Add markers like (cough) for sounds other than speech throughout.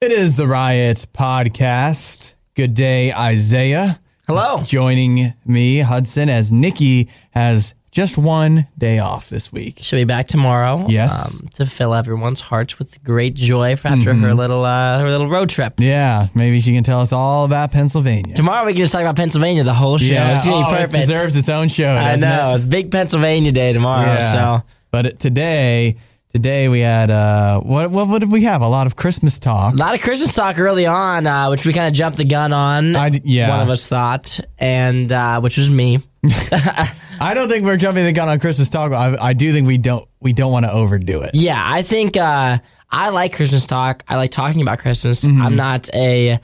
It is the Riot Podcast. Good day, Isaiah. Hello. Joining me, Hudson, as Nikki has just one day off this week. She'll be back tomorrow. Yes. um, to fill everyone's hearts with great joy for after Mm-hmm. her little uh, her little road trip. Yeah, maybe she can tell us all about Pennsylvania. Tomorrow we can just talk about Pennsylvania the whole show. yeah, it's gonna oh, be it deserves its own show. I know. It? Big Pennsylvania Day tomorrow. Yeah. So But today, today we had uh, what, what what did we have? A lot of Christmas talk. a lot of Christmas talk early on, uh, which we kind of jumped the gun on. I yeah. One of us thought, and uh, which was me. (laughs) (laughs) I don't think we're jumping the gun on Christmas talk. I, I do think we don't we don't want to overdo it. Yeah, I think uh, I like Christmas talk. I like talking about Christmas. Mm-hmm. I'm not a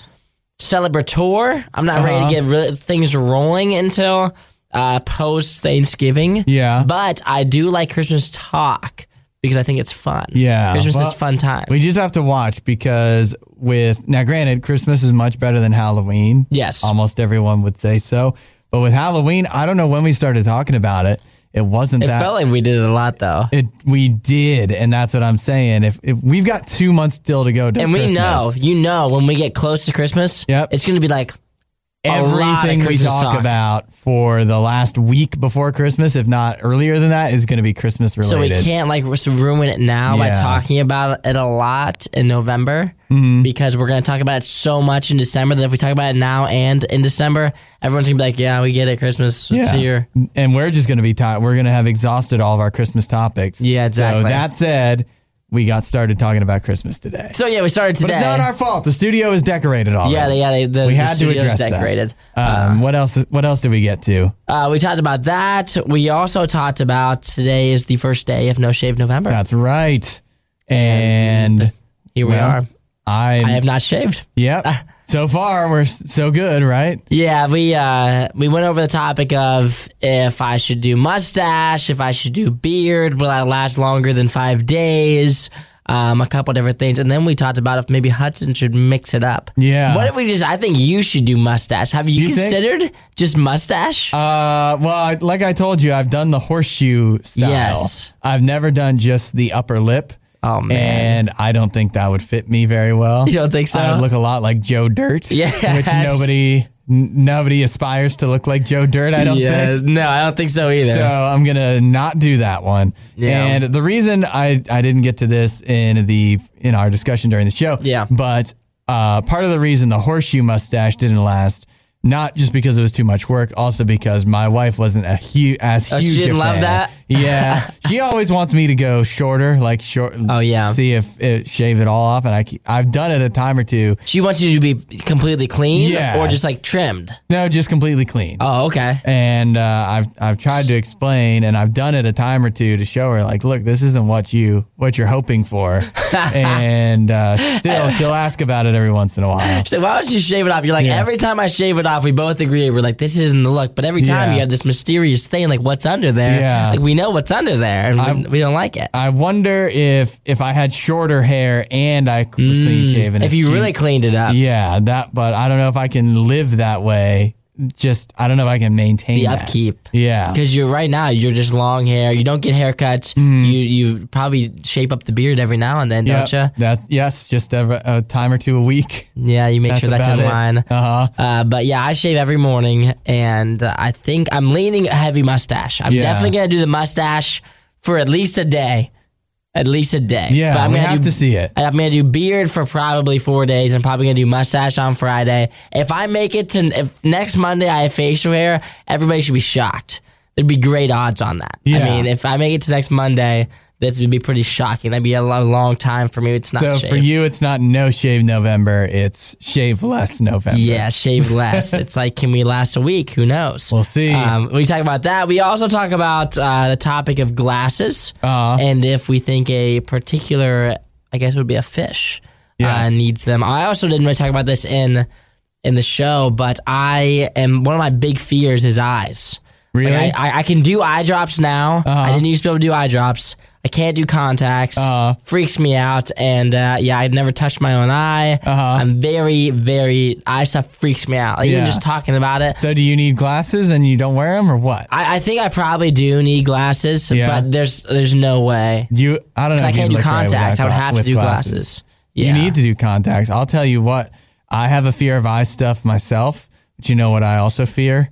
celebrator. I'm not ready Uh-huh. to get re- things rolling until uh, post Thanksgiving. Yeah. but I do like Christmas talk because I think it's fun. Yeah, Christmas well, is fun time. We just have to watch because with now, granted, Christmas is much better than Halloween. Yes. almost everyone would say so. But with Halloween, I don't know when we started talking about it. It wasn't that it that. felt like we did it a lot though. it we did, and that's what I'm saying. If if we've got two months still to go, to and we Christmas, know, you know, when we get close to Christmas, Yep. it's going to be like a lot of everything we talk, talk. about for the last week before Christmas, if not earlier than that, is going to be Christmas related. So we can't like just ruin it now by talking about it a lot in November Mm-hmm. because we're going to talk about it so much in December that if we talk about it now and in December, everyone's going to be like, yeah, we get it. Christmas it's here. And we're just going to be tired. We're going to have exhausted all of our Christmas topics. Yeah, exactly. So that said, we got started talking about Christmas today. So yeah, we started today. but it's not our fault. The studio is decorated already. yeah, yeah, they, the, we had to address decorated. that. Um, what else? What else did we get to? Uh, we talked about that. We also talked about today is the first day of No Shave November. That's right. And Here we well, are. I'm, I have not shaved. Yep. So far, we're so good, right? Yeah, we uh we went over the topic of if I should do mustache, if I should do beard, will I last longer than five days? Um, a couple different things, and then we talked about if maybe Hudson should mix it up. Yeah. What if we just? I think you should do mustache. Have you, You think? considered just mustache? Uh, well, I, like I told you, I've done the horseshoe style. Yes. I've never done just the upper lip. Oh, man. And I don't think that would fit me very well. You don't think so? I would look a lot like Joe Dirt. Yes. Which nobody n- nobody aspires to look like Joe Dirt. I don't yeah, think. no, I don't think so either. So I'm gonna not do that one. Yeah. And the reason I I didn't get to this in the in our discussion during the show. Yeah. But uh, part of the reason the horseshoe mustache didn't last. Not just because it was too much work, also because my wife wasn't a huge as Oh, she huge. didn't love that? Yeah, (laughs) she always wants me to go shorter, like short. Oh, yeah. see if it shave it all off, and I I've done it a time or two. she wants you to be completely clean, Yeah. or just like trimmed. No, just completely clean. Oh, okay. and uh, I've I've tried to explain, and I've done it a time or two to show her, like, look, this isn't what you what you're hoping for, (laughs) and uh, still she'll ask about it every once in a while. Like, why don't you shave it off? You're like, Yeah. every time I shave it off, we both agree. We're like, this isn't the look. But every time Yeah. you have this mysterious thing, like, what's under there? Yeah. Like, we know what's under there, and we, we don't like it. I wonder if if I had shorter hair and I was clean mm. shaven, if you she- really cleaned it up, yeah, that. But I don't know if I can live that way. Just I don't know if I can maintain the that. upkeep. Yeah, Because you're right now, you're just long hair. You don't get haircuts. Mm-hmm. You you probably shape up the beard every now and then, Yep. don't you? That's yes, just a, a time or two a week. Yeah, you make That's sure that's in it. line. Uh-huh. Uh, but yeah, I shave every morning, and I think I'm leaning a heavy mustache. I'm Yeah. definitely gonna do the mustache for at least a day. At least a day. Yeah, But I'm we gonna have do- to see it. I'm gonna do beard for probably four days. I'm probably gonna do mustache on Friday. If I make it to if next Monday, I have facial hair. Everybody should be shocked. There'd be great odds on that. I mean, if I make it to next Monday, this would be pretty shocking. That'd be a lo- long time for me. It's not shave. so shaved. for you, it's not no shave November. It's shave less November. Yeah, shave less. (laughs) it's like, can we last a week? Who knows? We'll see. Um, we talk about that. We also talk about uh, the topic of glasses Uh-huh. and if we think a particular, I guess it would be a fish, uh, Yes. needs them. I also didn't really talk about this in in the show, but I am one of my big fears is eyes. Really? Like, I, I, I can do eye drops now. I didn't used to be able to do eye drops. I can't do contacts. Uh-huh. Freaks me out. And uh, yeah, I'd never touched my own eye. Uh-huh. I'm very, very eye stuff freaks me out. Like, Even just talking about it. so do you need glasses and you don't wear them or what? I, I think I probably do need glasses, Yeah. but there's there's no way You, I don't know. because I can't do look right contacts. I would have to do glasses. Yeah. You need to do contacts. I'll tell you what. I have a fear of eye stuff myself, but you know what? I also fear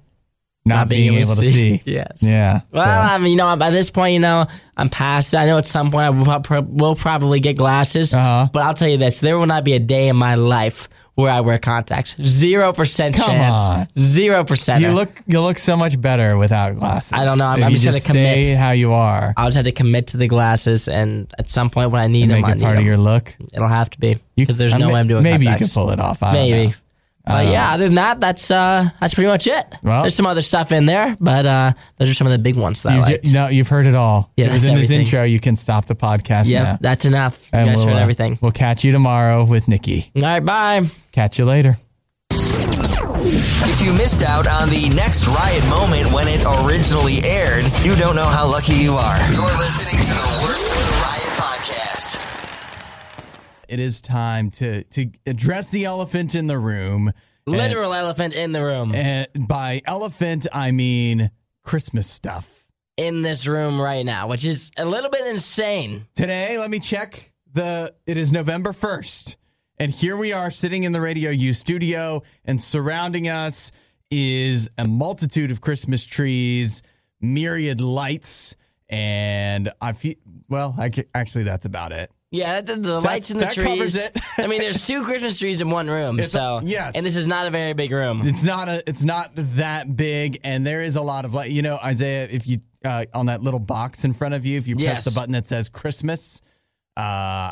not, being, able, to see. Yes. Yeah. Well, so- I mean, you know, by this point, you know, I'm past. I know at some point I will, will probably get glasses, Uh-huh. but I'll tell you this: there will not be a day in my life where I wear contacts. Zero percent Come chance. on. Zero percent. you look you look so much better without glasses. I don't know. I'm- If I'm you just gonna stay commit. how you are. I'll just have to commit to the glasses, and at some point when I need and them, make I it need part of them. your look. It'll have to be because there's I no may- way I'm doing. Maybe you can pull it off. I don't Maybe. Know. I But don't yeah, other than that, that's uh, that's pretty much it. Well- There's some other stuff in there, but uh, those are some of the big ones that I You, liked. ju- no, you've heard it all. Yeah, it was that's in this intro. You can stop the podcast Yep, now. that's enough. You And guys we'll, heard uh, everything. We'll catch you tomorrow with Nikki. All right, bye. Catch you later. If you missed out on the next Riot moment when it originally aired, you don't know how lucky you are. You're listening to the worst of the Riot podcast. It is time to to address the elephant in the room. Literal elephant in the room. And by elephant, I mean Christmas stuff. in this room right now, which is a little bit insane. Today, let me check the. It is November first, and here we are sitting in the Radio U studio, and surrounding us is a multitude of Christmas trees, myriad lights, and I feel. Well, I actually that's about it. Yeah, the, the lights in the that covers trees. it. I mean, there's two Christmas trees in one room, It's a- so yes. and this is not a very big room. It's not a. It's not that big, and there is a lot of light. You know, Isaiah, if you uh, on that little box in front of you, if you press Yes. the button that says Christmas, uh,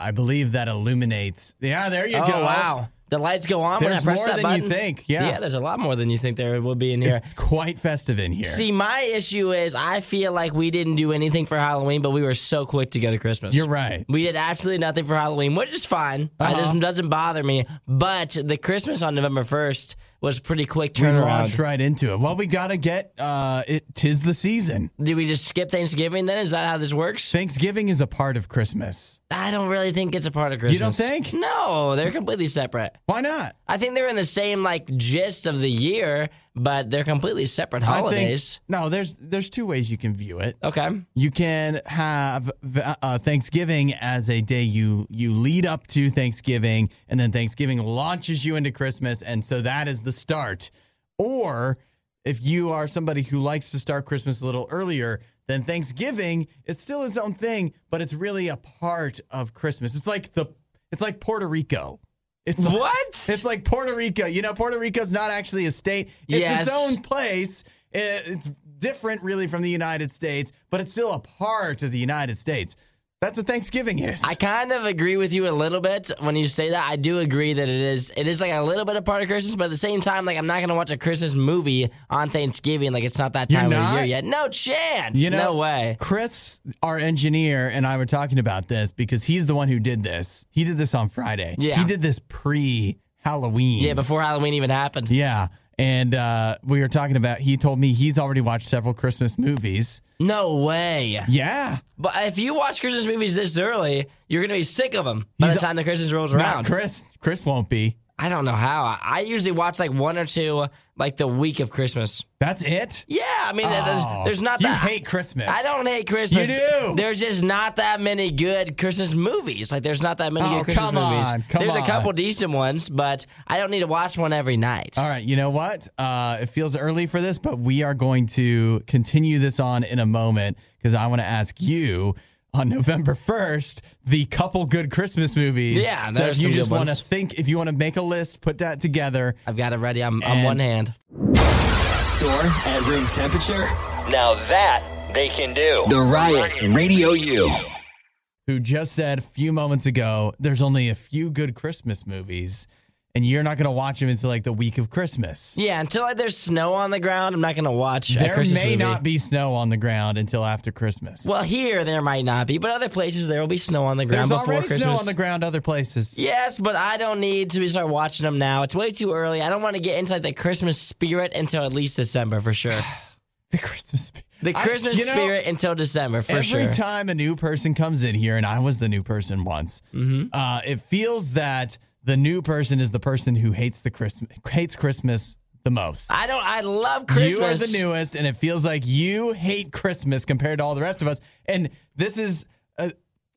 I believe that illuminates. Yeah, there you Oh go. wow, the lights go on when I There's press more that than button. you think. Yeah. yeah, there's a lot more than you think there will be in here. It's quite festive in here. See, my issue is I feel like we didn't do anything for Halloween, but we were so quick to go to Christmas. You're right. We did absolutely nothing for Halloween, which is fine. It Uh-huh. doesn't, doesn't bother me. But the Christmas on November 1st was pretty quick We turnaround. launched right into it. Well, we gotta get uh, it. Tis the season. Did we just skip Thanksgiving then? Is that how this works? Thanksgiving is a part of Christmas. I don't really think it's a part of Christmas. You don't think? No, they're completely separate. Why not? I think they're in the same like gist of the year, but they're completely separate holidays. think no. There's there's two ways you can view it. Okay. You can have uh, Thanksgiving as a day you you lead up to Thanksgiving, and then Thanksgiving launches you into Christmas, and so that is the start. Or if you are somebody who likes to start Christmas a little earlier, then Thanksgiving it's still its own thing, but it's really a part of Christmas. It's like the it's like Puerto Rico. It's What? it's like Puerto Rico. You know, Puerto Rico's not actually a state. It's Yes. its own place. It's different, really, from the United States, but it's still a part of the United States. That's what Thanksgiving is. I kind of agree with you a little bit when you say that. I do agree that it is it is like a little bit a part of Christmas, but at the same time, like I'm not gonna watch a Christmas movie on Thanksgiving. Like it's not that time of not? year yet. No chance. You know, no way. Chris, our engineer, and I were talking about this because he's the one who did this. He did this on Friday. Yeah. He did this pre Halloween. Yeah, before Halloween even happened. Yeah. And uh, we were talking about, he told me he's already watched several Christmas movies. No way. Yeah. But if you watch Christmas movies this early, you're gonna be sick of them by He's the time the Christmas rolls No, around. Chris, Chris won't be. I don't know how. I- I usually watch like one or two like the week of Christmas. That's it? Yeah, I mean, there's, Oh, there's not you hate Christmas. I don't hate Christmas. You do. There's just not that many good Christmas movies. Like, there's not that many Oh, good Christmas come movies. on, come there's on. a couple decent ones, but I don't need to watch one every night. All right, you know what? Uh, it feels early for this, but we are going to continue this on in a moment because I want to ask you on November 1st the couple good Christmas movies. Yeah, so if you just want to think, if you want to make a list, put that together. I've got it ready. I'm on And- one hand. Store at room temperature? Now that they can do. The Riot Radio U. who just said a few moments ago there's only a few good Christmas movies, and you're not going to watch them until like the week of Christmas. Yeah, until like, there's snow on the ground, I'm not gonna watch. a There may movie. not be snow on the ground until after Christmas. Well, here there might not be, but other places there will be snow on the ground there's before already Christmas. snow on the ground other places. Yes, but I don't need to start watching them now. It's way too early. I don't want to get into like the Christmas spirit until at least December for sure. (sighs) The Christmas spirit. The I- Christmas you know, spirit until December for Every sure. Every time a new person comes in here, and I was the new person once, Mm-hmm. uh, it feels that the new person is the person who hates the Christmas hates Christmas the most. I don't. I love Christmas. You are the newest, and it feels like you hate Christmas compared to all the rest of us. And this is a,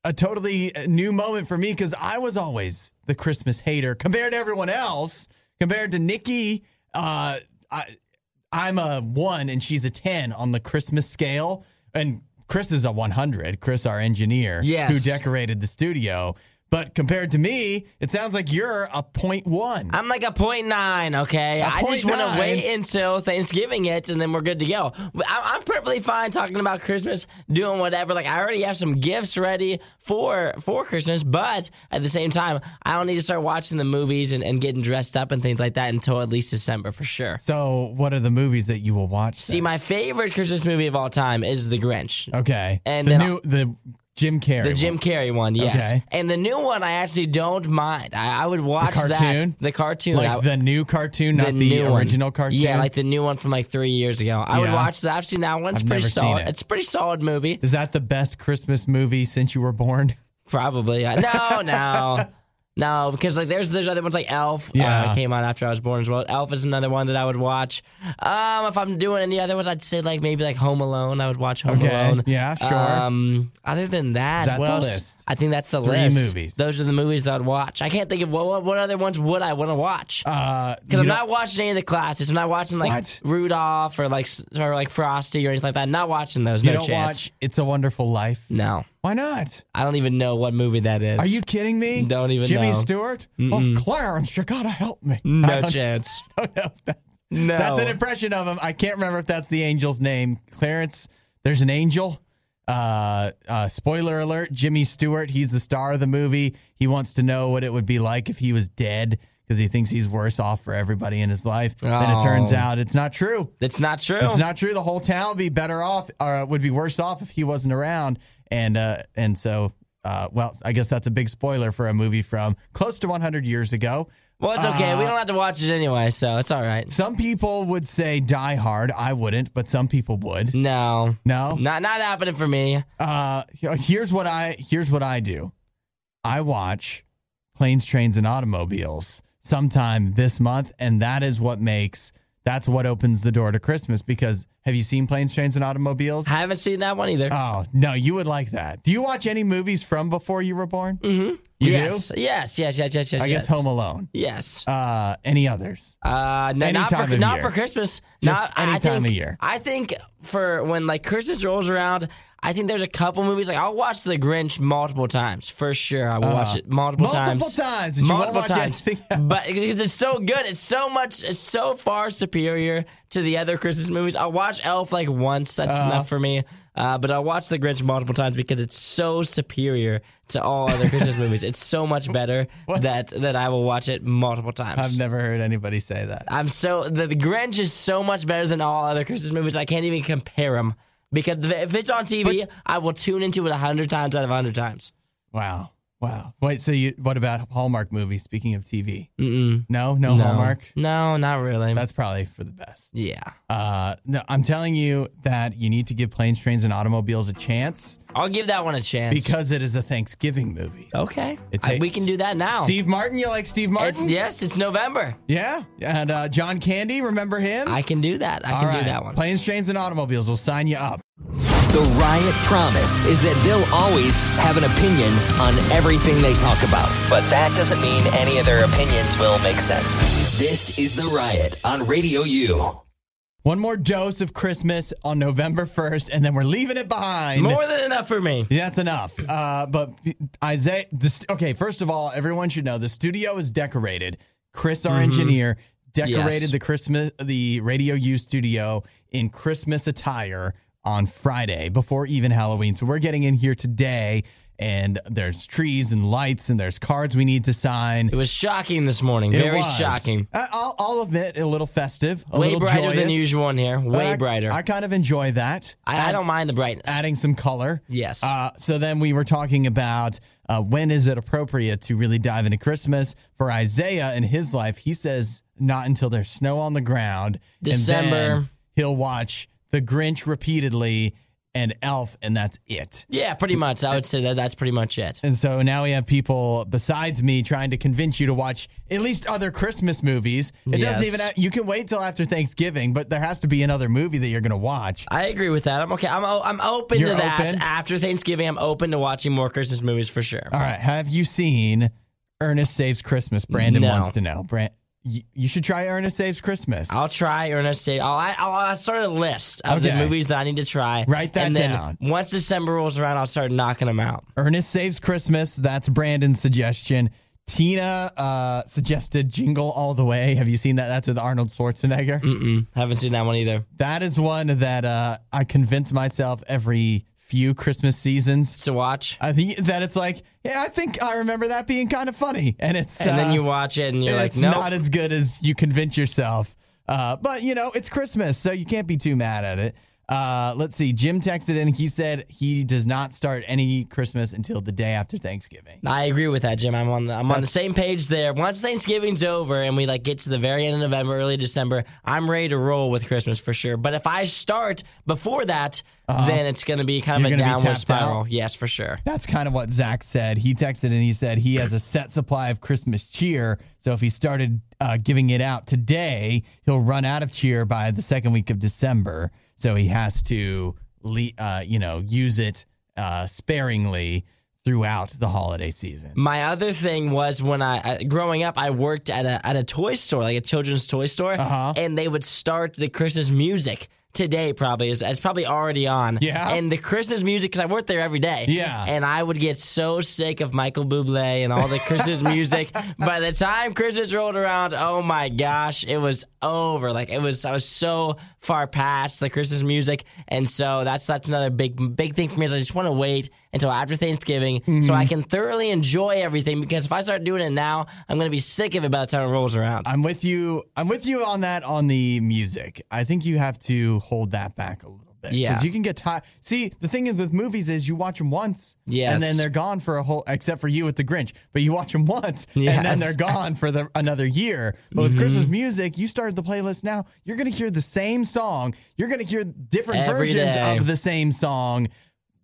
a totally new moment for me because I was always the Christmas hater compared to everyone else. Compared to Nikki, uh, I, I'm a one and she's a 10 on the Christmas scale. And Chris is a 100. Chris, our engineer, Yes. who decorated the studio. But compared to me, it sounds like you're a point one. I'm like a point nine, okay? A I just want to wait until Thanksgiving hits and then we're good to go. I'm, I'm perfectly fine talking about Christmas, doing whatever. Like I already have some gifts ready for for Christmas, but at the same time, I don't need to start watching the movies and, and getting dressed up and things like that until at least December for sure. so, what are the movies that you will watch? See, then? my favorite Christmas movie of all time is The Grinch. Okay. And the new the Jim Carrey. The Jim one. Carrey one, yes. Okay. And the new one, I actually don't mind. I, I would watch that. cartoon? The cartoon. like I- the new cartoon, not the, one. original cartoon. Yeah, like the new one from like three years ago. I would watch that. I've seen that one. It's I've pretty solid. it. It's a pretty solid movie. Is that the best Christmas movie since you were born? Probably. Yeah. No, no. (laughs) No, because like there's there's other ones like Elf. Yeah. uh, came out after I was born as well. Elf is another one that I would watch. Um, if I'm doing any other ones, I'd say like maybe like Home Alone. I would watch Home Okay, Alone. yeah, sure. Um, other than that, that what the else? list? I think that's the Three list. movies. Those are the movies that I'd watch. I can't think of what what, what other ones would I want to watch. Uh, Because I'm you not watching any of the classics. I'm not watching like What? Rudolph or like or like Frosty or anything like that. not watching those. You no don't chance. watch It's a Wonderful Life. No, Why not? I don't even know what movie that is. Are you kidding me? Don't even Jimmy know. Stewart? Oh, Clarence, you gotta help me. No (laughs) chance. (laughs) I don't know if that's, No. that's an impression of him. I can't remember if that's the angel's name. Clarence, there's an angel. Uh, uh, spoiler alert: Jimmy Stewart. He's the star of the movie. He wants to know what it would be like if he was dead because he thinks he's worse off for everybody in his life. And it turns Oh. out it's not true. It's not true. It's not true. The whole town would be better off, or would be worse off if he wasn't around. And uh, and so, uh, well, I guess that's a big spoiler for a movie from close to 100 years ago. Well, it's okay. Uh, we don't have to watch it anyway, so it's all right. Some people would say Die Hard. I wouldn't, but some people would. No, No. not not happening for me. Uh, here's what I here's what I do. I watch Planes, Trains, and Automobiles sometime this month, and that is what makes that's what opens the door to Christmas. Because have you seen Planes, Trains, and Automobiles? I haven't seen that one either. Oh no, you would like that. Do you watch any movies from before you were born? Mm-hmm. You yes, do. yes, yes, yes, yes, yes. I guess yes. Home Alone. Yes. Uh, any others? Uh, no, Any not time for of not year. for Christmas. Just not, any I time think, of year. I think for when like Christmas rolls around, I think there's a couple movies like I'll watch The Grinch multiple times for sure. I will watch it multiple, Uh, multiple times. times, and you won't multiple times. (laughs) But because it's so good, it's so much, it's so far superior to the other Christmas movies. I'll watch Elf like once. That's Uh-huh. enough for me. Uh, but I'll watch The Grinch multiple times because it's so superior to all other Christmas (laughs) movies. It's so much better that that I will watch it multiple times. I've never heard anybody say that. I'm so the, the Grinch is so much better than all other Christmas movies. I can't even compare them because if it's on TV, I will tune into it a hundred times out of a hundred times. Wow. Wow. Wait, so you what about Hallmark movies? Speaking of TV, Mm-mm. no, no, Hallmark. No, not really. That's probably for the best. yeah, Uh, no, I'm telling you that you need to give Planes, Trains, and Automobiles a chance I'll give that one a chance. because it is a Thanksgiving movie. okay, It I- we takes- can do that now. Steve Martin, you like Steve it's Martin? yes, it's November. Yeah, and uh, John Candy, remember him? I can do that. I can do that one. Planes, Trains, and Automobiles will sign you up. The Riot promise is that they'll always have an opinion on everything they talk about. But that doesn't mean any of their opinions will make sense. This is The Riot on Radio U. One more dose of Christmas on November 1st, and then we're leaving it behind. More than enough for me. That's enough. Uh, but Isaiah, this, okay, first of all, everyone should know the studio is decorated. Chris, our engineer, decorated Mm-hmm. Yes. the Christmas, the Radio U studio in Christmas attire on Friday before even Halloween. So we're getting in here today and there's trees and lights and there's cards we need to sign. It was shocking this morning. It Very was. shocking. I'll, I'll admit, a little festive, a Way little brighter than usual in here. Way I- brighter. I kind of enjoy that. I, I don't mind the brightness. adding some color. Yes. Uh, so then we were talking about uh, when is it appropriate to really dive into Christmas for Isaiah in his life. He says not until there's snow on the ground. December. he'll watch The Grinch repeatedly and Elf, and that's it. yeah, pretty much. I would say that that's pretty much it. And so now we have people besides me trying to convince you to watch at least other Christmas movies. It doesn't even. Have, you can wait till after Thanksgiving, but there has to be another movie that you're going to watch. I agree with that. I'm okay. I'm I'm open You're to that. open? After Thanksgiving, I'm open to watching more Christmas movies for sure. All right. Have you seen Ernest Saves Christmas? Brandon No. wants to know. Brand, you, you should try Ernest Saves Christmas. I'll try Ernest State. I'll, I- I'll, I'll start a list of the movies that I need to try. Write that and then down. Once December rolls around, I'll start knocking them out. Ernest Saves Christmas. That's Brandon's suggestion. Tina uh, suggested Jingle All the Way. Have you seen that? That's with Arnold Schwarzenegger. Mm, haven't seen that one either. That is one that uh, I convince myself every few Christmas seasons. To watch. I think that it's like, yeah, I think I remember that being kind of funny, and it's And then uh, you watch it and you're like, it's no. not as good as you convince yourself. Uh, but you know, it's Christmas, so you can't be too mad at it. Uh, let's see. Jim texted in. He said he does not start any Christmas until the day after Thanksgiving. I agree with that, Jim. I'm on the I'm on the same page there. Once Thanksgiving's over and we like get to the very end of November, early December, I'm ready to roll with Christmas for sure. But if I start before that, then it's going to be kind Uh-huh. You're of a downward spiral. out? Yes, for sure. That's kind of what Zach said. He texted and he said he has a set supply of Christmas cheer. So if he started uh, giving it out today, he'll run out of cheer by the second week of December. So he has to, uh, you know, use it uh, sparingly throughout the holiday season. My other thing was when I growing up, I worked at a at a toy store, like a children's toy store, Uh-huh. and they would start the Christmas music. Today probably is it's probably already on. Yeah. And the Christmas music because I worked there every day. Yeah. And I would get so sick of Michael Bublé and all the Christmas (laughs) music. By the time Christmas rolled around, oh my gosh, it was over. Like it was I was so far past the Christmas music. And so that's that's another big big thing for me is I just want to wait until after Thanksgiving so Mm-hmm. I can thoroughly enjoy everything because if I start doing it now, I'm gonna be sick of it by the time it rolls around. I'm with you. I'm with you on that on the music. I think you have to hold that back a little bit. Yeah. Because you can get tired. See, the thing is with movies is you watch them once. Yes. And then they're gone for a whole, except for you with the Grinch. But you watch them once and then they're gone for the another year. But with Christmas music, you started the playlist now. You're going to hear the same song. You're going to hear different Every versions day. of the same song.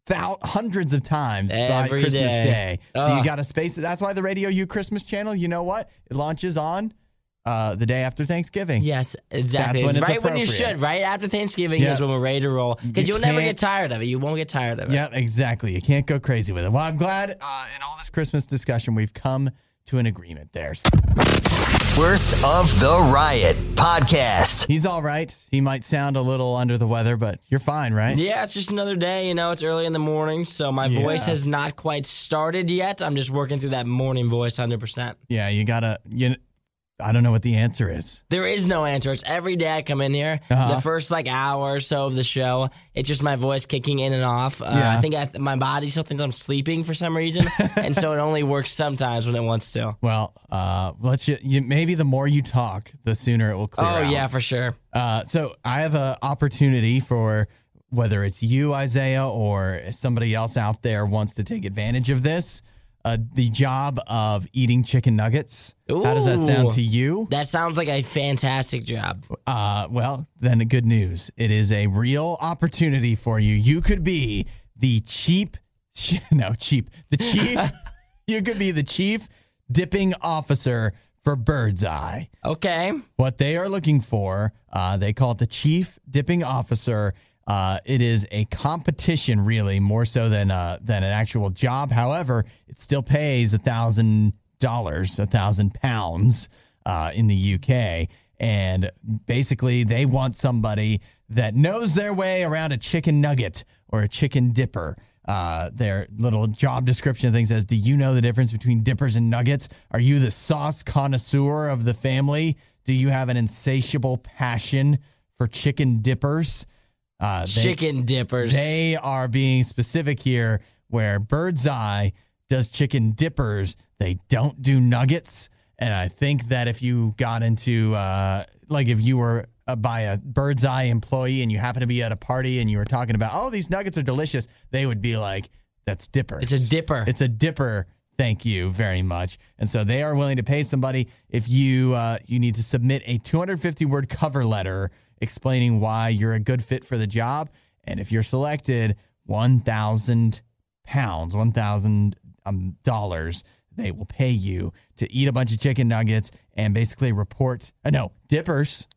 Thou- hundreds of times by Christmas day. Day. So you got to space it. That's why the Radio U Christmas channel, you know what? It launches on uh, the day after Thanksgiving. Yes, exactly. That's when it's right when you should. Right after Thanksgiving Yeah. is when we're ready to roll because You you'll never get tired of it. You won't get tired of it. Yep, exactly. You can't go crazy with it. Well, I'm glad uh, in all this Christmas discussion we've come to an agreement there. Worst of the Riot podcast. He's all right. He might sound a little under the weather, but you're fine, right? Yeah, it's just another day. You know, it's early in the morning, so my Yeah. voice has not quite started yet. I'm just working through that morning voice 100%. Yeah, you gotta. You, I don't know what the answer is. There is no answer. It's every day I come in here. Uh-huh. The first like hour or so of the show, it's just my voice kicking in and off. Uh, Yeah. I think I, my body still thinks I'm sleeping for some reason, (laughs) and so it only works sometimes when it wants to. Well, uh, let's you, you. Maybe the more you talk, the sooner it will clear. Oh out. yeah, for sure. Uh, so I have an opportunity for whether it's you, Isaiah, or somebody else out there wants to take advantage of this. Uh, the job of eating chicken nuggets. How does that sound to you? That sounds like a fantastic job. Uh, well, then good news. It is a real opportunity for you. You could be the cheap, (laughs) no, cheap, the chief. (laughs) you could be the chief dipping officer for Bird's Eye. Okay. What they are looking for, uh, they call it the chief dipping officer. Uh, it is a competition, really, more so than uh, than an actual job. However, it still pays a thousand dollars, a thousand pounds uh, in the UK, and basically they want somebody that knows their way around a chicken nugget or a chicken dipper. Uh, their little job description thing says, "Do you know the difference between dippers and nuggets? Are you the sauce connoisseur of the family? Do you have an insatiable passion for chicken dippers?" Uh, they, Chicken dippers. they are being specific here. where Bird's Eye does chicken dippers. They don't do nuggets. And I think that if you got into, uh, like, if you were uh, by a Bird's Eye employee and you happen to be at a party and you were talking about, oh, these nuggets are delicious, they would be like, that's dippers. It's a dipper. It's a dipper. Thank you very much. And so they are willing to pay somebody if you uh, you need to submit a 250 word cover letter explaining why you're a good fit for the job. And if you're selected, 1,000 pounds, 1,000 um, dollars, they will pay you to eat a bunch of chicken nuggets and basically report. Uh, no, dippers.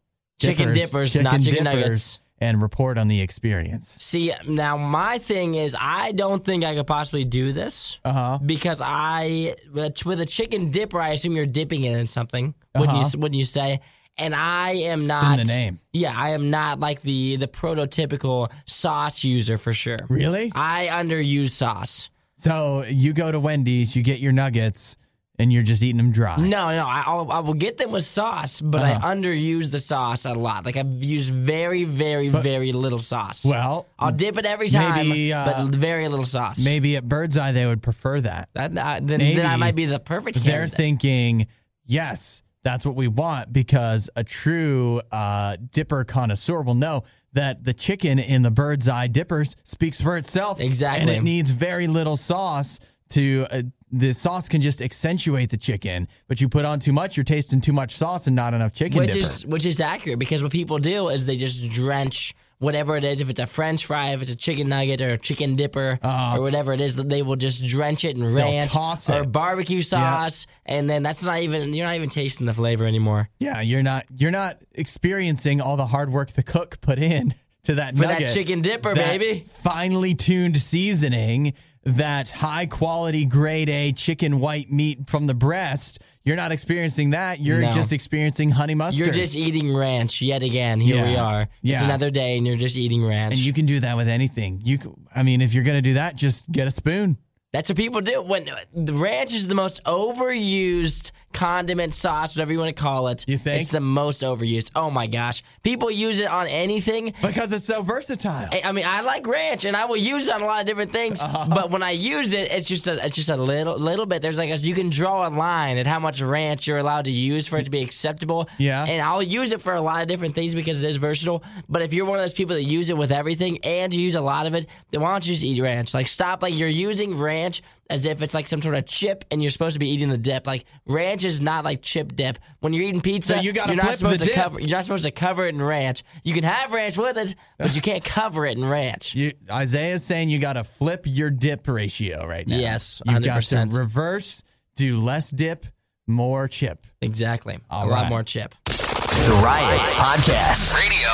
Chicken dippers, not chicken nuggets. And report on the experience. See, now my thing is, I don't think I could possibly do this Uh huh. because I, with with a chicken dipper, I assume you're dipping it in something. Wouldn't Uh-huh. you? Wouldn't you say? And I am not. in the name. Yeah, I am not like the the prototypical sauce user for sure. Really? I underuse sauce. So you go to Wendy's, you get your nuggets, and you're just eating them dry. No, no, I, I'll, I will get them with sauce, but Uh-huh. I underuse the sauce a lot. Like I've used very, very, very little sauce. Well, I'll dip it every time, maybe, uh, but very little sauce. maybe at Bird's Eye they would prefer that. That, that- then, then I might be the perfect They're candidate. thinking, yes, that's what we want because a true uh, dipper connoisseur will know that the chicken in the Bird's Eye dippers speaks for itself. Exactly. And it needs very little sauce to. Uh, the sauce can just accentuate the chicken, but you put on too much, you're tasting too much sauce and not enough chicken which dipper. is which is accurate because what people do is they just drench whatever it is if it's a french fry if it's a chicken nugget or a chicken dipper uh-huh. or whatever it is that they will just drench it in ranch or barbecue sauce. And then that's not even you're not even tasting the flavor anymore. Yeah, you're not you're not experiencing all the hard work the cook put in (laughs) to that For that chicken dipper, That baby. Finely tuned seasoning, that high quality grade A chicken white meat from the breast. You're not experiencing that. You're No. just experiencing honey mustard. you're just eating ranch yet again here we Yeah. are it's Yeah. another day and you're just eating ranch and you can do that with anything. You, I mean, if you're gonna do that, just get a spoon. That's what people do. When the ranch is the most overused condiment sauce, whatever you want to call it. You think? it's the most overused? Oh my gosh, people use it on anything. Because it's so versatile. I- I mean, I like ranch, and I will use it on a lot of different things. Uh-huh. But when I use it, it's just a, it's just a little little bit. There's like a, you can draw a line at how much ranch you're allowed to use for it to be acceptable. Yeah. and I'll use it for a lot of different things because it is versatile. But if you're one of those people that use it with everything and you use a lot of it, then why don't you just eat ranch? Like stop. Like you're using ranch as if it's like some sort of chip, and you're supposed to be eating the dip. Like ranch is not like chip dip. When you're eating pizza, So you gotta you're not flip the supposed to dip. cover. You're not supposed to cover it in ranch. You can have ranch with it, but you can't cover it in ranch. You, Isaiah's saying you got to flip your dip ratio right now. Yes, you got to 100%. reverse, do less dip, more chip. Exactly. All a lot more chip. The Riot Podcast. Radio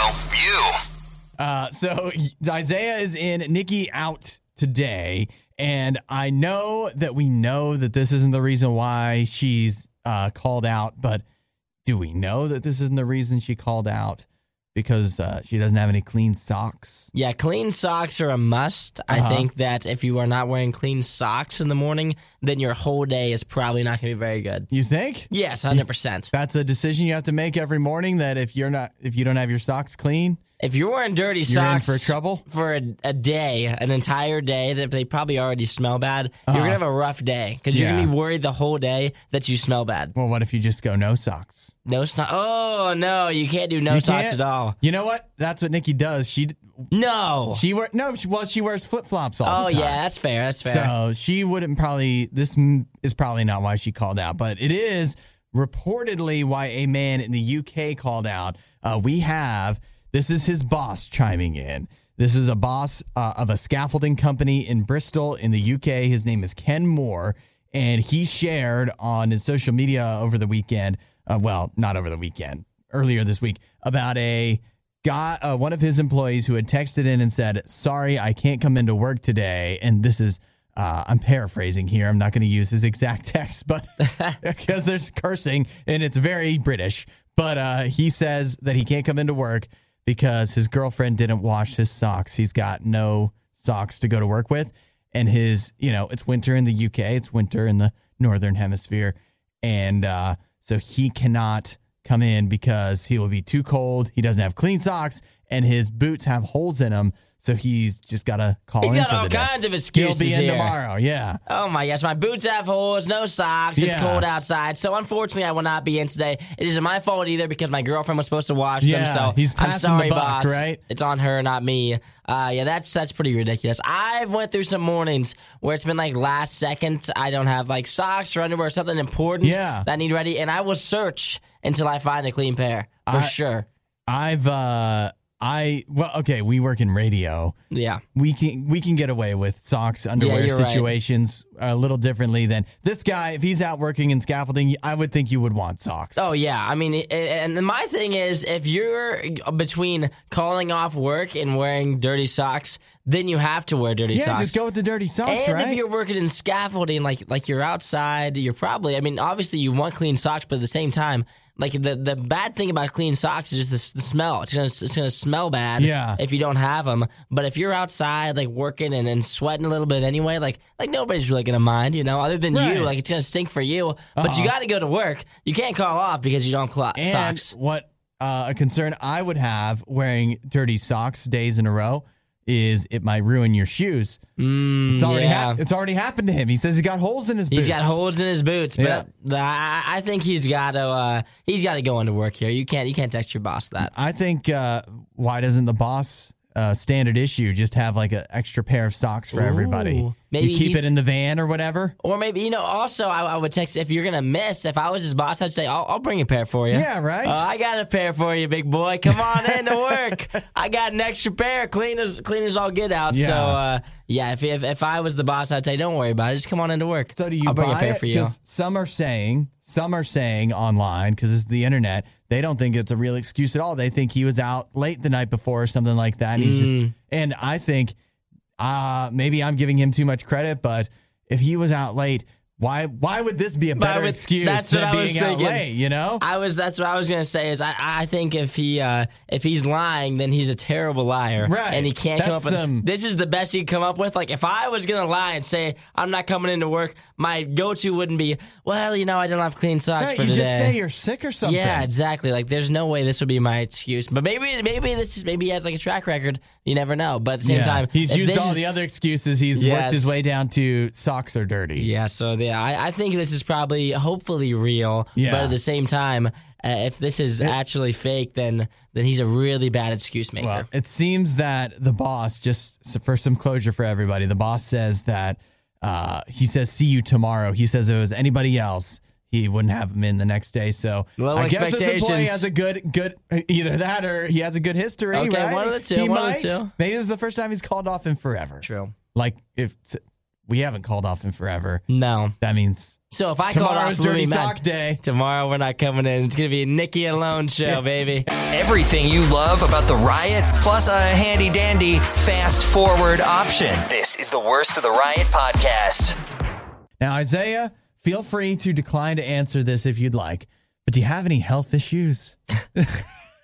U. Uh, so Isaiah is in Nikki out today, and I know that we know that this isn't the reason why she's uh, called out, but do we know that this isn't the reason she called out? Because uh, she doesn't have any clean socks. Yeah, clean socks are a must. I Uh-huh. think that if you are not wearing clean socks in the morning, then your whole day is probably not going to be very good. You think? Yes, 100%. That's a decision you have to make every morning. That if you're not, if you don't have your socks clean, If you're wearing dirty You're socks for trouble? for a, a day, an entire day that they probably already smell bad, you're going to have a rough day because you're Uh-huh. Going to be worried the whole day that you smell bad. well, what if you just go no socks? No socks. Oh, no, you can't do no You socks can't? at all. You know what? That's what Nikki does. She No. she wear no. She, well, she wears flip flops all oh, the time. yeah, that's fair. That's fair. So she wouldn't probably, this m- is probably not why she called out, but it is reportedly why a man in the UK called out. Uh, we have, this is his boss chiming in. This is a boss uh, of a scaffolding company in Bristol in the UK. His name is Ken Moore, and he shared on his social media over the weekend, uh, well, not over the weekend, earlier this week, about a guy, uh, one of his employees who had texted in and said, Sorry, I can't come into work today. And this is, uh, I'm paraphrasing here. I'm not going to use his exact (laughs) text, but (laughs) because there's cursing and it's very British. But uh, he says that he can't come into work because his girlfriend didn't wash his socks. He's got no socks to go to work with. And his, you know, it's winter in the UK, it's winter in the Northern Hemisphere. And uh, so he cannot come in because he will be too cold. He doesn't have clean socks and his boots have holes in them. So he's just got to call He's in got for all the day. kinds of excuses He'll be in here. tomorrow. Yeah. Oh my gosh, my boots have holes, no socks. It's Yeah. cold outside, so unfortunately, I will not be in today. It isn't my fault either because my girlfriend was supposed to wash Yeah, them. So he's I'm passing the sorry, buck, boss. right? It's on her, not me. Uh, yeah, that's that's pretty ridiculous. I've went through some mornings where it's been like last second. I don't have like socks or underwear, or something important Yeah. that I need ready, and I will search until I find a clean pair for I- sure. I've uh I well okay, we work in radio. Yeah. We can we can get away with socks underwear right. situations a little differently than this guy if he's out working in scaffolding, I would think you would want socks. Oh yeah, I mean, and my thing is, if you're between calling off work and wearing dirty socks, then you have to wear dirty yeah, socks. just go with the dirty socks, and right? if you're working in scaffolding, like like you're outside, you're probably. I mean, obviously you want clean socks, but at the same time, like the the bad thing about clean socks is just the, the smell. It's gonna it's gonna smell bad. Yeah. If you don't have them, but if you're outside, like working and, and sweating a little bit anyway, like like nobody's really gonna mind, you know, other than Right. you. Like it's gonna stink for you, but you got to go to work. You can't call off because you don't have and socks. what uh, a concern I would have wearing dirty socks days in a row is it might ruin your shoes. it's already Mm, yeah. hap- it's already happened to him. He says he's got holes in his boots. He's got holes in his boots, but Yeah. I, I think he's got to uh, he's got to go into work here. You can't you can't text your boss that. I think uh, why doesn't the boss uh, standard issue just have like an extra pair of socks for everybody? Maybe you keep it in the van or whatever. Or maybe you know. Also, I, I would text if you're gonna miss. If I was his boss, I'd say, "I'll, I'll bring a pair for you." Yeah, right? Uh, I got a pair for you, big boy. Come on in to work. I got an extra pair, clean as clean as all get out. Yeah. So uh, yeah, if, if if I was the boss, I'd say, "Don't worry about it. Just come on into work." So do you I'll bring buy a pair it? for you. 'Cause Some are saying, some are saying online because it's the internet. They don't think it's a real excuse at all. They think he was out late the night before or something like that. And he's Mm. just, and I think, uh, maybe I'm giving him too much credit, but if he was out late, why why would this be a better would- excuse that's than what I was being out thinking. late? You know? I was. That's what I was gonna say. Is I, I think if he uh, if he's lying, then he's a terrible liar, Right. And he can't come up with. some- this is the best he can come up with. Like if I was gonna lie and say I'm not coming into work, my go-to wouldn't be, well, you know, I don't have clean socks Right, for you today. just say you're sick or something. yeah, exactly. Like, there's no way this would be my excuse. But maybe, maybe this is maybe he has like a track record. You never know. But at the same Yeah. time, he's if used all is- the other excuses. He's worked his way down to socks are dirty. Yeah, so yeah, I, I think this is probably hopefully real. Yeah. But at the same time, uh, if this is actually fake, then then he's a really bad excuse maker. Well, it seems that the boss, just for some closure for everybody, the boss says that uh, he says, see you tomorrow. He says if it was anybody else, he wouldn't have him in the next day. So Low I guess this employee has a good, good, either that or he has a good history. Okay, right? one of the two, He one of the might. two. Maybe this is the first time he's called off in forever. True. Like if we haven't called off in forever, No. that means So if I call tomorrow's off dirty sock Man, day. tomorrow we're not coming in. It's gonna be a Nikki alone show, baby. Everything you love about the riot, plus a handy dandy fast forward option. This is the worst of the riot podcast. Now, Isaiah, feel free to decline to answer this if you'd like. But do you have any health issues? (laughs)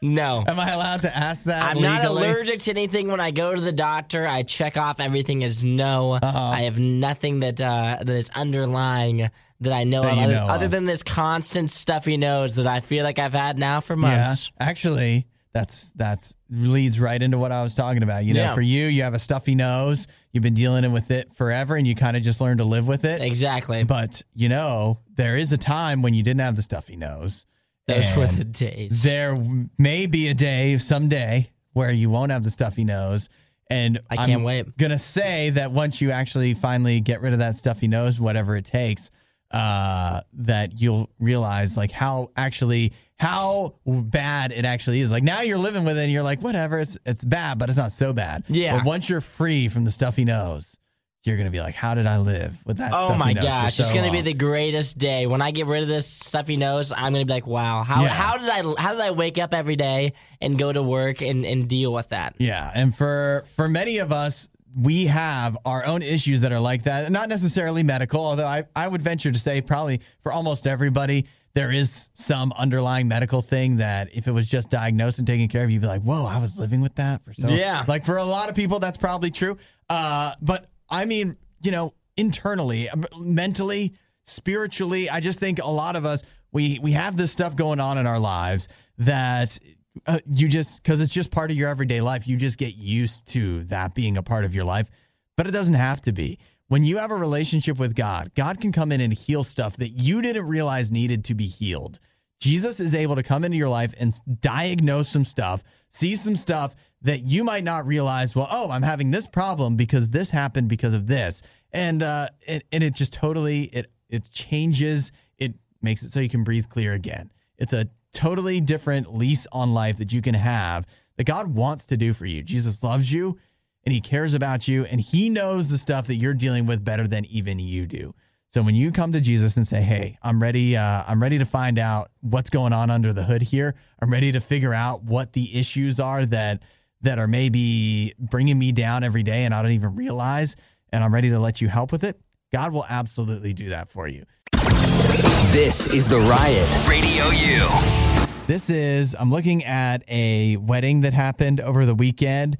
No. Am I allowed to ask that? I'm not allergic to anything when I go to the doctor. I check off everything as no. Uh-huh. I have nothing that uh, that is underlying that I know That of, other, know other of. than this constant stuffy nose that I feel like I've had now for Yeah, months. actually, that's that's leads right into what I was talking about. You know, Yeah. for you, you have a stuffy nose. You've been dealing with it forever, and you kind of just learned to live with it. Exactly. But you know, there is a time when you didn't have the stuffy nose. Those were the days. There may be a day someday where you won't have the stuffy nose. And I can't I'm wait. Gonna say that once you actually finally get rid of that stuffy nose, whatever it takes, uh, that you'll realize like how actually how bad it actually is. Like now you're living with it, and you're like, whatever, it's it's bad, but it's not so bad. Yeah. But once you're free from the stuffy nose, you're gonna be like, how did I live with that? Oh stuffy my gosh, it's so gonna be the greatest day when I get rid of this stuffy nose. I'm gonna be like, wow, how Yeah. how did I how did I wake up every day and go to work and, and deal with that? Yeah, and for for many of us, we have our own issues that are like that. Not necessarily medical, although I I would venture to say probably for almost everybody there is some underlying medical thing that if it was just diagnosed and taken care of, you'd be like, "Whoa, I was living with that for so." Yeah. like for a lot of people, that's probably true. Uh, but I mean, you know, internally, um, mentally, spiritually, I just think a lot of us we we have this stuff going on in our lives that uh, you just because it's just part of your everyday life. You just get used to that being a part of your life, but it doesn't have to be. When you have a relationship with God, God can come in and heal stuff that you didn't realize needed to be healed. Jesus is able to come into your life and diagnose some stuff, see some stuff that you might not realize. Well, oh, I'm having this problem because this happened because of this, and uh, and, and it just totally it it changes. It makes it so you can breathe clear again. It's a totally different lease on life that you can have that God wants to do for you. Jesus loves you and he cares about you and he knows the stuff that you're dealing with better than even you do. So when you come to Jesus and say, "Hey, I'm ready uh, I'm ready to find out what's going on under the hood here. I'm ready to figure out what the issues are that that are maybe bringing me down every day and I don't even realize and I'm ready to let you help with it." God will absolutely do that for you. This is The Riot. Radio U. This is, I'm looking at a wedding that happened over the weekend,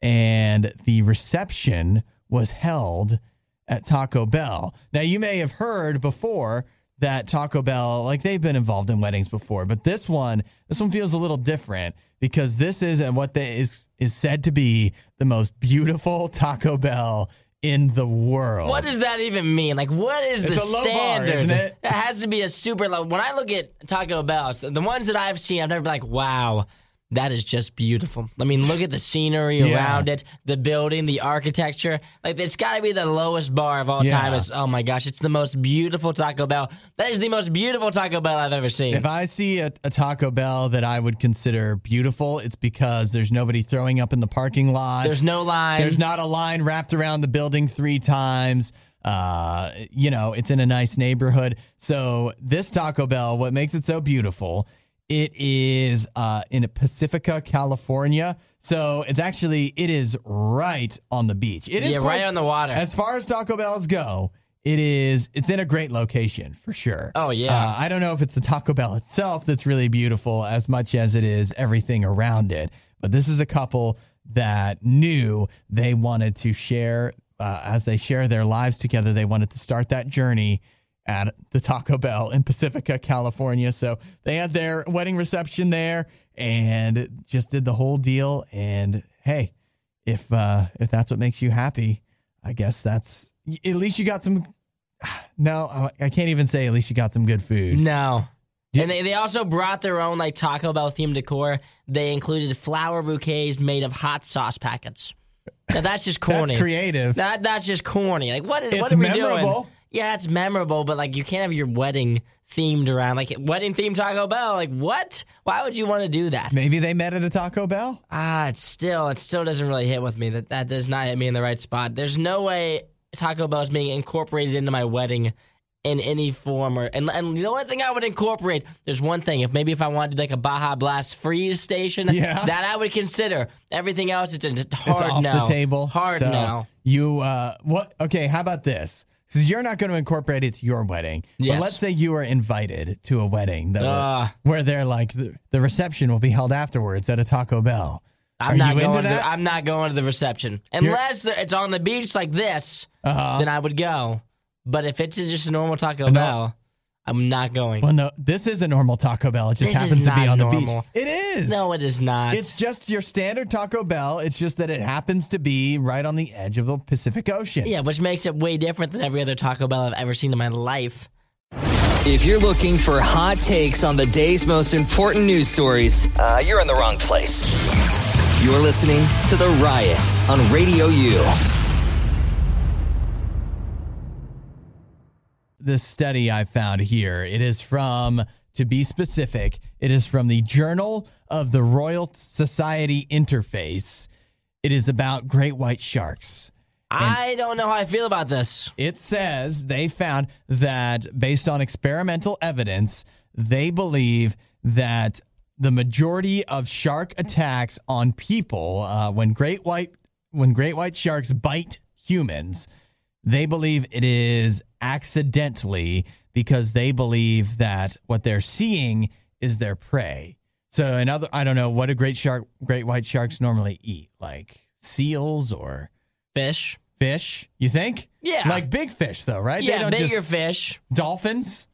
and the reception was held at Taco Bell. Now, you may have heard before that Taco Bell, like they've been involved in weddings before, but this one, this one feels a little different because this is what they, is is said to be the most beautiful Taco Bell in the world. What does that even mean? Like, what is It's the low bar, standard? isn't it? has to be a super low. When I look at Taco Bell's, the ones that I've seen, I've never been like, wow, that is just beautiful. I mean, look at the scenery Yeah. around it, the building, the architecture. Like, it's got to be the lowest bar of all Yeah. time. Is oh my gosh, it's the most beautiful Taco Bell. That is the most beautiful Taco Bell I've ever seen. If I see a, a Taco Bell that I would consider beautiful, it's because there's nobody throwing up in the parking lot. There's no line. There's not a line wrapped around the building three times. Uh, you know, it's in a nice neighborhood. So this Taco Bell, what makes it so beautiful, it is uh, in Pacifica, California. So it's actually it is right on the beach. It is Yeah, right on the water. As far as Taco Bells go, it is it's in a great location for sure. Oh, yeah. Uh, I don't know if it's the Taco Bell itself that's really beautiful as much as it is everything around it. But this is a couple that knew they wanted to share uh, as they share their lives together. They wanted to start that journey at the Taco Bell in Pacifica, California. So they had their wedding reception there and just did the whole deal. And hey, if uh, if that's what makes you happy, I guess that's at least you got some. (sighs) No, I can't even say at least you got some good food. No. And they, they also brought their own like Taco Bell themed decor. They included flower bouquets made of hot sauce packets. Now that's just (laughs) corny. That's creative. That that's just corny. Like what is It's what are we memorable. doing? Yeah, it's memorable, but like you can't have your wedding themed around like wedding themed Taco Bell. Like what? Why would you want to do that? Maybe they met at a Taco Bell. Ah, it's still it still doesn't really hit with me. That that does not hit me in the right spot. There's no way Taco Bell is being incorporated into my wedding in any form or and, and the only thing I would incorporate there's one thing if maybe if I wanted to do like a Baja Blast freeze station Yeah. that I would consider everything else it's a hard it's off no the table. hard So no You uh, what? Okay, how about this? Because you're not going to incorporate it to your wedding. Yes. But let's say you are invited to a wedding that Ah. where they're like the, the reception will be held afterwards at a Taco Bell. I'm Are not going to the, I'm not going to the reception unless it's on the beach like this Uh-huh. then I would go but if it's just a normal Taco Bell I'm not going Well, no, this is a normal Taco Bell. It just This is happens to be not on the normal. beach. It is. no it is not It's just your standard Taco Bell. It's just that it happens to be right on the edge of the Pacific Ocean. Yeah, which makes it way different than every other Taco Bell I've ever seen in my life. If you're looking for hot takes on the day's most important news stories, uh, you're in the wrong place. You're listening to The Riot on Radio U. this study I found here. It is from, to be specific, it is from the Journal of the Royal Society Interface. It is about great white sharks. I don't know how I feel about this. It says they found that based on experimental evidence, they believe that the majority of shark attacks on people uh, when great white when great white sharks bite humans, they believe it is accidentally because they believe that what they're seeing is their prey. So another I don't know what do great shark great white sharks normally eat like seals or Fish. fish. You think? Yeah. Like big fish, though, right? They Yeah, don't bigger just- fish. dolphins.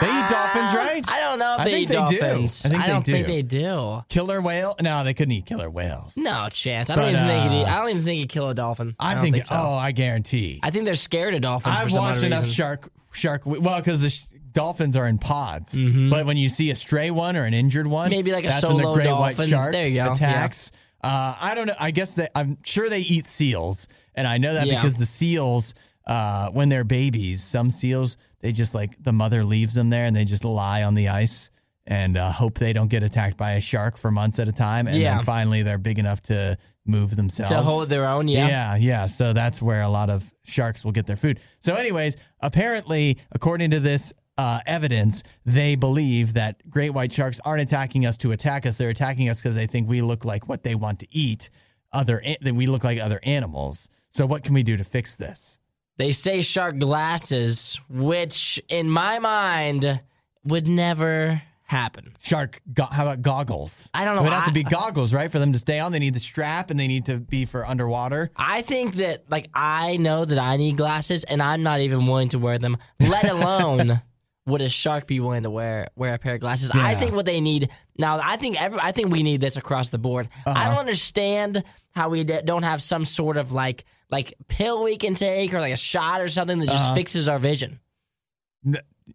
They eat dolphins, right? I don't know if I they think eat they do. dolphins. I think they don't think do. they do. Killer whale? No, they couldn't eat killer whales. No chance. I don't But, even think. uh, It'd, I don't even think kill a dolphin. I, I, don't think, think so. oh, I guarantee. I think they're scared of dolphins for I've some watched odd enough reason. shark shark. Well, because the sh- dolphins are in pods, but when you see a stray one or an injured one, Mm-hmm. Maybe like a that's when the solo great white dolphin. shark There you go, attacks. Uh, I don't know. I guess they. I'm sure they eat seals, and I know that Yeah. because the seals, uh, when they're babies, some seals they just like the mother leaves them there and they just lie on the ice and uh, hope they don't get attacked by a shark for months at a time, and Yeah. then finally they're big enough to move themselves to hold their own. Yeah. yeah, yeah. So that's where a lot of sharks will get their food. So, anyways, apparently, according to this uh, evidence, they believe that great white sharks aren't attacking us to attack us. They're attacking us because they think we look like what they want to eat. Other that we look like other animals. So, what can we do to fix this? They say shark glasses, which in my mind would never happen. Shark. Go- how about goggles? I don't know. It would have to be goggles, right, for them to stay on. They need the strap, and they need to be for underwater. I think that like I know that I need glasses and I'm not even willing to wear them, let alone (laughs) would a shark be willing to wear wear a pair of glasses. I think what they need now I think every I think we need this across the board. Uh-huh. I don't understand how we d- don't have some sort of like like pill we can take or like a shot or something that just Uh-huh. fixes our vision.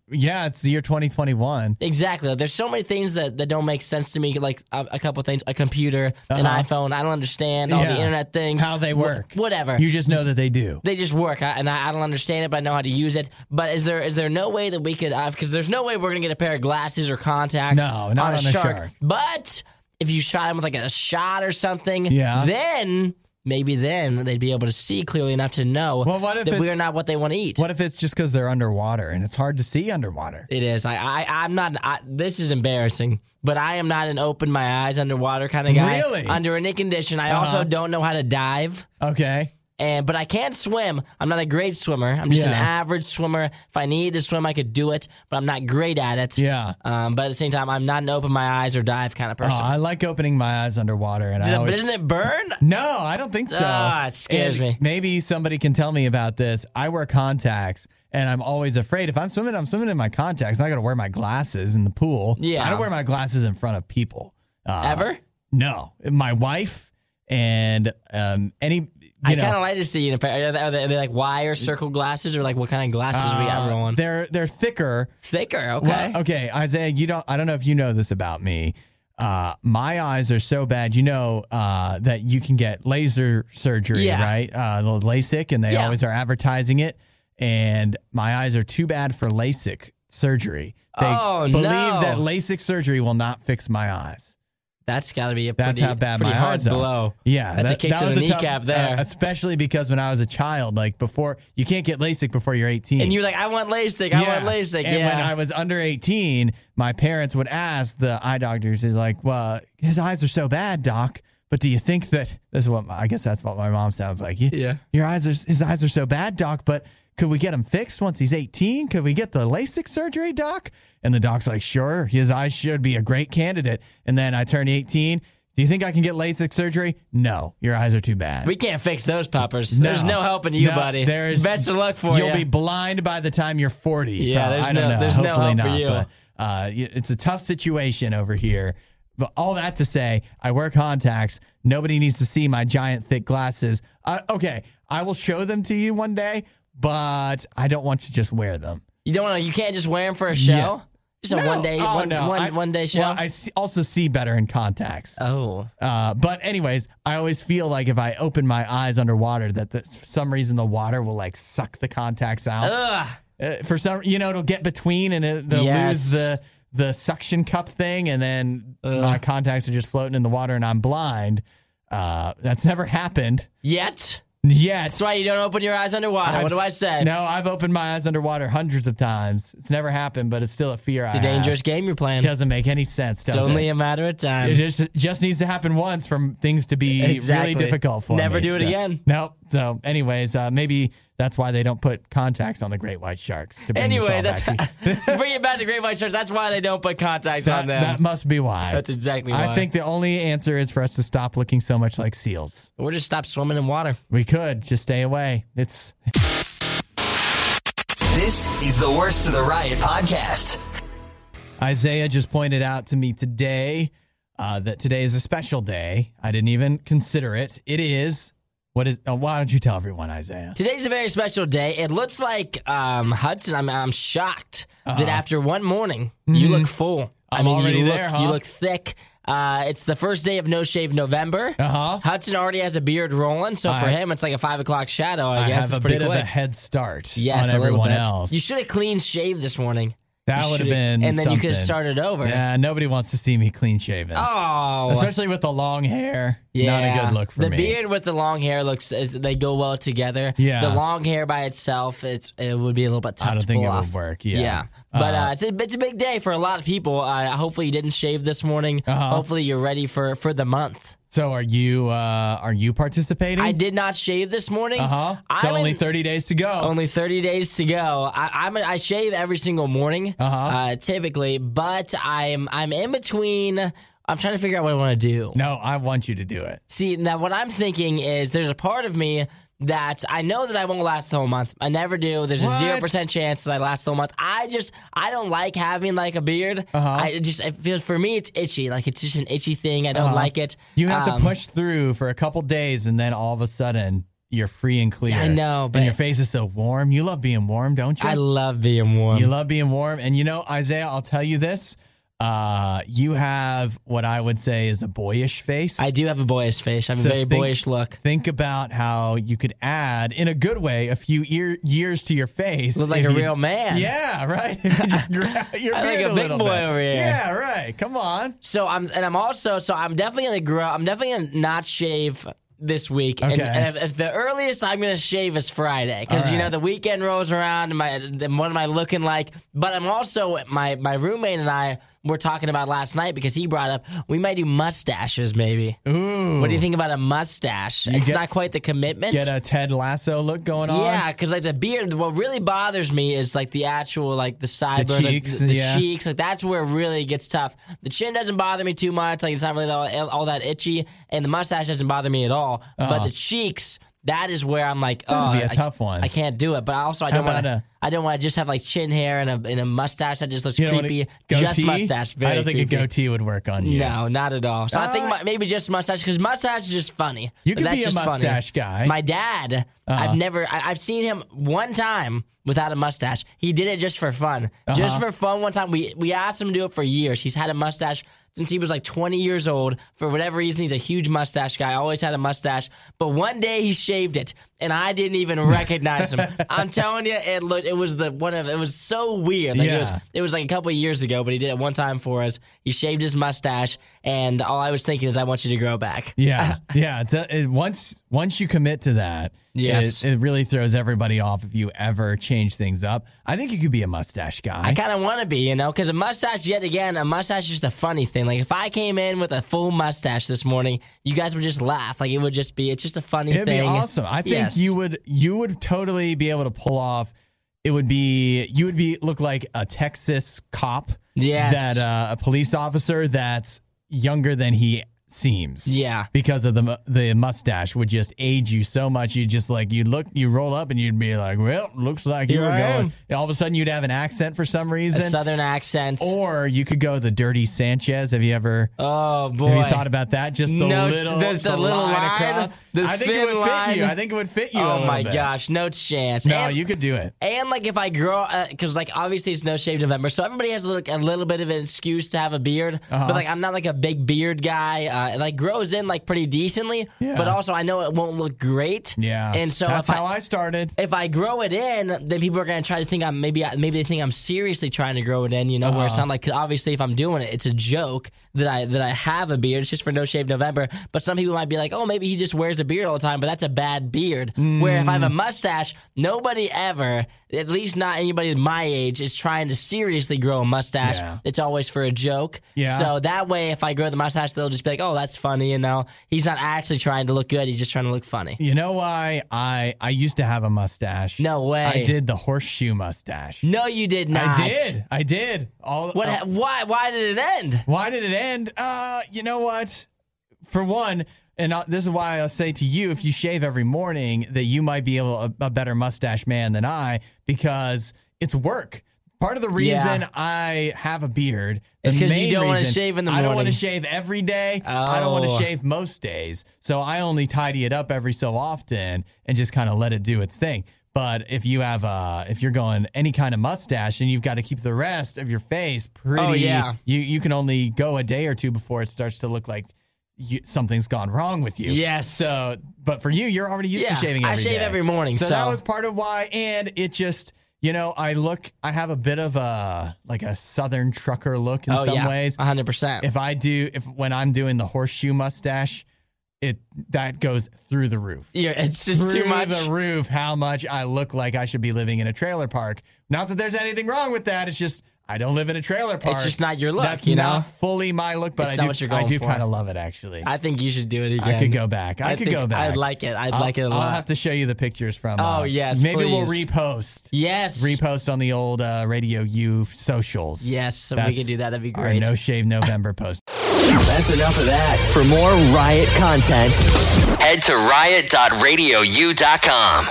Yeah, it's the year 2021. Exactly. There's so many things that, that don't make sense to me. Like a, a couple things, a computer, an Uh-huh. iPhone. I don't understand all the internet things, How they Wh- work. whatever. You just know that they do. they just work, I, and I, I don't understand it, but I know how to use it. But is there is there no way that we could? Because there's no way we're gonna get a pair of glasses or contacts. No, not on a on a shark. shark. But if you shot him with like a shot or something, Yeah. then maybe then they'd be able to see clearly enough to know Well, what if that we're not what they want to eat. What if it's just because they're underwater and it's hard to see underwater? It is. I, I I'm not. I, this is embarrassing, but I am not an open my eyes underwater kind of guy. Really? Under any condition, I Uh-huh. also don't know how to dive. Okay. And but I can't swim. I'm not a great swimmer. I'm just an average swimmer. If I needed to swim, I could do it, but I'm not great at it. Yeah. Um, but at the same time, I'm not an open my eyes or dive kind of Oh, person. I like opening my eyes underwater, and I but always. doesn't it burn? (laughs) no, I don't think so. Ah, it scares And me. Maybe somebody can tell me about this. I wear contacts, and I'm always afraid if I'm swimming, I'm swimming in my contacts. I got to wear my glasses in the pool. Yeah. I don't wear my glasses in front of people. Uh, Ever? No, my wife and um, any. I kind of like to see in a pair. Are they, are they, like wire circle glasses or like what kind of glasses we have uh, on? They're they're thicker. Thicker. Okay. Well, okay, Isaiah, you don't. I don't know if you know this about me. Uh, my eyes are so bad. You know uh, that you can get laser surgery, Yeah. right? Uh, the LASIK, and they Yeah. always are advertising it. And my eyes are too bad for LASIK surgery. They Oh, believe no. that LASIK surgery will not fix my eyes. That's got to be a That's how bad pretty my hard eyes are. blow. Yeah, That's a that- kick that to was the a tough- kneecap uh, there. especially because when I was a child, like before, you can't get LASIK before you're 18. and you're like, I want LASIK. I want LASIK. And yeah. when I was under 18, my parents would ask the eye doctors, is like, well, his eyes are so bad, doc. But do you think that this is what my, I guess that's what my mom sounds like? "Y- Yeah. Your eyes are his eyes are so bad, doc. But could we get him fixed once he's 18? Could we get the LASIK surgery, doc? And the doc's like, sure. His eyes should be a great candidate. And then I turn 18. Do you think I can get LASIK surgery? No, your eyes are too bad. we can't fix those puppers. There's no helping you, No, buddy. There's Best of luck for it. You'll you. be blind by the time you're 40. Yeah, Probably. there's I don't no- know. there's no Hopefully help for not, you. But, uh, it's a tough situation over here. But all that to say, I wear contacts. Nobody needs to see my giant thick glasses. Uh, okay, I will show them to you one day, but I don't want to just wear them. you don't want to. You can't just wear them for a show. Yeah. Just a No. one day, Oh, one, no. one- I- one day show. Well, I see, also see better in contacts. oh, Uh, but anyways, I always feel like if I open my eyes underwater, that the, for some reason the water will like suck the contacts out. ugh. Uh, for some, you know, it'll get between and it, they'll Yes. lose the the suction cup thing, and then my contacts are just floating in the water, and I'm blind. Uh, that's never happened Yet. Yet. That's why you don't open your eyes underwater. what do I say? No, I've opened my eyes underwater hundreds of times. It's never happened, but it's still a fear. It's a dangerous game you're playing. Doesn't make any sense. Does it's only it? a matter of time. It just just needs to happen once for things to be Exactly. really difficult for Never me. do it So- again. Nope. So, anyways, uh, maybe that's why they don't put contacts on the great white sharks. To bring Anyway, that's back to- (laughs) bring it back to Great White Sharks. That's why they don't put contacts that, on them. that must be why. That's exactly why. I think the only answer is for us to stop looking so much like seals. or just stop swimming in water. We could just stay away. It's This is the Worst of the Riot podcast. Isaiah just pointed out to me today uh, that today is a special day. I didn't even consider it. It is. What is? Uh, why don't you tell everyone, Isaiah? Today's a very special day. It looks like um, Hudson. I'm, I'm shocked that after one morning you look full. Uh-huh. Mm-hmm. I'm I mean, already you look, there, huh? You look thick. Uh, it's the first day of No Shave November. Uh-huh. Hudson already has a beard rolling, so for him it's like a five o'clock shadow. I, I guess have it's a pretty bit quick. of a head start yes, on everyone else. You should have clean shaved this morning. That would have been, and then you could have something. started over. Yeah, nobody wants to see me clean shaven. Oh, Especially with the long hair. Yeah. Not a good look for the me. The beard with the long hair looks is, they go well together. Yeah. The long hair by itself, it's it would be a little bit tough. I don't to think it would off. work, yeah. But Uh, uh, it's a it's a big day for a lot of people. Uh, hopefully you didn't shave this morning. Uh-huh. Hopefully you're ready for for the month. So are you uh are you participating? I did not shave this morning. Uh-huh. So I'm only in- 30 days to go. Only 30 days to go. I, I'm a, I shave every single morning, Uh-huh. uh, typically, but I'm I'm in between. I'm trying to figure out what I want to do. no, I want you to do it. See, now what I'm thinking is there's a part of me that I know that I won't last the whole month. I never do. There's a zero percent chance that I last the whole month. I just I don't like having like a beard. Uh-huh. I just it feels for me it's itchy. Like it's just an itchy thing. I don't like it. Uh-huh. You have Um, to push through for a couple days and then all of a sudden you're free and clear. I know, but- and your face is so warm. You love being warm, don't you? I love being warm. you love being warm. And you know, Isaiah, I'll tell you this. Uh, you have what I would say is a boyish face. I do have a boyish face. I have So a very think- boyish look. Think about how you could add, in a good way, a few ear, years to your face. Look like a you- real man. Yeah, right. (laughs) If you just grab (laughs) your I like a a big boy bit. over here. Yeah, right. Come on. So I'm and I'm also so I'm definitely gonna grow. I'm definitely gonna not shave this week. And, Okay. and if, if the earliest I'm gonna shave is Friday because All you know the weekend rolls around. And my then what am I looking like? But I'm also my my roommate and I were talking about last night because he brought up we might do mustaches maybe. Ooh. What do you think about a mustache? it's get- not quite the commitment. Get a Ted Lasso look going on. Yeah, because like the beard, what really bothers me is like the actual like the sideburns, like, cheeks, the, the yeah. cheeks. Like that's where it really gets tough. The chin doesn't bother me too much. Like it's not really all, all that itchy, and the mustache doesn't bother me at all. But uh-huh. the cheeks, that is where I'm like, oh, Uh-huh. be a I- tough one. I can't do it. But also, I How don't want about to. I don't want to just have like chin hair and a and a mustache that just looks You creepy. goatee? Just mustache. Very I don't think creepy. a goatee would work on you. No, not at all. So I think Uh, my, maybe just mustache because mustache is just funny. You could That's be a just funny. mustache guy. My dad, Uh-huh. I've never, I, I've seen him one time without a mustache. He did it just for fun, just Uh-huh. for fun. One time, we we asked him to do it for years. He's had a mustache since he was like 20 years old. For whatever reason, he's a huge mustache guy. Always had a mustache, but one day he shaved it, and I didn't even recognize him. (laughs) I'm telling you, it looked, it was the one of, it was so weird. Like it was, Yeah. it was like a couple of years ago, but he did it one time for us. He shaved his mustache, and all I was thinking is, I want you to grow back. Yeah, (laughs) yeah. It's a, it, once once you commit to that, Yes. it, it really throws everybody off if you ever change things up. I think you could be a mustache guy. I kind of want to be, you know, because a mustache, yet again, a mustache is just a funny thing. Like if I came in with a full mustache this morning, you guys would just laugh. Like it would just be, it's just a funny It'd thing. be awesome. I think Yes. you would you would totally be able to pull off. It would be you would be look like a Texas cop. Yes. That uh, a police officer that's younger than he seems. Yeah. Because of the the mustache would just age you so much. You just like you look you roll up and you'd be like, well, looks like you were I going. am. All of a sudden you'd have an accent for some A reason. southern accent. Or you could go the dirty Sanchez. Have you ever oh boy. have you thought about that? Just the No, little, there's the a little line, across. the I think it would fit you. I think it would fit you. a Oh my bit. gosh, no chance. No, And- you could do it. And like if I grow, because like obviously it's no shave November, so everybody has like a little bit of an excuse to have a beard. Uh-huh. But like I'm not like a big beard guy. Uh, it like grows in like pretty decently, Yeah. but also I know it won't look great. Yeah, And so that's how I started. if I grow it in, then people are gonna try to think I'm maybe maybe they think I'm seriously trying to grow it in. You know, where Uh-huh. it's not like obviously if I'm doing it, it's a joke that I that I have a beard. It's just for No Shave November. But some people might be like, oh, maybe he just wears a beard all the time, but that's a bad beard. Where if I have Mm. a mustache, nobody ever, at least not anybody my age, is trying to seriously grow a mustache. Yeah. It's always for a joke. Yeah. So that way, if I grow the mustache, they'll just be like, oh, that's funny. You know, he's not actually trying to look good. He's just trying to look funny. You know why I I used to have a mustache? No way. I did the horseshoe mustache. No, you did not. I did. I did. All What? uh, why? Why did it end? Why did it end? Uh, you know what? For one, and this is why I'll say to you, if you shave every morning, that you might be able a, a better mustache man than I because it's work. Part of the reason I have a beard is because you don't wanna shave in the morning. I don't want to shave every day. I don't want to Oh. shave most days. So I only tidy it up every so often and just kind of let it do its thing. But if you have a, if you're going any kind of mustache and you've got to keep the rest of your face oh, pretty Oh, yeah. you you can only go a day or two before it starts to look like you, something's gone wrong with you. Yes. So, but for you, you're already used Yeah, to shaving I shave day. every morning, So, that was part of why. And it just, you know, I look, I have a bit of a like a southern trucker look in oh some yeah, ways. hundred percent. If I do, if when I'm doing the horseshoe mustache, it that goes through the roof. Yeah, it's just through too much. the roof. How much I look like I should be living in a trailer park. Not that there's anything wrong with that. It's just I don't live in a trailer park. It's just not your look, That's you not fully my look, but It's I not do. what you're I do kind of love it actually. I think you should do it again. I could go back. I, could go back. I'd like it. I'd I'll- like it I'll have to show you the pictures from. Oh, uh, yes, maybe we'll repost. yes. Repost on the old uh, Radio U socials. Yes, so we can do that. That'd be Our great. No Shave November post. That's enough of that. For more Riot content, head to riot.radiou.com.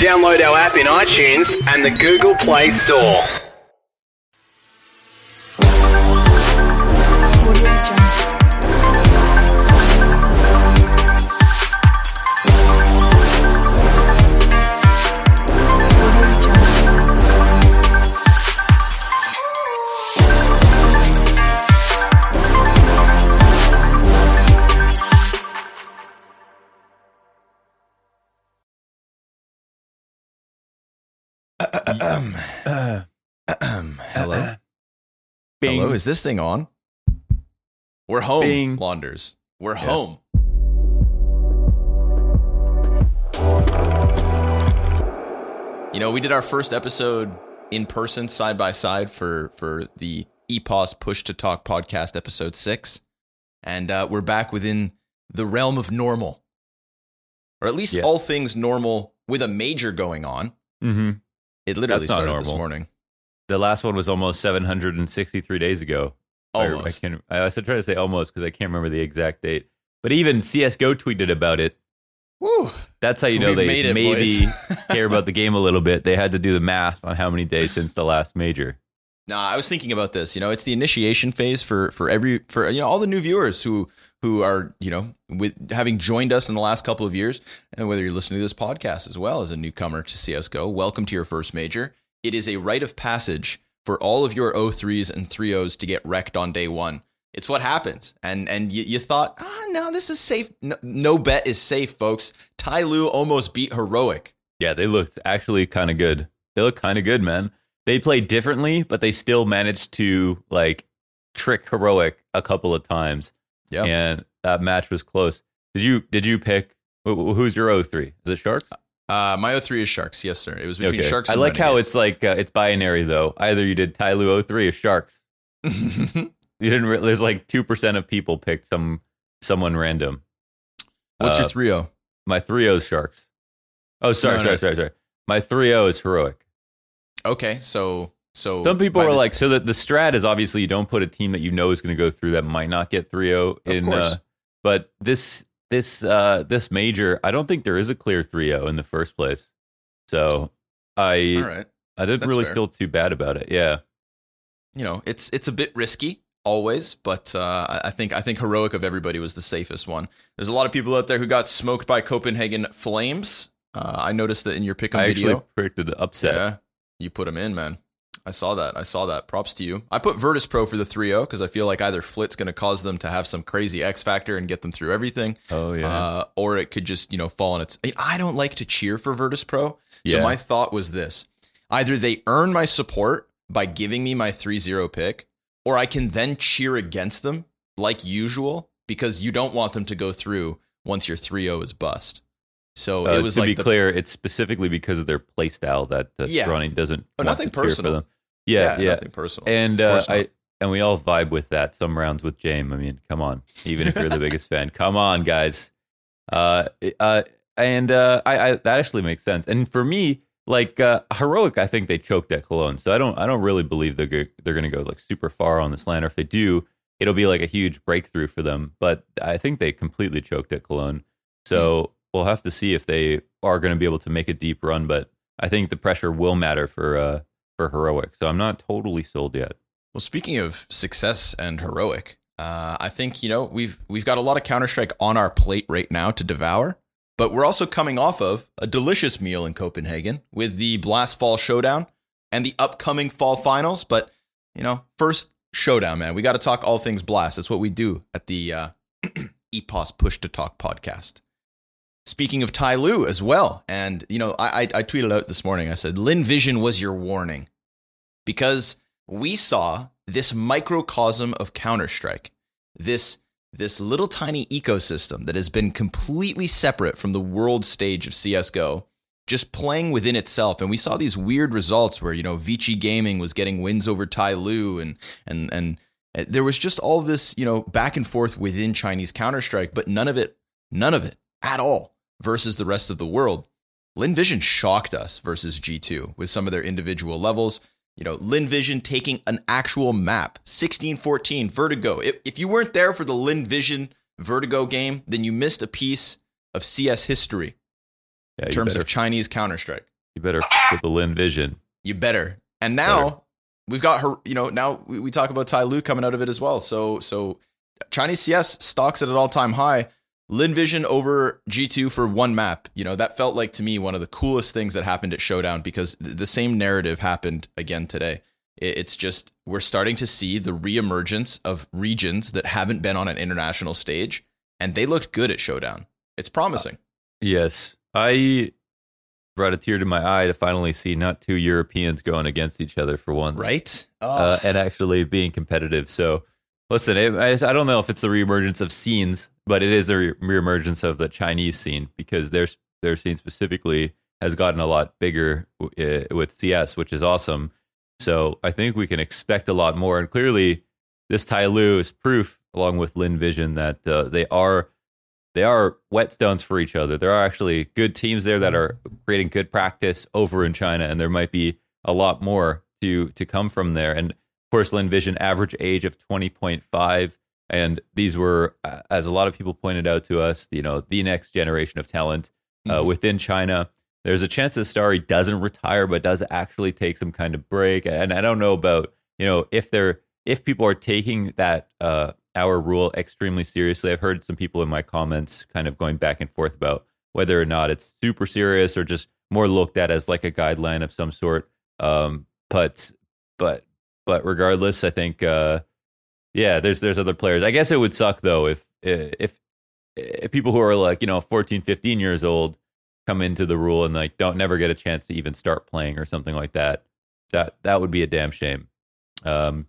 Download our app in iTunes and the Google Play Store. Hello? Bing. Hello, is this thing on? We're home, Bing. Launders. We're home. You know, we did our first episode in person, side by side, for for the EPOS Push to Talk podcast, episode six, and uh, we're back within the realm of normal, or at least Yeah. all things normal with a major going on. hmm It literally That's not started this normal. morning. The last one was almost 763 days ago. I- Almost. I, can, I also try to say almost because I can't remember the exact date. But even CSGO tweeted about it. Woo. That's how you know We've they it, maybe (laughs) care about the game a little bit. They had to do the math on how many days since the last major. Nah, I was thinking about this. You know, it's the initiation phase for for every for you know all the new viewers who who are you know with having joined us in the last couple of years, and whether you're listening to this podcast as well as a newcomer to CS:GO, welcome to your first major. It is a rite of passage for all of your O3s and 3Os to get wrecked on day one. It's what happens, and and you, you thought, ah, no, this is safe. No, no bet is safe, folks. TyLoo almost beat heroic. Yeah, they looked actually kind of good. They look kind of good, man. They played differently, but they still managed to like trick heroic a couple of times. Yeah. and that match was close. Did you did you pick wh- wh- who's your O three? Is it Sharks? Uh, my O3 is Sharks. Yes, sir. It was between Sharks. I like how it's like uh, it's binary though. Either you did TyLoo 03 or Sharks. (laughs) You didn't. Re- there's like two percent of people picked some someone random. What's Uh, your 3 My 3 is Sharks. Oh, sorry, No, sorry, no. sorry, sorry. My three O is heroic. Okay, so so Some people are the- like, so that the strat is obviously you don't put a team that you know is going to go through that might not get 3-0 in. Uh, but this this uh this major, I don't think there is a clear 3-0 in the first place. So I right. I didn't That's really fair. feel too bad about it. Yeah. You know, it's it's a bit risky always, but uh, I- think I think heroic of everybody was the safest one. There's a lot of people out there who got smoked by Copenhagen Flames. Uh, I noticed that in your pick 'em I video. actually predicted the upset. You put them in, man. I saw that. I saw that. Props to you. I put Virtus Pro for the 3-0 because I feel like either FL1T's going to cause them to have some crazy X factor and get them through everything, Oh yeah. uh, or it could just you know fall on its. I, mean, I don't like to cheer for Virtus Pro, so Yeah. my thought was this: either they earn my support by giving me my 3-0 pick, or I can then cheer against them like usual because you don't want them to go through once your 3-0 is bust. So Uh, it was to like be the, clear, it's specifically because of their play style that uh, Yeah. Doesn't. Oh, nothing cheer for personal. them. Yeah, yeah, nothing personal. and uh. I and we all vibe with that. Some rounds with James. I mean, come on, even if you're the biggest fan, (laughs) come on, guys. Uh, uh, and uh, I, I that actually makes sense. And for me, like uh, heroic, I think they choked at Cologne, so I don't, I don't really believe they're go- they're going to go like super far on this land. Or if they do, it'll be like a huge breakthrough for them. But I think they completely choked at Cologne. So we'll have to see if they are going to be able to make a deep run. But I think the pressure will matter for uh, for heroic. So I'm not totally sold yet. Well, speaking of success and heroic, uh, I think you know we've we've got a lot of Counter Strike on our plate right now to devour, but we're also coming off of a delicious meal in Copenhagen with the Blast Fall Showdown and the upcoming Fall Finals. But you know, first Showdown, man, we got to talk all things Blast. That's what we do at the uh, (clears throat) EPOS Push to Talk podcast. Speaking of TyLoo as well, and you know, I, I tweeted out this morning. I said, "Lynn Vision was your warning," because we saw this microcosm of Counter Strike, this this little tiny ecosystem that has been completely separate from the world stage of CS:GO, just playing within itself. And we saw these weird results where you know Vici Gaming was getting wins over TyLoo, and and and uh, there was just all this you know back and forth within Chinese Counter Strike, but none of it, none of it at all versus the rest of the world. Lynn Vision shocked us versus G2 with some of their individual levels. You know, Lynn Vision taking an actual map, 1614 Vertigo. If, if you weren't there for the Lynn Vision Vertigo game, then you missed a piece of CS history Yeah, in terms better, of Chinese Counter Strike. you better with the Lynn Vision. You better. And now Better. we've got her. You know, now we, we talk about TyLoo coming out of it as well. So so Chinese CS stocks at an all time high. Lynn Vision over G2 for one map. You know, that felt like to me one of the coolest things that happened at Showdown because th- the same narrative happened again today. It- It's just we're starting to see the reemergence of regions that haven't been on an international stage, and they looked good at Showdown. It's promising. Yes, I brought a tear to my eye to finally see not two Europeans going against each other for once, right? Uh, and actually being competitive. So, listen, I, I don't know if it's the reemergence of scenes, but it is a re- reemergence of the Chinese scene because their their scene specifically has gotten a lot bigger uh, with CS, which is awesome. So, I think we can expect a lot more. And clearly, this TyLoo is proof, along with Lynn Vision, that uh, they are they are whetstones for each other. There are actually good teams there that are creating good practice over in China, and there might be a lot more to to come from there. And of course, Lynn Vision average age of twenty point five, and these were, uh, as a lot of people pointed out to us, you know, the next generation of talent uh, within China. There's a chance that Starry doesn't retire, but does actually take some kind of break. And I don't know about you know if they're if people are taking that uh, our rule extremely seriously. I've heard some people in my comments kind of going back and forth about whether or not it's super serious or just more looked at as like a guideline of some sort. Um, but but but regardless, I think uh, yeah, there's there's other players. I guess it would suck though if if if people who are like you know 14, 15 years old come into the rule and like don't never get a chance to even start playing or something like that. That that would be a damn shame. Um,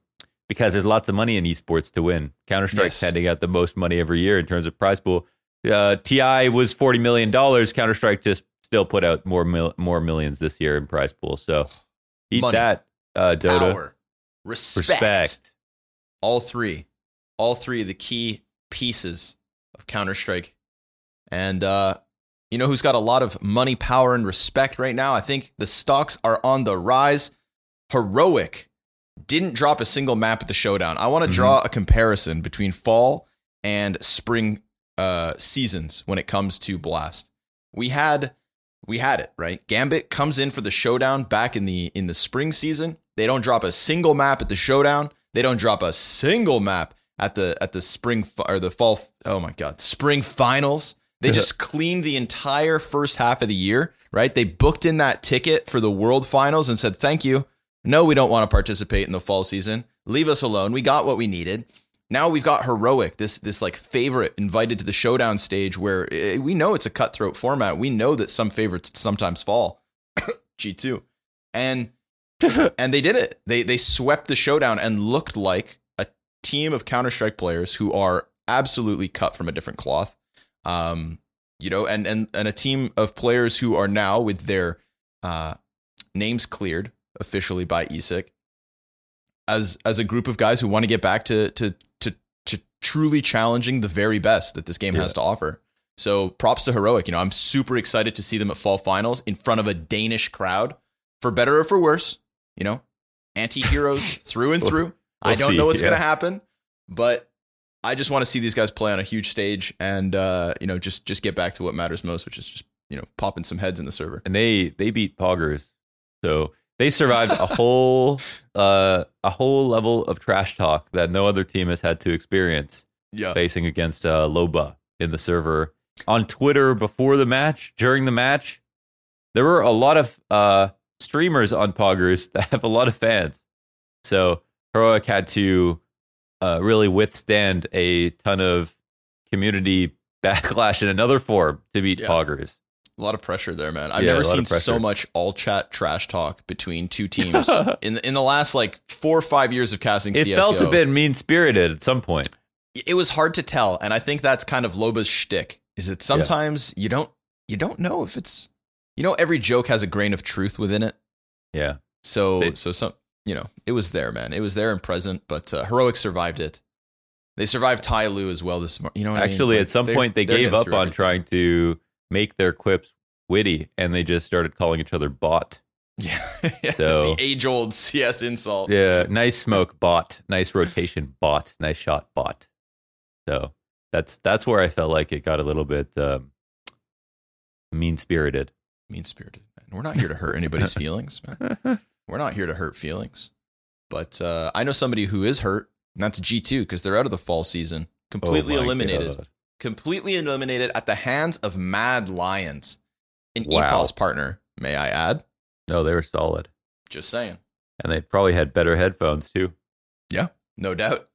because there's lots of money in esports to win. Counter Strike's Yes. handing out the most money every year in terms of prize pool. Uh, Ti was forty million dollars. Counter Strike just still put out more mil- more millions this year in prize pool. So eat Money. that, uh, Dota. Power, respect. Respect. All three, all three of the key pieces of Counter Strike. And uh, you know who's got a lot of money, power, and respect right now? I think the stocks are on the rise. Heroic didn't drop a single map at the showdown. I want to draw a comparison between fall and spring uh, seasons when it comes to Blast. We had we had it right. Gambit comes in for the showdown back in the in the spring season. They don't drop a single map at the showdown. They don't drop a single map at the at the spring or the fall. Oh my god, spring finals. They just cleaned the entire first half of the year. Right? They booked in that ticket for the world finals and said thank you. No, we don't want to participate in the fall season. Leave us alone. We got what we needed. Now we've got heroic, this this like favorite invited to the showdown stage where eh, we know it's a cutthroat format. We know that some favorites sometimes fall. (coughs) G2. And and they did it. They they swept the showdown and looked like a team of Counter-Strike players who are absolutely cut from a different cloth. Um, you know, and and and a team of players who are now with their uh names cleared officially by ESIC as as a group of guys who want to get back to to to to truly challenging the very best that this game has to offer. So props to Heroic. You know, I'm super excited to see them at fall finals in front of a Danish crowd, for better or for worse. You know, anti-heroes (laughs) through and through. I we'll don't see, know what's yeah. gonna happen, but I just want to see these guys play on a huge stage and uh, you know just just get back to what matters most, which is just you know popping some heads in the server. and they they beat Poggers, so they survived a whole (laughs) uh, a whole level of trash talk that no other team has had to experience Yeah, facing against uh, Loba in the server on Twitter before the match, during the match. There were a lot of uh, streamers on Poggers (laughs) that have a lot of fans, so Heroic had to uh, really withstand a ton of community (laughs) backlash in another form to beat Yeah. Poggers. a lot of pressure there, man. I've Yeah, never seen so much all chat trash talk between two teams (laughs) in the, in the last like four or five years of casting. It CS:GO. felt a bit mean spirited at some point. it was hard to tell, and I think that's kind of Loba's shtick. Is that sometimes you don't you don't know if it's you know every joke has a grain of truth within it. Yeah. So They- so some you know it was there, man. It was there and present, but uh, heroic survived it. They survived TyLoo as well this morning. You know, what I mean? Actually, Like, at some point, they gave up on everything. trying to make their quips witty and they just started calling each other bot. Yeah, (laughs) So- the age old CS insult. Yeah. nice smoke bot. Nice rotation bot. Nice shot bot. So that's that's where I felt like it got a little bit um, mean spirited. Mean spirited. We're not here to hurt anybody's (laughs) feelings, man. We're not here to hurt feelings. But uh, I know somebody who is hurt, and that's G2 because they're out of the fall season, completely Oh eliminated, God. completely eliminated at the hands of Mad Lions, an Wow. EPOS partner. May I add? No, they were solid. Just saying. And they probably had better headphones too. Yeah, no doubt.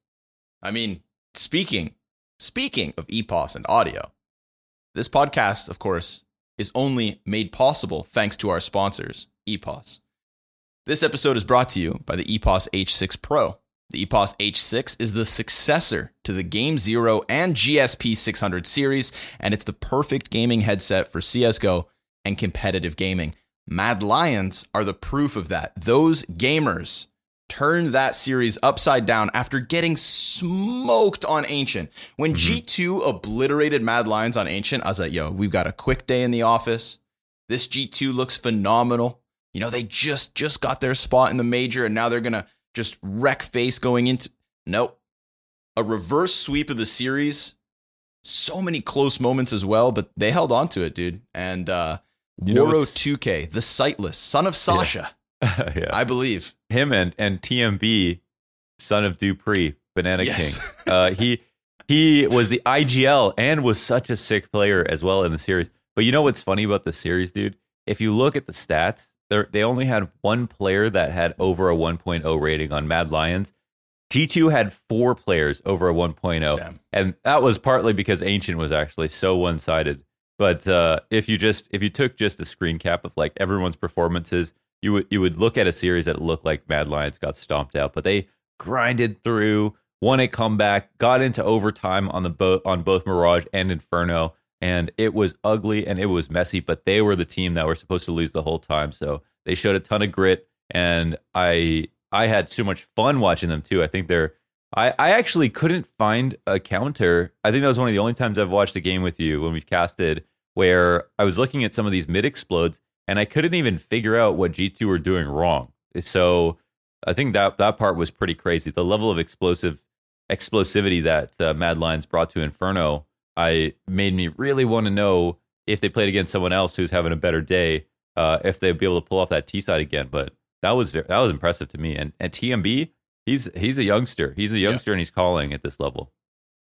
I mean, speaking speaking of EPOS and audio, this podcast, of course, is only made possible thanks to our sponsors, EPOS. This episode is brought to you by the EPOS H6 Pro. The EPOS H6 is the successor to the Game Zero and GSP 600 series, and it's the perfect gaming headset for CSGO and competitive gaming. Mad Lions are the proof of that. Those gamers turned that series upside down after getting smoked on Ancient. When G2 obliterated Mad Lions on Ancient, I was like, yo, we've got a quick day in the office. This G2 looks phenomenal. You know, they just just got their spot in the major and now they're going to just wreck face going into Nope. A reverse sweep of the series. So many close moments as well, but they held on to it, dude. And uh You Waro 2K, the sightless, son of Sasha, (laughs) yeah. I believe. Him and and TMB, son of dupreeh, Banana Yes. King. Uh, he he was the IGL and was such a sick player as well in the series. But you know what's funny about the series, dude? If you look at the stats, they they only had one player that had over a 1.0 rating on Mad Lions. G2 had four players over a 1.0. Damn. And that was partly because Ancient was actually so one sided. But uh, if you just if you took just a screen cap of like everyone's performances, you would you would look at a series that looked like Mad Lions got stomped out, but they grinded through, won a comeback, got into overtime on the boat on both Mirage and Inferno, and it was ugly and it was messy. But they were the team that were supposed to lose the whole time, so they showed a ton of grit, and I I had so much fun watching them too. I think they're I, I actually couldn't find a counter. I think that was one of the only times I've watched a game with you when we've casted where I was looking at some of these mid explodes and I couldn't even figure out what G2 were doing wrong. So I think that that part was pretty crazy. The level of explosive explosivity that uh, Mad Lions brought to Inferno, I made me really want to know if they played against someone else who's having a better day, uh, if they'd be able to pull off that T side again. But that was that was impressive to me. And and TMB, he's he's a youngster. He's a youngster and he's calling at this level.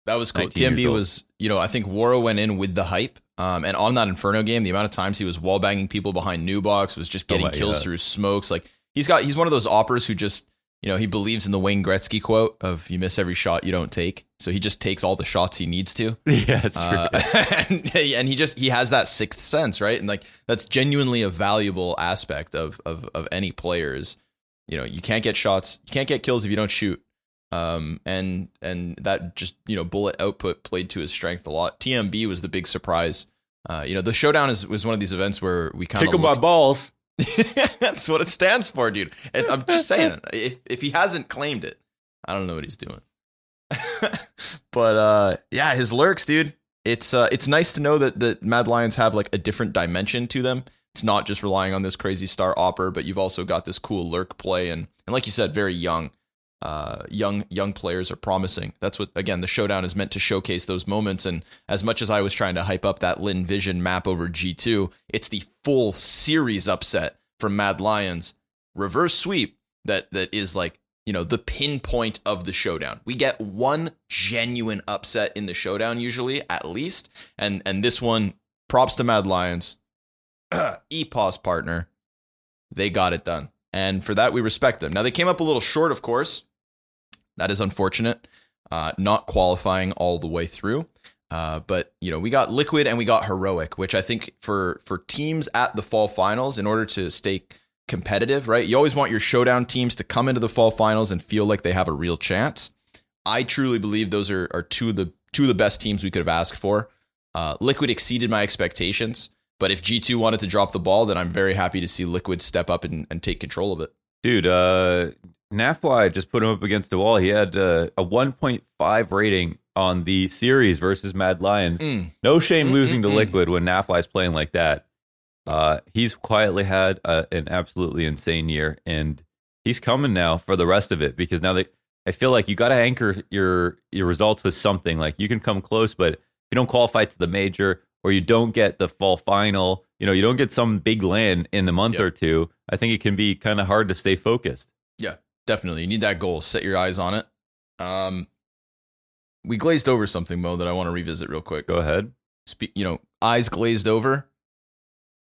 That was cool. TMB was, you know, I think Waro went in with the hype. Um, and on that Inferno game, the amount of times he was wall banging people behind new box was just Oh getting my kills through smokes. Like he's got, he's one of those operas who just, you know, he believes in the Wayne Gretzky quote of "You miss every shot you don't take." So he just takes all the shots he needs to. (laughs) yeah, true. Uh, (laughs) and, and he just he has that sixth sense, right? And like that's genuinely a valuable aspect of of of any player is, you know, you can't get shots, you can't get kills if you don't shoot. Um and and that just you know bullet output played to his strength a lot. TMB was the big surprise. Uh, you know, the showdown is was one of these events where we kind of Tickle of my balls. (laughs) That's what it stands for, dude. It, I'm just saying, if if he hasn't claimed it, I don't know what he's doing. (laughs) but uh, yeah, his lurks, dude. It's uh, it's nice to know that that Mad Lions have like a different dimension to them. It's not just relying on this crazy star opera, but you've also got this cool lurk play, and and like you said, very young. Uh, young young players are promising. That's what again the showdown is meant to showcase those moments. And as much as I was trying to hype up that Lynn Vision map over G two, it's the full series upset from Mad Lions reverse sweep that that is like you know the pinpoint of the showdown. We get one genuine upset in the showdown usually at least, and and this one props to Mad Lions, (clears throat) EPOS partner, they got it done, and for that we respect them. Now they came up a little short, of course. That is unfortunate, uh, not qualifying all the way through. Uh, but you know we got liquid and we got heroic, which I think for for teams at the fall finals, in order to stay competitive, right? You always want your showdown teams to come into the fall finals and feel like they have a real chance. I truly believe those are, are two of the two of the best teams we could have asked for. Uh, Liquid exceeded my expectations, but if G2 wanted to drop the ball, then I'm very happy to see Liquid step up and, and take control of it. Dude, uh, Nafly just put him up against the wall. He had uh, a 1.5 rating on the series versus Mad Lions. Mm. No shame Mm, losing mm, to mm. Liquid when Nafly's playing like that. Uh, he's quietly had uh an absolutely insane year, and he's coming now for the rest of it because now they, I feel like you got to anchor your your results with something. Like you can come close, but if you don't qualify to the major or you don't get the fall final, you know, you don't get some big land in the month Yep. or two. I think it can be kind of hard to stay focused. Yeah, definitely. You need that goal. Set your eyes on it. Um, we glazed over something, Mo, that I want to revisit real quick. Go ahead. Spe- you know, eyes glazed over.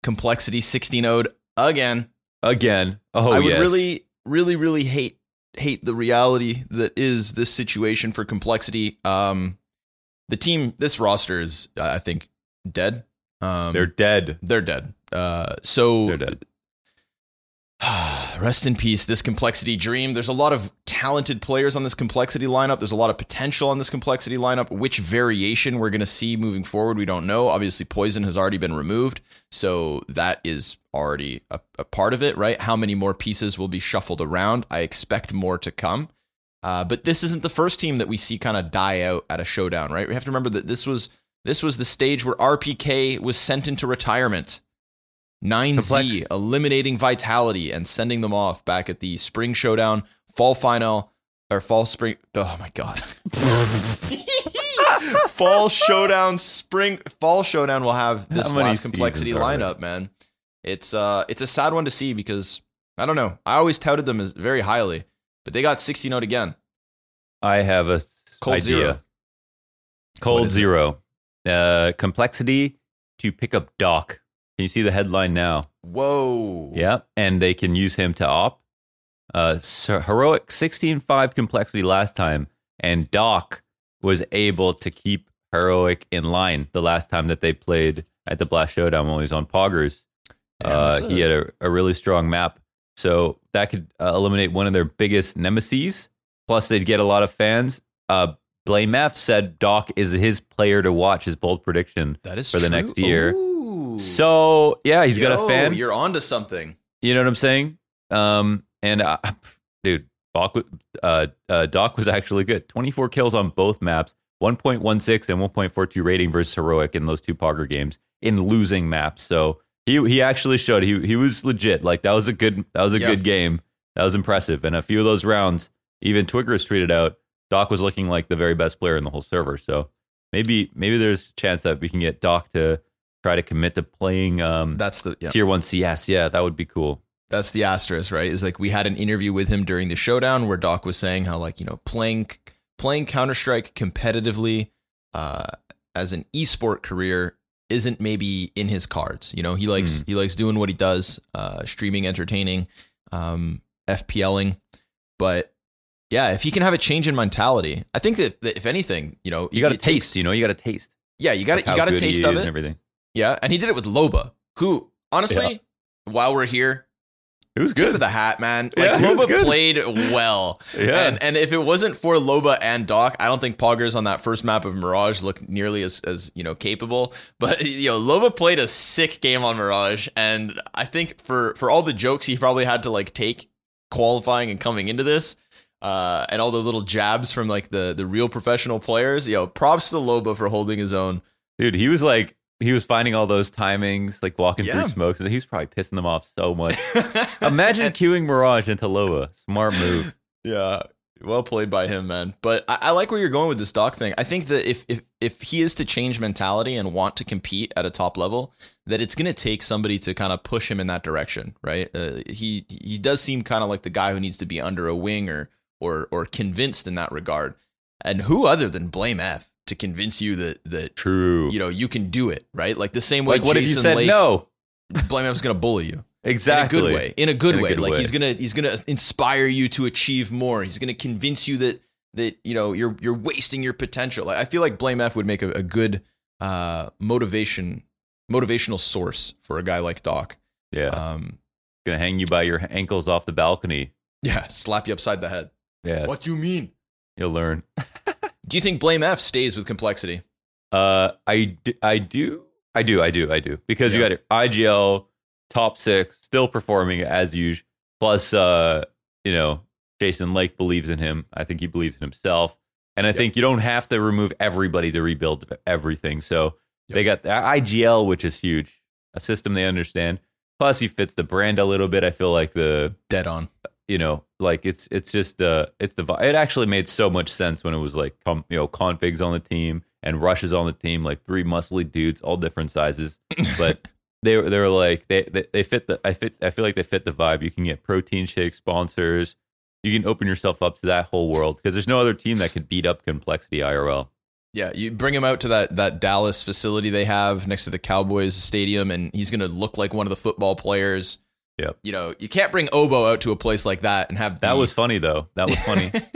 Complexity 16 0'd again. Again. Oh, I would yes. really, really, really hate hate the reality that is this situation for complexity. Um, the team, this roster is, I think, dead. Um, They're dead. they're dead. Uh, so They're dead. (sighs) Rest in peace, this complexity dream. There's a lot of talented players on this complexity lineup. There's a lot of potential on this complexity lineup. Which variation we're going to see moving forward, we don't know. Obviously, poizon has already been removed, so that is already a, a part of it, right? How many more pieces will be shuffled around? I expect more to come. Uh, but this isn't the first team that we see kind of die out at a showdown, right? We have to remember that this was this was the stage where RPK was sent into retirement. 9Z Complex- eliminating Vitality and sending them off back at the Spring Showdown, Fall Final, or Fall Spring. Oh my God. (laughs) fall Showdown, Spring, Fall Showdown will have this last complexity are there? lineup, man. It's uh, it's a sad one to see because I don't know. I always touted them as very highly, but they got 60 note again. I have a Cold idea. Zero. Cold it? Zero. Uh, complexity to pick up Doc. Can you see the headline now? Whoa. Yeah, and they can use him to op. Uh, heroic 16-5 complexity last time, and Doc was able to keep heroic in line the last time that they played at the Blast Showdown when he was on Poggers. Damn, uh, he had a, a really strong map, so that could uh, eliminate one of their biggest nemesis. Plus, they'd get a lot of fans. Uh, blameF said Doc is his player to watch. His bold prediction. That is for the next year. Ooh. So yeah, he's got a fan. You're onto something. You know what I'm saying? Um, and uh, (laughs) dude, Doc, uh, uh, Doc was actually good. 24 kills on both maps, 1.16 and 1.42 rating versus heroic in those two Pogger games in losing maps. So he he actually showed he he was legit. Like that was a good that was a Yeah. good game. That was impressive. And a few of those rounds, even Twiggers tweeted out, Doc was looking like the very best player in the whole server. So maybe maybe there's a chance that we can get Doc to try to commit to playing um, That's the yeah. tier one CS. Yeah, that would be cool. That's the asterisk, right? Is like we had an interview with him during the showdown where Doc was saying how like you know playing playing Counter Strike competitively uh, as an esport career isn't maybe in his cards. You know, he likes Hmm. he likes doing what he does, uh, streaming, entertaining, um, FPLing, but. Yeah, if he can have a change in mentality, I think that, that if anything, you know, You got a it takes- taste, you know, you got a taste. Yeah, you got you got a taste of it. everything. Yeah, and he did it with Loba, who honestly, while we're here, It was tip good. of the hat, man. Like Yeah, Loba played well. (laughs) Yeah. And and if it wasn't for Loba and Doc, I don't think Poggers on that first map of Mirage looked nearly as as you know capable. (laughs) But you know, Loba played a sick game on Mirage, and I think for for all the jokes he probably had to like take qualifying and coming into this. Uh, and all the little jabs from like the the real professional players, you know, props to Loba for holding his own. Dude, he was like, he was finding all those timings, like walking Yeah. through smokes, and he was probably pissing them off so much. (laughs) Imagine queuing Mirage into Loba. Smart move. Yeah. Well played by him, man. But I, I like where you're going with this Doc thing. I think that if if if he is to change mentality and want to compete at a top level, that it's going to take somebody to kind of push him in that direction, right? Uh, he he does seem kind of like the guy who needs to be under a wing or or or convinced in that regard. And who other than blameF to convince you that that True. you know you can do it, right? Like the same way. like, what if you Jason said Lake, no? blameF's going to bully you Exactly. in a good way in a good In a way good like way. he's gonna he's gonna inspire you to achieve more he's gonna convince you that that you know you're you're wasting your potential like, i feel like blameF would make a, a good uh motivation motivational source for a guy like doc Yeah. um Gonna hang you by your ankles off the balcony. yeah slap you upside the head Yeah. what do you mean You'll learn. (laughs) do you think blameF stays with complexity Uh, I, d- I do. I do. I do. I do. Because Yeah. you got IGL top six, still performing as usual. Plus, uh, you know, Jason Lake believes in him. I think he believes in himself. And I think you don't have to remove everybody to rebuild everything. So they got the IGL, which is huge, a system they understand. Plus, he fits the brand a little bit. I feel like the dead on you know, like it's it's just uh it's the it actually made so much sense when it was like com, you know configs on the team and rushes on the team like three muscly dudes all different sizes. But (laughs) they were they were like they, they they fit the I fit I feel like they fit the vibe. You can get protein shake sponsors. You can open yourself up to that whole world because there's no other team that could beat up complexity IRL yeah you bring him out to that that dallas facility they have next to the cowboys stadium and he's gonna look like one of the football players Yep. you know you can't bring obo out to a place like that and have that the- was funny though that was funny (laughs)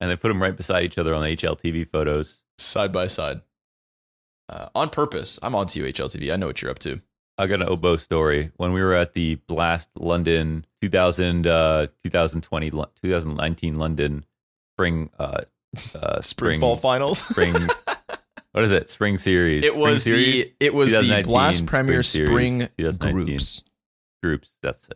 and they put them right beside each other on the HLTV photos side by side uh, on purpose. I'm on to you, HLTV. I know what you're up to. I got an oBo story. When we were at the Blast London 2000, uh, 2020, 2019 London spring, uh, uh, (laughs) Spring fall finals. spring, (laughs) what is it? Spring series. it was spring the it was the Blast Premier Spring Spring, Series, 2019. groups. Groups. That's.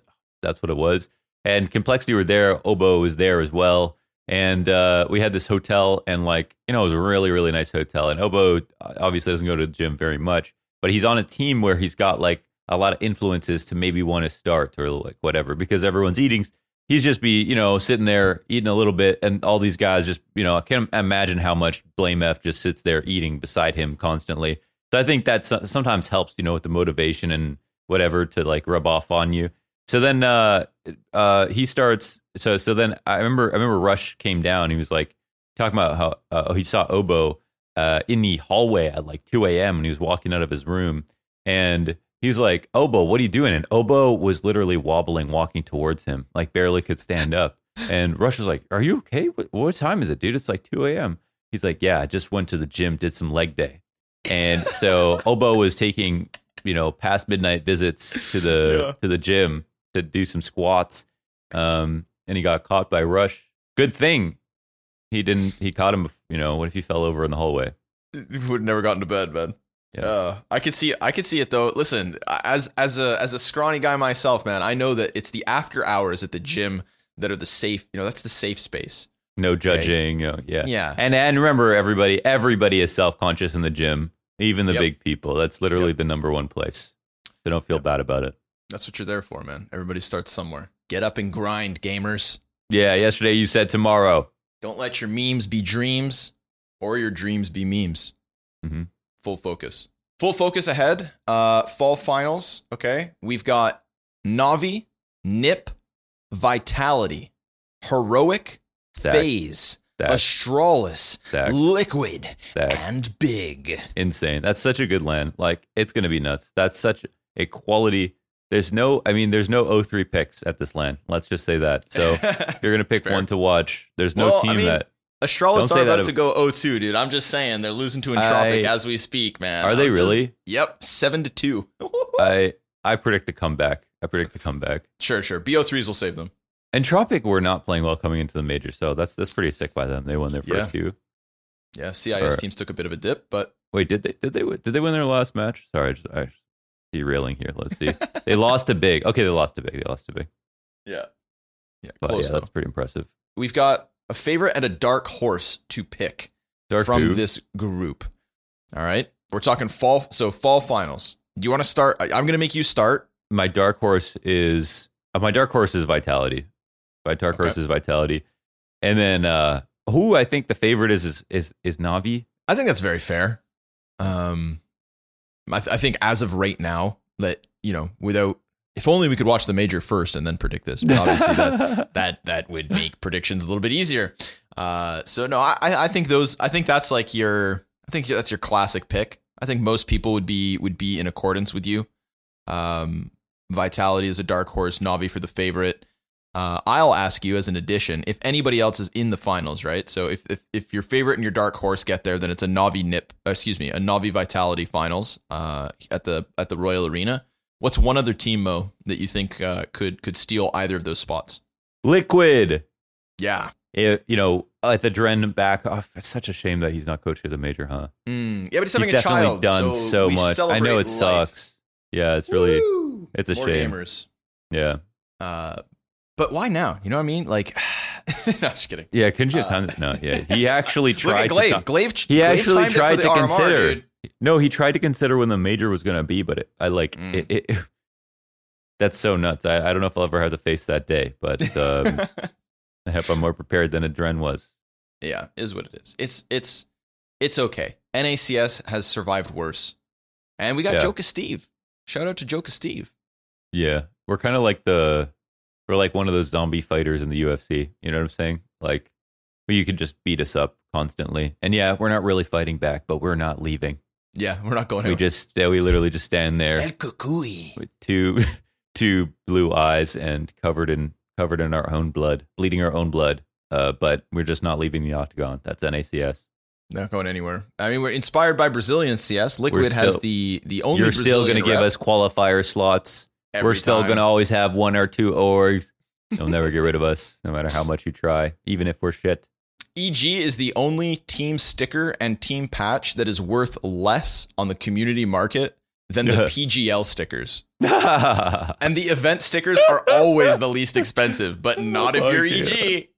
That's what it was. And Complexity were there. oBo was there as well. And uh, we had this hotel, and like you know, it was a really really nice hotel. And oBo obviously doesn't go to the gym very much, but he's on a team where he's got like a lot of influences to maybe want to start or like whatever because everyone's eating. He's just be you know sitting there eating a little bit, and all these guys just you know I can't imagine how much blameF just sits there eating beside him constantly. So I think that sometimes helps you know with the motivation and whatever to like rub off on you. So then uh uh he starts so so then I remember I remember Rush came down he was like talking about how uh, he saw Obo uh in the hallway at like 2 a.m. and he was walking out of his room and he was like Obo what are you doing and Obo was literally wobbling walking towards him like barely could stand up and Rush was like are you okay what, what time is it dude it's like 2 a.m. he's like yeah I just went to the gym did some leg day and so Obo was taking you know past midnight visits to the (laughs) Yeah. to the gym to do some squats um and he got caught by rush good thing he didn't he caught him you know what if he fell over in the hallway Would never gotten to bed, man. Yeah. Uh, I could see I could see it though. Listen, as as a as a scrawny guy myself, man, I know that it's the after hours at the gym that are the safe. You know, that's the safe space. no judging you know, yeah Yeah. and and remember everybody everybody is self-conscious in the gym even the Yep. big people that's literally the number one place They don't feel bad about it That's what you're there for, man. Everybody starts somewhere. Get up and grind, gamers. yeah yesterday you said tomorrow Don't let your memes be dreams or your dreams be memes. Mm-hmm. Full focus. Full focus ahead. Uh, fall finals. Okay. We've got Navi, Nip, Vitality, Heroic, Stack, FaZe, stack, Astralis, stack, Liquid, stack. and Big. insane. That's such a good land. Like it's going to be nuts. That's such a quality. There's no, I mean, there's no O3 picks at this land. Let's just say that. So (laughs) you're going to pick one to watch. There's no Well, I team mean, that Astralis are about to go 0-2, dude. I'm just saying they're losing to Entropiq I- as we speak, man. Are they I'm just- really? Yep, seven to two. (laughs) I I predict the comeback. I predict the comeback. sure, sure. Bo3s will save them. Entropiq were not playing well coming into the major, so that's that's pretty sick by them. They won their Yeah. first two. Yeah, CIS Alright. teams took a bit of a dip, but Wait, did they did they win- did they win their last match? Sorry, I just, I just derailing here. Let's see. they (laughs) lost to big. Okay, they lost to big. They lost to big. yeah, yeah, But close yeah, that's pretty impressive. We've got a favorite and a dark horse to pick Dark from who? this group. All right, we're talking fall. So fall finals. Do you want to start? I- I'm going to make you start. my dark horse is uh, my dark horse is vitality. Horse Okay. is vitality. And then uh who I think the favorite is is is, is Navi. I think that's very fair. Um, I, th- I think as of right now, that you know, without if only we could watch the major first and then predict this. But obviously, that (laughs) that that would make predictions a little bit easier. Uh, so no, I I think those I think that's like your I think that's your classic pick. I think most people would be would be in accordance with you. Um, Vitality is a dark horse, Navi for the favorite. Uh, I'll ask you as an addition if anybody else is in the finals, right? So if, if if your favorite and your dark horse get there, then it's a Navi Nip, uh, excuse me, a Navi Vitality finals uh, at the at the Royal Arena. What's one other team, Mo, that you think uh, could could steal either of those spots? Liquid. Yeah, It- you know, at the Dren back off. It's such a shame that he's not coach of the major, huh? mm, yeah, but he's having he's a definitely child. done so, so, much. I know it life. sucks. Yeah, it's really Woo! it's a More shame. gamers. yeah. Uh, but why now? You know what I mean? Like, (laughs) no, just kidding. Yeah, couldn't you have time? No, yeah. (laughs) He actually Uh, Look tried at gla1ve. to gla1ve. He gla1ve actually timed it for tried to RMR, consider. dude. No, he tried to consider when the major was going to be, but it, I like Mm. it, it. (laughs) That's so nuts. I, I don't know if I'll ever have to face that day, but um, I hope I'm more prepared than Adren was. yeah, is what it is. It's it's it's okay. NACS has survived worse, and we got Yeah. Joka Steve. Shout out to Joka Steve. Yeah, we're kind of like the we're like one of those zombie fighters in the UFC. You know what I'm saying? Like, where you can just beat us up constantly, and yeah, we're not really fighting back, but we're not leaving. Yeah, we're not going. We anywhere. just yeah, we literally just stand there. El Cucuy. with two (laughs) two blue eyes and covered in covered in our own blood, bleeding our own blood. Uh, but we're just not leaving the octagon. That's NACS. Not going anywhere. I mean, we're inspired by Brazilian CS. Liquid We're has the the only. You're still going to give us qualifier slots. We're still going to always have one or two orgs. They'll never get rid of us, no matter how much you try, even if we're shit. EG is the only team sticker and team patch that is worth less on the community market than the (laughs) PGL stickers. (laughs) And the event stickers are always the least expensive, but (laughs) not if you're EG.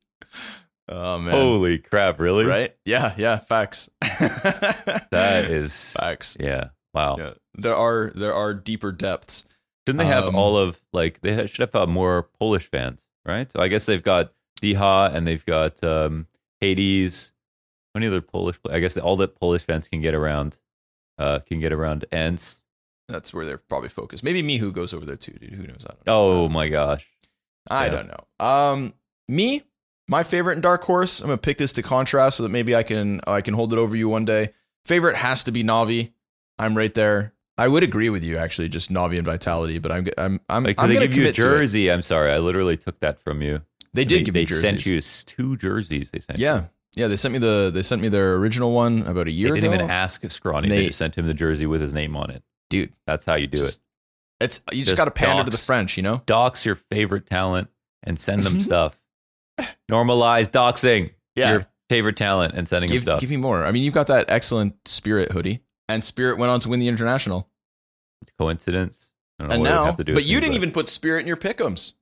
Oh man. Holy crap! Really? Right? Yeah, yeah, facts. That is facts. yeah. Wow. Yeah. There are there are deeper depths. Shouldn't they have Um, all of like they should have uh, more Polish fans, right? So I guess they've got Dycha and they've got um, Hades. How many other Polish? I guess all that Polish fans can get around, uh, can get around ENCE. That's where they're probably focused. Maybe Mihu goes over there too, dude. Who knows? I don't know. Oh my gosh! I Yeah. don't know. Um, me, my favorite in Dark Horse. I'm gonna pick this to contrast so that maybe I can I can hold it over you one day. Favorite has to be Navi. I'm right there. I would agree with you actually, just Navi and Vitality, but I'm I'm I'm, Like I'm they gonna give you a commit to it. jersey. I'm sorry, I literally took that from you. They did they, give they me jerseys. sent you two jerseys. They sent. you. Yeah, yeah. They sent me the they sent me their original one about a year. Ago. They didn't ago. even ask Scrawny. They, They- just sent him the jersey with his name on it. Dude, That's how you do just- it. it's you just, Just got to pander to the. French, you know. Dox your favorite talent and send them mm-hmm. stuff. Normalize doxing Yeah. your favorite talent and sending Give them stuff. give me more. I mean, you've got that excellent Spirit hoodie, and Spirit went on to win the international. Coincidence? I don't know and now, to but you me, didn't even put Spirit in your pickums.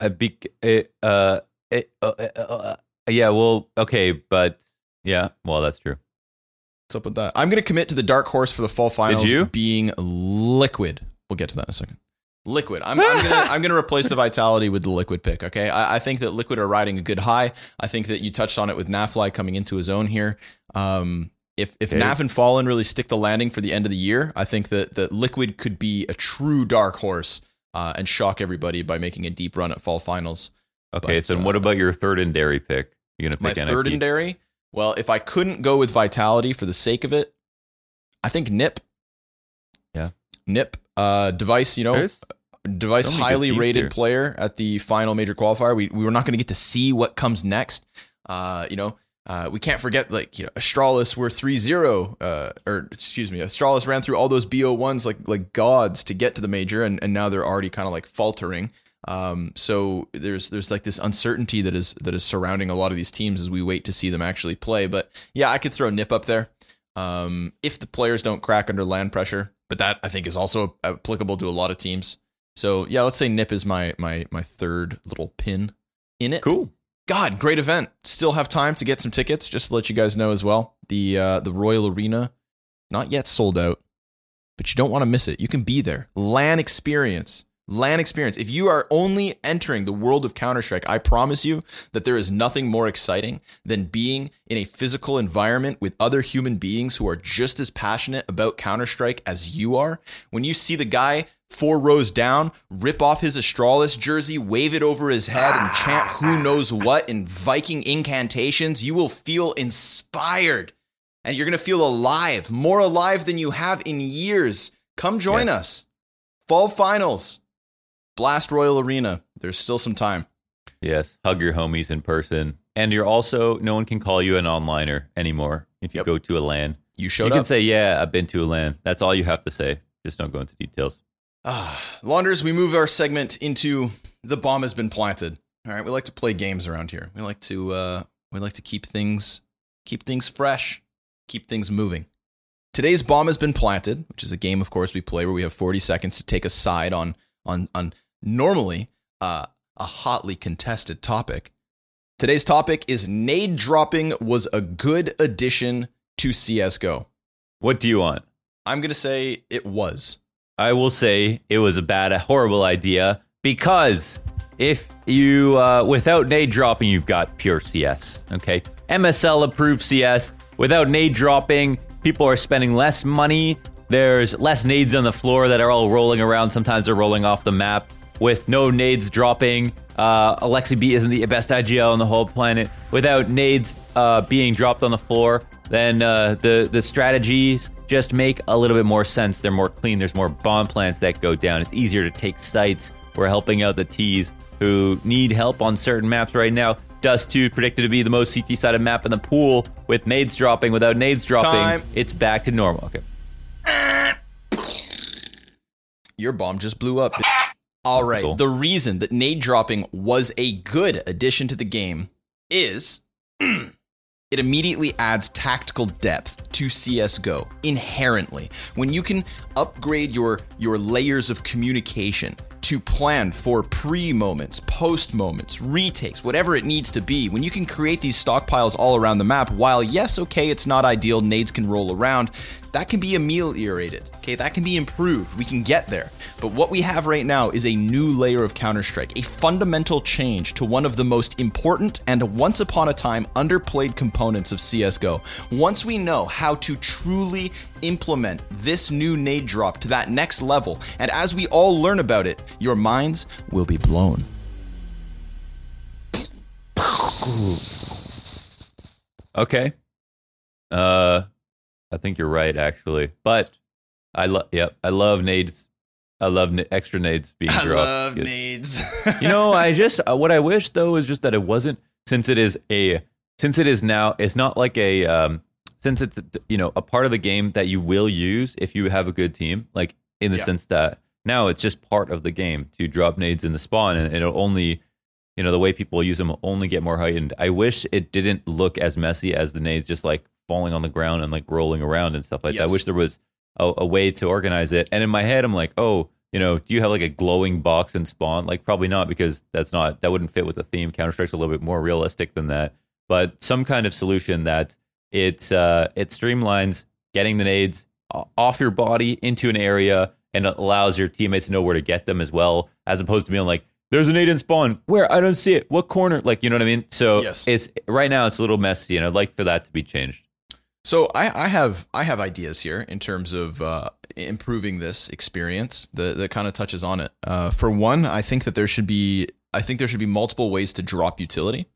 I be, uh, it, uh, uh, uh, yeah, well, okay, but yeah, well, that's true. What's up with that? I'm going to commit to the dark horse for the fall finals you? being liquid. We'll get to that in a second. Liquid. I'm, I'm gonna I'm gonna replace the (laughs) vitality with the liquid pick. Okay, I, I think that liquid are riding a good high. I think that you touched on it with Nafly coming into his own here. Um, if if Okay. Naf and Fallen really stick the landing for the end of the year, I think that that liquid could be a true dark horse uh, and shock everybody by making a deep run at fall finals. Okay, But, so then uh, what about your third and dairy pick? You're gonna My pick third and dairy. Well, if I couldn't go with vitality for the sake of it, I think Nip. Yeah. Nip. Uh, device. You know, There's- device so many good highly rated here. player at the final major qualifier. We we were not going to get to see what comes next. Uh, you know, uh, we can't forget like you know Astralis were 3-0, uh, or excuse me, Astralis ran through all those BO ones like like gods to get to the major, and and now they're already kind of like faltering. Um, so there's there's like this uncertainty that is that is surrounding a lot of these teams as we wait to see them actually play. But yeah, I could throw Nip up there. Um, if the players don't crack under land pressure, but that I think is also applicable to a lot of teams. So yeah, let's say Nip is my my my third little pin in it. Cool. God, great event. Still have time to get some tickets. Just to let you guys know as well. The uh, the Royal Arena, not yet sold out, but you don't want to miss it. You can be there. LAN experience. LAN experience. If you are only entering the world of Counter Strike, I promise you that there is nothing more exciting than being in a physical environment with other human beings who are just as passionate about Counter Strike as you are. When you see the guy four rows down rip off his Astralis jersey, wave it over his head, and chant who knows what in Viking incantations, you will feel inspired and you're going to feel alive, more alive than you have in years. Come join us. Fall finals. Blast Royal Arena. There's still some time. Yes, hug your homies in person, and you're also no one can call you an onliner anymore if you Yep. go to a LAN. You showed up. you can say, "Yeah, I've been to a LAN." That's all you have to say. Just don't go into details. Ah, Launders, we move our segment into the bomb has been planted. All right, we like to play games around here. We like to uh, we like to keep things keep things fresh, keep things moving. Today's bomb has been planted, which is a game, of course, we play where we have 40 seconds to take a side on on on normally uh, a hotly contested topic. Today's topic is nade dropping was a good addition to CS:GO. What do you want? I'm gonna say it was. I will say it was a bad, a horrible idea because if you, uh, without nade dropping, you've got pure CS. Okay. MSL approved CS. Without nade dropping, people are spending less money. There's less nades on the floor that are all rolling around. Sometimes they're rolling off the map. With no nades dropping, uh, Alexi B isn't the best IGL on the whole planet. Without nades uh, being dropped on the floor, then uh, the the strategies just make a little bit more sense. They're more clean. There's more bomb plants that go down. It's easier to take sites. We're helping out the T's who need help on certain maps right now. Dust 2 predicted to be the most CT sided map in the pool with nades dropping. Without nades dropping, Time. it's back to normal. Okay. Your bomb just blew up. All right. cool. The reason that nade dropping was a good addition to the game is (clears throat) it immediately adds tactical depth to CS:GO inherently. When you can upgrade your your layers of communication to plan for pre moments, post moments, retakes, whatever it needs to be. When you can create these stockpiles all around the map, while yes, okay, it's not ideal, nades can roll around, that can be ameliorated. Okay, that can be improved. We can get there. But what we have right now is a new layer of Counter Strike, a fundamental change to one of the most important and once upon a time underplayed components of CSGO. Once we know how to truly implement this new nade drop to that next level, and as we all learn about it, your minds will be blown. Okay. Uh, I think you're right, actually. But I love, yep, I love nades. I love na- extra nades being dropped. I love Good. nades. you know, I just uh, what I wish though is just that it wasn't since it is a since it is now it's not like a um since it's you know a part of the game that you will use if you have a good team like in the Yeah. sense that now it's just part of the game to drop nades in the spawn and it'll only you know the way people use them will only get more heightened. I wish it didn't look as messy as the nades just like falling on the ground and like rolling around and stuff like that. I wish there was a, a way to organize it. And in my head, I'm like, oh, you know, do you have like a glowing box and spawn? Like, probably not because that's not that wouldn't fit with the theme. Counter Strike's a little bit more realistic than that. But some kind of solution that it uh, it streamlines getting the nades off your body into an area and allows your teammates to know where to get them as well, as opposed to being like, "There's a nade in spawn. Where? I don't see it. What corner?" Like, you know what I mean? So Yes. it's right now it's a little messy, and I'd like for that to be changed. So I, I have I have ideas here in terms of uh, improving this experience that, that kind of touches on it. Uh, for one, I think that there should be I think there should be multiple ways to drop utility,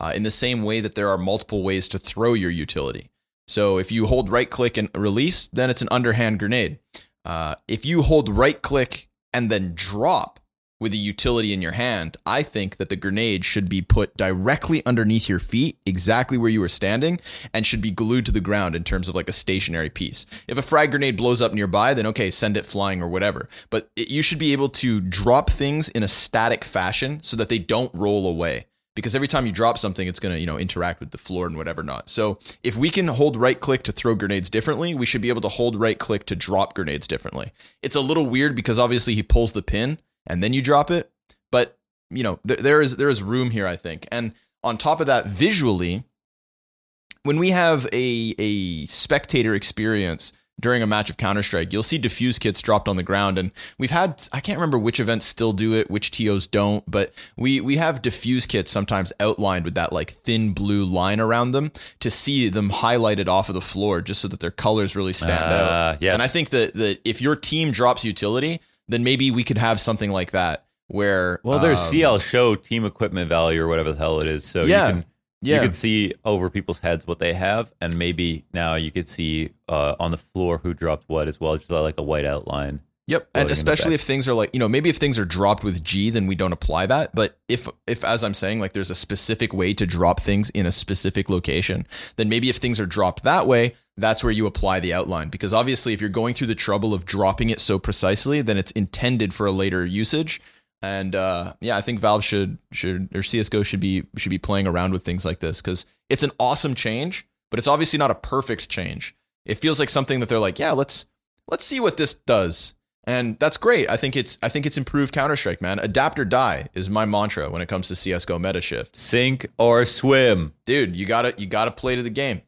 uh, in the same way that there are multiple ways to throw your utility. So if you hold right click and release, then it's an underhand grenade. Uh, if you hold right click and then drop with a utility in your hand, I think that the grenade should be put directly underneath your feet, exactly where you were standing, and should be glued to the ground in terms of like a stationary piece. If a frag grenade blows up nearby, then okay, send it flying or whatever. But it, you should be able to drop things in a static fashion so that they don't roll away. Because every time you drop something, it's to, you know, interact with the floor and whatever not. So if we can hold right click to throw grenades differently, we should be able to hold right click to drop grenades differently. It's a little weird because obviously he pulls the pin and then you drop it, but you know th- there is there is room here, I think. And on top of that, visually, when we have a a spectator experience during a match of Counter Strike, you'll see defuse kits dropped on the ground, and we've had I can't remember which events still do it, which TOs don't, but we we have defuse kits sometimes outlined with that like thin blue line around them to see them highlighted off of the floor, just so that their colors really stand Ah, out. yes. And I think that that if your team drops utility, then maybe we could have something like that where Well, there's um, CL show team equipment value or whatever the hell it is. So Yeah. you can Yeah. you could see over people's heads what they have, and maybe now you could see uh, on the floor who dropped what as well, just like a white outline. Yep, and especially if things are like you know maybe if things are dropped with G, then we don't apply that. But if if as I'm saying, like there's a specific way to drop things in a specific location, then maybe if things are dropped that way, that's where you apply the outline. Because obviously, if you're going through the trouble of dropping it so precisely, then it's intended for a later usage. And uh, yeah, I think Valve should should or CS:GO should be should be playing around with things like this because it's an awesome change, but it's obviously not a perfect change. It feels like something that they're like, yeah, let's let's see what this does and that's great. I think it's I think it's improved Counter Strike, man. Adapt or die is my mantra when it comes to CS:GO meta shift. Sink or swim. Dude, you gotta you gotta play to the game,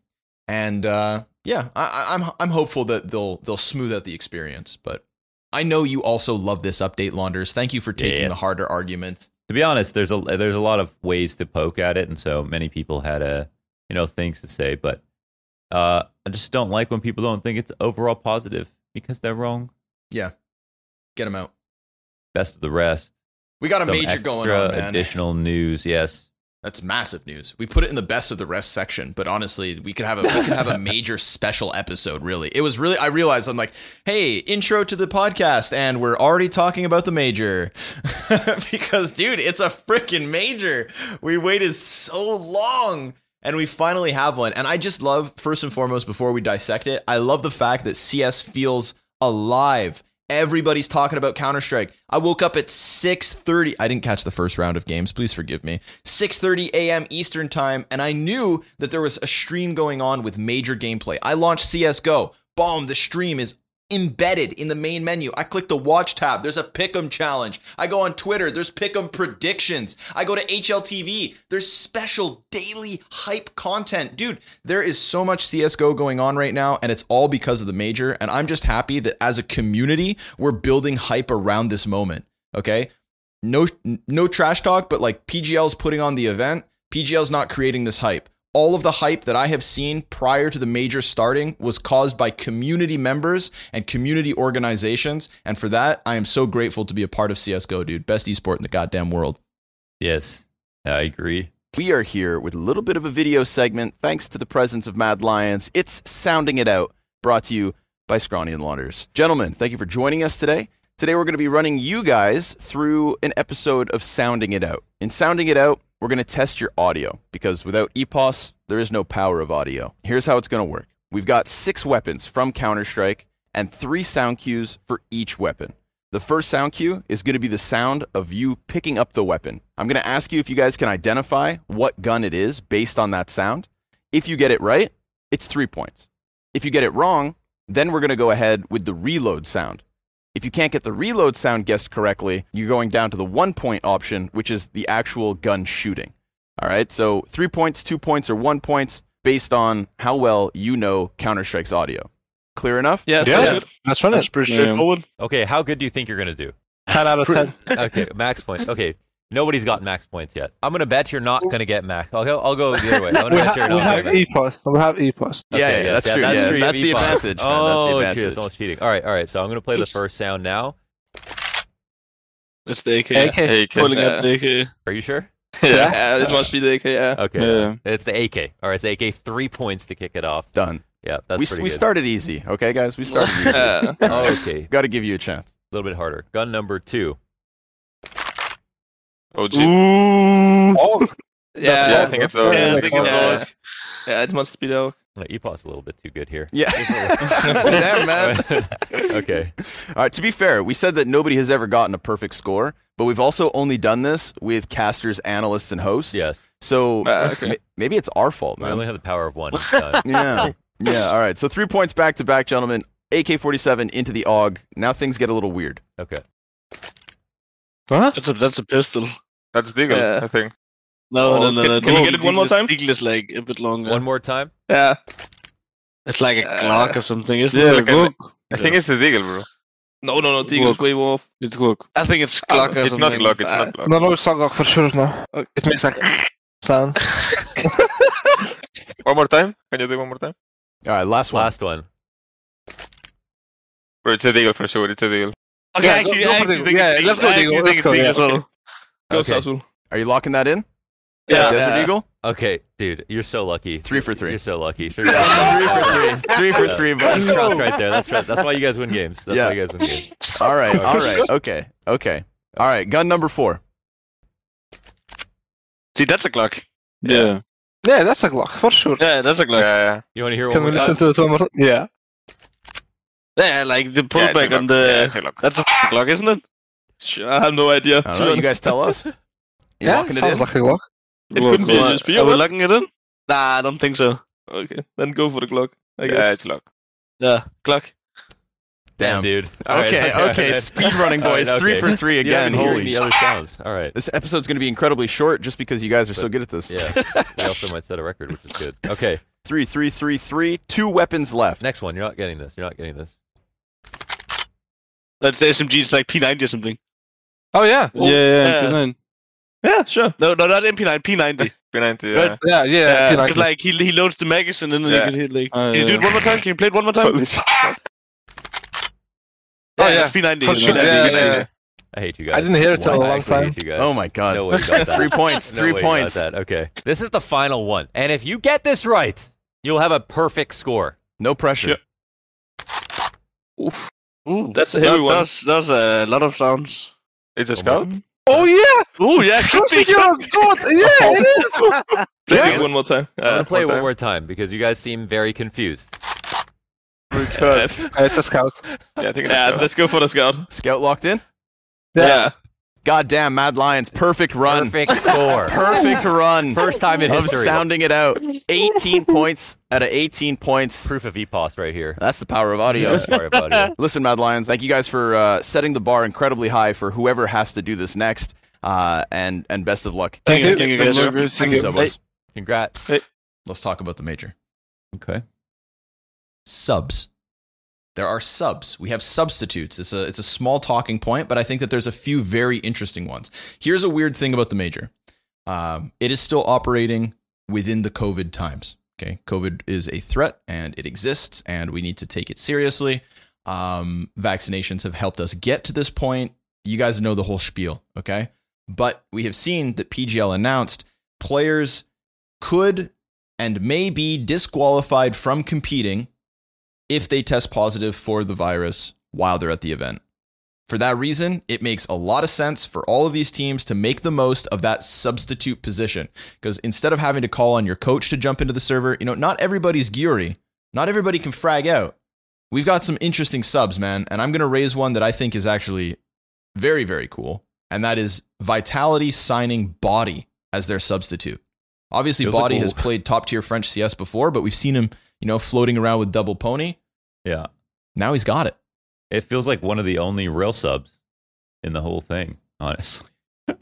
and uh, yeah, I, I'm I'm hopeful that they'll they'll smooth out the experience. But I know you also love this update, Launders. Thank you for taking Yes. the harder argument. To be honest, there's a there's a lot of ways to poke at it, and so many people had a you know things to say, but uh, I just don't like when people don't think it's overall positive because they're wrong. Yeah, get them out. Best of the rest. We got a Some major going on, man. Additional news, yes. That's massive news. We put it in the best of the rest section, but honestly, we could have a we could have a (laughs) major special episode. Really, it was really. I realized I'm like, hey, intro to the podcast, and we're already talking about the major (laughs) because, dude, it's a freaking major. We waited so long. And we finally have one. And I just love, first and foremost, before we dissect it, I love the fact that CS feels alive. Everybody's talking about Counter Strike. I woke up at 6:30. I didn't catch the first round of games. Please forgive me. 6:30 a.m. Eastern Time, and I knew that there was a stream going on with major gameplay. I launched CS:GO. Boom, the stream is embedded in the main menu. I click the watch tab. There's a pick'em challenge. I go on Twitter. There's pick'em predictions. I go to HLTV. There's special daily hype content. Dude, there is so much CSGO going on right now, and it's all because of the major. And I'm just happy that as a community, we're building hype around this moment. Okay. No, no trash talk, but like PGL's putting on the event. PGL's not creating this hype all of the hype that I have seen prior to the major starting was caused by community members and community organizations. And for that, I am so grateful to be a part of CSGO, dude. Best esport in the goddamn world. Yes, I agree. We are here with a little bit of a video segment thanks to the presence of Mad Lions. It's Sounding It Out, brought to you by Scrawny and Launders. Gentlemen, thank you for joining us today. Today, we're going to be running you guys through an episode of Sounding It Out. In Sounding It Out, we're going to test your audio because without EPOS, there is no power of audio. Here's how it's going to work we've got six weapons from Counter Strike and three sound cues for each weapon. The first sound cue is going to be the sound of you picking up the weapon. I'm going to ask you if you guys can identify what gun it is based on that sound. If you get it right, it's three points. If you get it wrong, then we're going to go ahead with the reload sound. If you can't get the reload sound guessed correctly, you're going down to the one point option, which is the actual gun shooting. All right, so three points, two points, or one points based on how well you know Counter Strike's audio. Clear enough? Yeah, Yeah, that's, that's right. that's pretty Yeah. straightforward. Okay, how good do you think you're gonna do? 10 out of 10. (laughs) Okay, max points. Okay, nobody's got max points yet. I'm gonna bet you're not gonna get max. I'll go. I'll go the other way. I'm We, bet ha- you're we have gonna EPOS. We have EPOS. Yeah, yeah, yes, that's true. Yeah, you that's have the advantage, man. Oh, That's the oh, cheers. advantage. No cheating. All right, all right. So I'm gonna play the first sound now. It's the AK. AK. AK. Pulling Yeah. up the AK. Are you sure? Yeah, it must be the AK, yeah. Okay. Yeah. It's the AK. All right, it's the AK. Three points to kick it off. Done. Yeah, that's we pretty we good. started easy, okay, guys? We started (laughs) easy. Yeah. okay, Got to give you a chance. A little bit harder. Gun number two. Oh, gee. Ooh. Oh, (laughs) Yeah, Yeah, I think it's Yeah, over. yeah, I think it's yeah. over. yeah, it must be the Uh, EPOS a little bit too good here. Yeah. (laughs) Damn, (laughs) man. okay. All right, to be fair, we said that nobody has ever gotten a perfect score, but we've also only done this with casters, analysts, and hosts. Yes. So Ah, okay. ma- maybe it's our fault, I man. only have the power of one each yeah. Yeah. All right. So three points back to back, gentlemen. AK 47 into the AUG. Now things get a little weird. Okay. Huh? That's a, that's a pistol. That's Deagle, Yeah. I think. No, Oh, no, no, can- no. can you get it one more Deagle is- time? Deagle is like a bit longer. One more time. Yeah. It's like a Uh, Glock or something, isn't Yeah, it? like a- I think it's the Deagle, bro. No, no, no. Deagle's Glock. way more. It's Glock. I think it's Glock or it's something. not Glock, it's Uh, not Glock. No, no, it's not Glock for sure, no. It makes like (laughs) sound. (laughs) one more time? Can you do one more time? All right, last one. Last one. Bro, it's a Deagle for sure, it's a Deagle. Okay, Yeah, actually, go- go I actually think Yeah, it's let's go I Deagle, let's go, Deagle yeah. as well. Go Okay. sausol. Are you locking that in? Yeah. Desert Yeah. Eagle? Okay, dude, you're so lucky. Three for three. You're so lucky. Three (laughs) Three for three. Three for Yeah. three, That's trust right there. That's trust. That's why you guys win games. That's Yeah. why you guys win games. All right, all right. Okay, okay. All right, gun number four. See, that's a Glock. Yeah. Yeah, that's a Glock, for sure. Yeah, that's a Glock. Yeah, yeah. You want to hear Can one we more listen time? to it one more time? Yeah. Yeah, like the Yeah, it's a pullback Glock. on the. it's a That's a Glock, isn't it? Sure, I have no idea. I don't know. You guys tell us. (laughs) You Yeah, locking it sounds in? like a Glock. It couldn't be a Are USP, we locking it in? Nah, I don't think so. Okay, then go for the Glock. I guess. Yeah, it's Glock. Yeah, Glock. Damn, Damn. dude. All right, Okay, okay. Speed running, (laughs) boys. Three okay. for three (laughs) again. haven't Holy. the other sounds. All right. This episode's going to be incredibly short just because you guys are so good at this. Yeah. we also might set a record, which is good. Okay. Three, three, three, three. Two weapons left. Next one. You're not getting this. You're not getting this. That's the SMG's like P90 or something. Oh, yeah. Oh, yeah, yeah, yeah. P9. Yeah, sure. No, no, not MP9, P90. P90, yeah. Right? Yeah, yeah, Yeah, P90. like he he loads the magazine and then Yeah. you can hit like. Oh, can you do yeah. it one more time? Can you play it one more time? (laughs) Oh yeah. yeah, that's P90. For it's sure. P90, Yeah, it's yeah, yeah. I hate you guys. I didn't hear it till What? a I long actually time. hate you guys. Oh my god. No way you got that. Three points. No Three way you got points. that. Okay. This is the final one. And if you get this right, you'll have a perfect score. No pressure. Oof. Ooh, That's a heavy that, one. That's that's a lot of sounds. It's a scout? Oh yeah. Oh yeah. Could be. God, (laughs) yeah, it is. (laughs) Play it one more time. I'm going Uh, to play it one one more time because you guys seem very confused. It's a scout. It's a scout. Yeah, I think it's a yeah, scout. let's go for the scout. Scout locked in? Yeah. Goddamn, Mad Lions. Perfect run. Perfect score. (laughs) Perfect run. First time in of history. sounding it out. 18 (laughs) points out of 18 points. Proof of EPOS right here. That's the power of audio. Sorry about it. (laughs) Listen, Mad Lions, thank you guys for uh, setting the bar incredibly high for whoever has to do this next. Uh, and and best of luck. Thank you. Thank you guys. Thank you so much. Congrats. Let's talk about the major. Okay. subs. There are subs. We have substitutes. It's a it's a small talking point, but I think that there's a few very interesting ones. Here's a weird thing about the major. Um, it is still operating within the COVID times. Okay, COVID is a threat and it exists, and we need to take it seriously. Um, vaccinations have helped us get to this point. You guys know the whole spiel, okay? But we have seen that PGL announced players could and may be disqualified from competing if they test positive for the virus while they're at the event. For that reason, it makes a lot of sense for all of these teams to make the most of that substitute position. Because instead of having to call on your coach to jump into the server, you know, not everybody's Geary. Not everybody can frag out. We've got some interesting subs, man. And I'm going to raise one that I think is actually very, very cool. And that is Vitality signing Body as their substitute. Obviously, Body we'll- has (laughs) played top tier French CS before, but we've seen him, you know, floating around with double pony. Yeah. Now he's got it. It feels like one of the only real subs in the whole thing, honestly.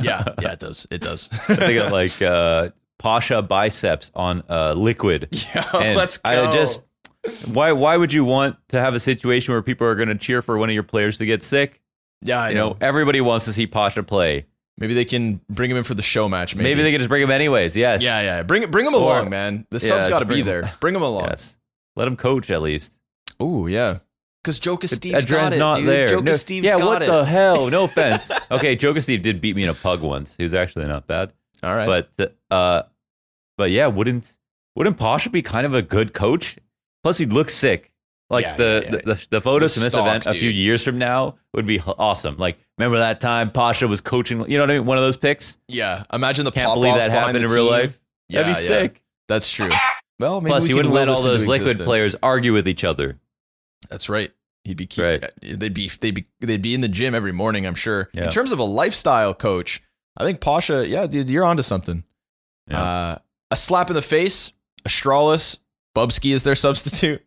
Yeah, yeah, (laughs) it does. It does. they got like uh, Pasha biceps on uh, liquid. (laughs) Yeah, And let's go. I just why why would you want to have a situation where people are going to cheer for one of your players to get sick? Yeah, I you know. know. everybody wants to see Pasha play. Maybe they can bring him in for the show match. Maybe, Maybe, they can just bring him anyways. Yes. Yeah, yeah. Bring bring him Or- along, man. The Yeah, sub's got to be him- there. (laughs) Bring him along. Yes. Let him coach at least. Ooh, yeah. Because Joker Steve's Adren's it, not dude. there. Joker No- Steve's yeah, what it. the hell? No (laughs) offense. okay, Joker Steve did beat me in a pug once. He was actually not bad. All right. But uh, but yeah, wouldn't wouldn't Pasha be kind of a good coach? Plus, he'd look sick. Like Yeah, the, yeah, yeah. the the the photos The from this stock, event a few years from now would be awesome. Like, remember that time Pasha was coaching? You know what I mean? One of those picks. yeah, imagine the Can't believe that happened in real team. life. Yeah, That'd be sick. That's true. (laughs) Well, maybe Plus, we he wouldn't let all those liquid existence. players argue with each other. That's right. He'd be keep, Right. They'd be they'd be they'd be in the gym every morning. I'm sure. In terms of a lifestyle coach, I think Pasha. Yeah, dude, you're onto something. Uh, a slap in the face. Astralis, Bubzkji is their (laughs) substitute.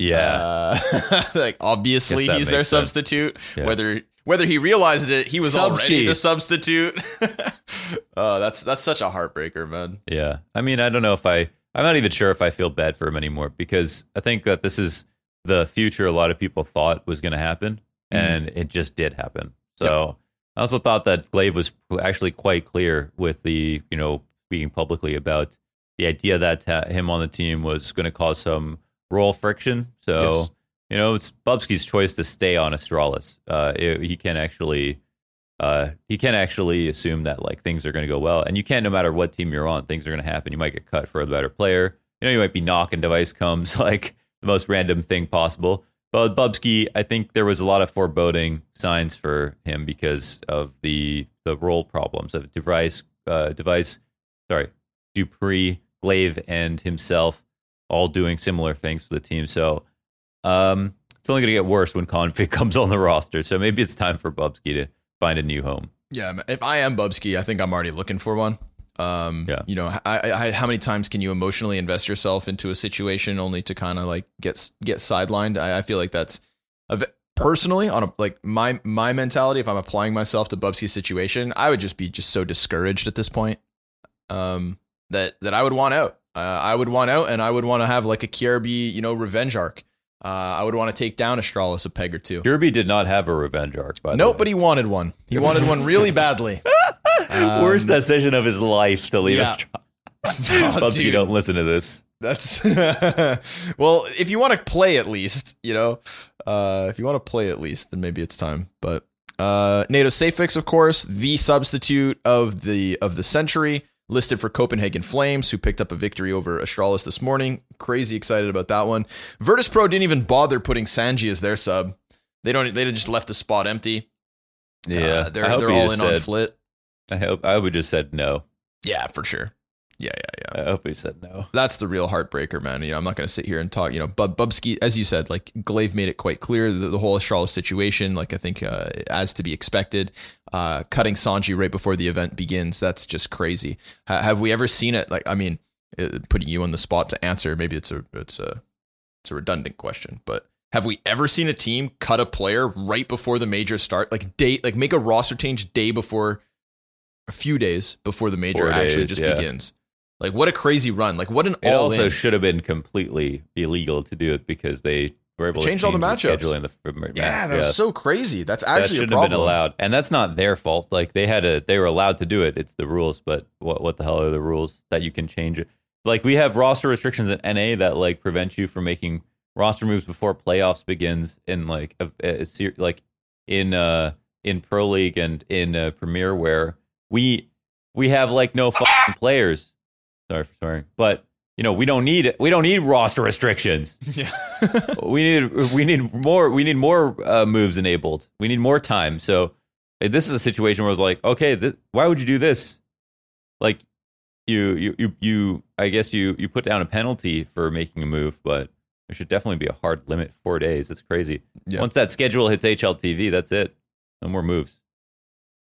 Yeah. Uh, (laughs) like obviously he's their sense. substitute. Yeah. Whether whether he realized it, he was already Subski. the substitute. (laughs) uh, that's that's such a heartbreaker, man. Yeah. I mean, I don't know if I I'm not even sure if I feel bad for him anymore because I think that this is the future a lot of people thought was going to happen, Mm-hmm. and it just did happen. So I also thought that gla1ve was actually quite clear with the you know speaking publicly about the idea that uh, him on the team was going to cause some role friction. So Yes. you know it's Bubzkji's choice to stay on Astralis. Uh, it- he can actually. Uh, he can't actually assume that like things are going to go well, and you can't. No matter what team you're on, things are going to happen. You might get cut for a better player. You know, you might be knocking device comes (laughs) like the most random thing possible. But Bubzkji, I think there was a lot of foreboding signs for him because of the the role problems of device, uh, device, sorry, dupreeh, gla1ve, and himself all doing similar things for the team. So um, it's only going to get worse when k0nfig (laughs) comes on the roster. So maybe it's time for Bubzkji to find a new home. Yeah, if I am Bubzkji, I think I'm already looking for one. Um, yeah. You know, I, I, how many times can you emotionally invest yourself into a situation only to kind of like get get sidelined? I, I feel like that's a personally on a like my my mentality. If I'm applying myself to Bubzkji's situation, I would just be just so discouraged at this point. Um, that that I would want out. Uh, I would want out, and I would want to have like a Kjaerbye, you know, revenge arc. Uh, I would want to take down Astralis a peg or two. Kjaerbye did not have a revenge arc, by the Nope, but he wanted one. He wanted one really badly. (laughs) Um, Worst decision of his life to leave yeah. us. (laughs) Oh, don't listen to this. That's (laughs) well, if you want to play at least, you know, uh, if you want to play at least, then maybe it's time. But uh, NATO Safe Fix, of course, the substitute of the of the century, listed for Copenhagen Flames, who picked up a victory over Astralis this morning. Crazy excited about that one. Virtus Pro didn't even bother putting Sanji as their sub. They don't. They just left the spot empty. Yeah, Uh, they're I hope they're he all in on said- FL1T. I hope I would just said no. Yeah, for sure. Yeah, yeah, yeah. I hope he said no. That's the real heartbreaker, man. You know, I'm not going to sit here and talk. You know, Bub Bubzkji, as you said, like gla1ve made it quite clear the, the whole Astralis situation. Like I think, uh, as to be expected, uh, cutting Sanji right before the event begins. That's just crazy. Ha- have we ever seen it? Like, I mean, uh, putting you on the spot to answer. Maybe it's a it's a it's a redundant question, but have we ever seen a team cut a player right before the major start? Like day, like make a roster change day before, a few days before the major Four actually days, just yeah. begins. Like what a crazy run! Like what an It all also in. should have been completely illegal to do it because they were able Changed to all the change matchups. the Yeah, that was so crazy. That's actually a shouldn't have been allowed, and that's not their fault. Like they had a, they were allowed to do it. It's the rules, but what what the hell are the rules that you can change it? Like we have roster restrictions in NA that like prevent you from making roster moves before playoffs begins in like a, a, ser- like in uh in Pro League and in uh, Premier where we we have like no fucking (laughs) players. Sorry for swearing, but you know we don't need we don't need roster restrictions. Yeah. (laughs) we need we need more we need more uh, moves enabled. We need more time. So this is a situation where I was like, okay, this, why would you do this? Like you you you you I guess you you put down a penalty for making a move, but there should definitely be a hard limit. Four days. That's crazy. Yeah. Once that schedule hits HLTV, that's it. No more moves.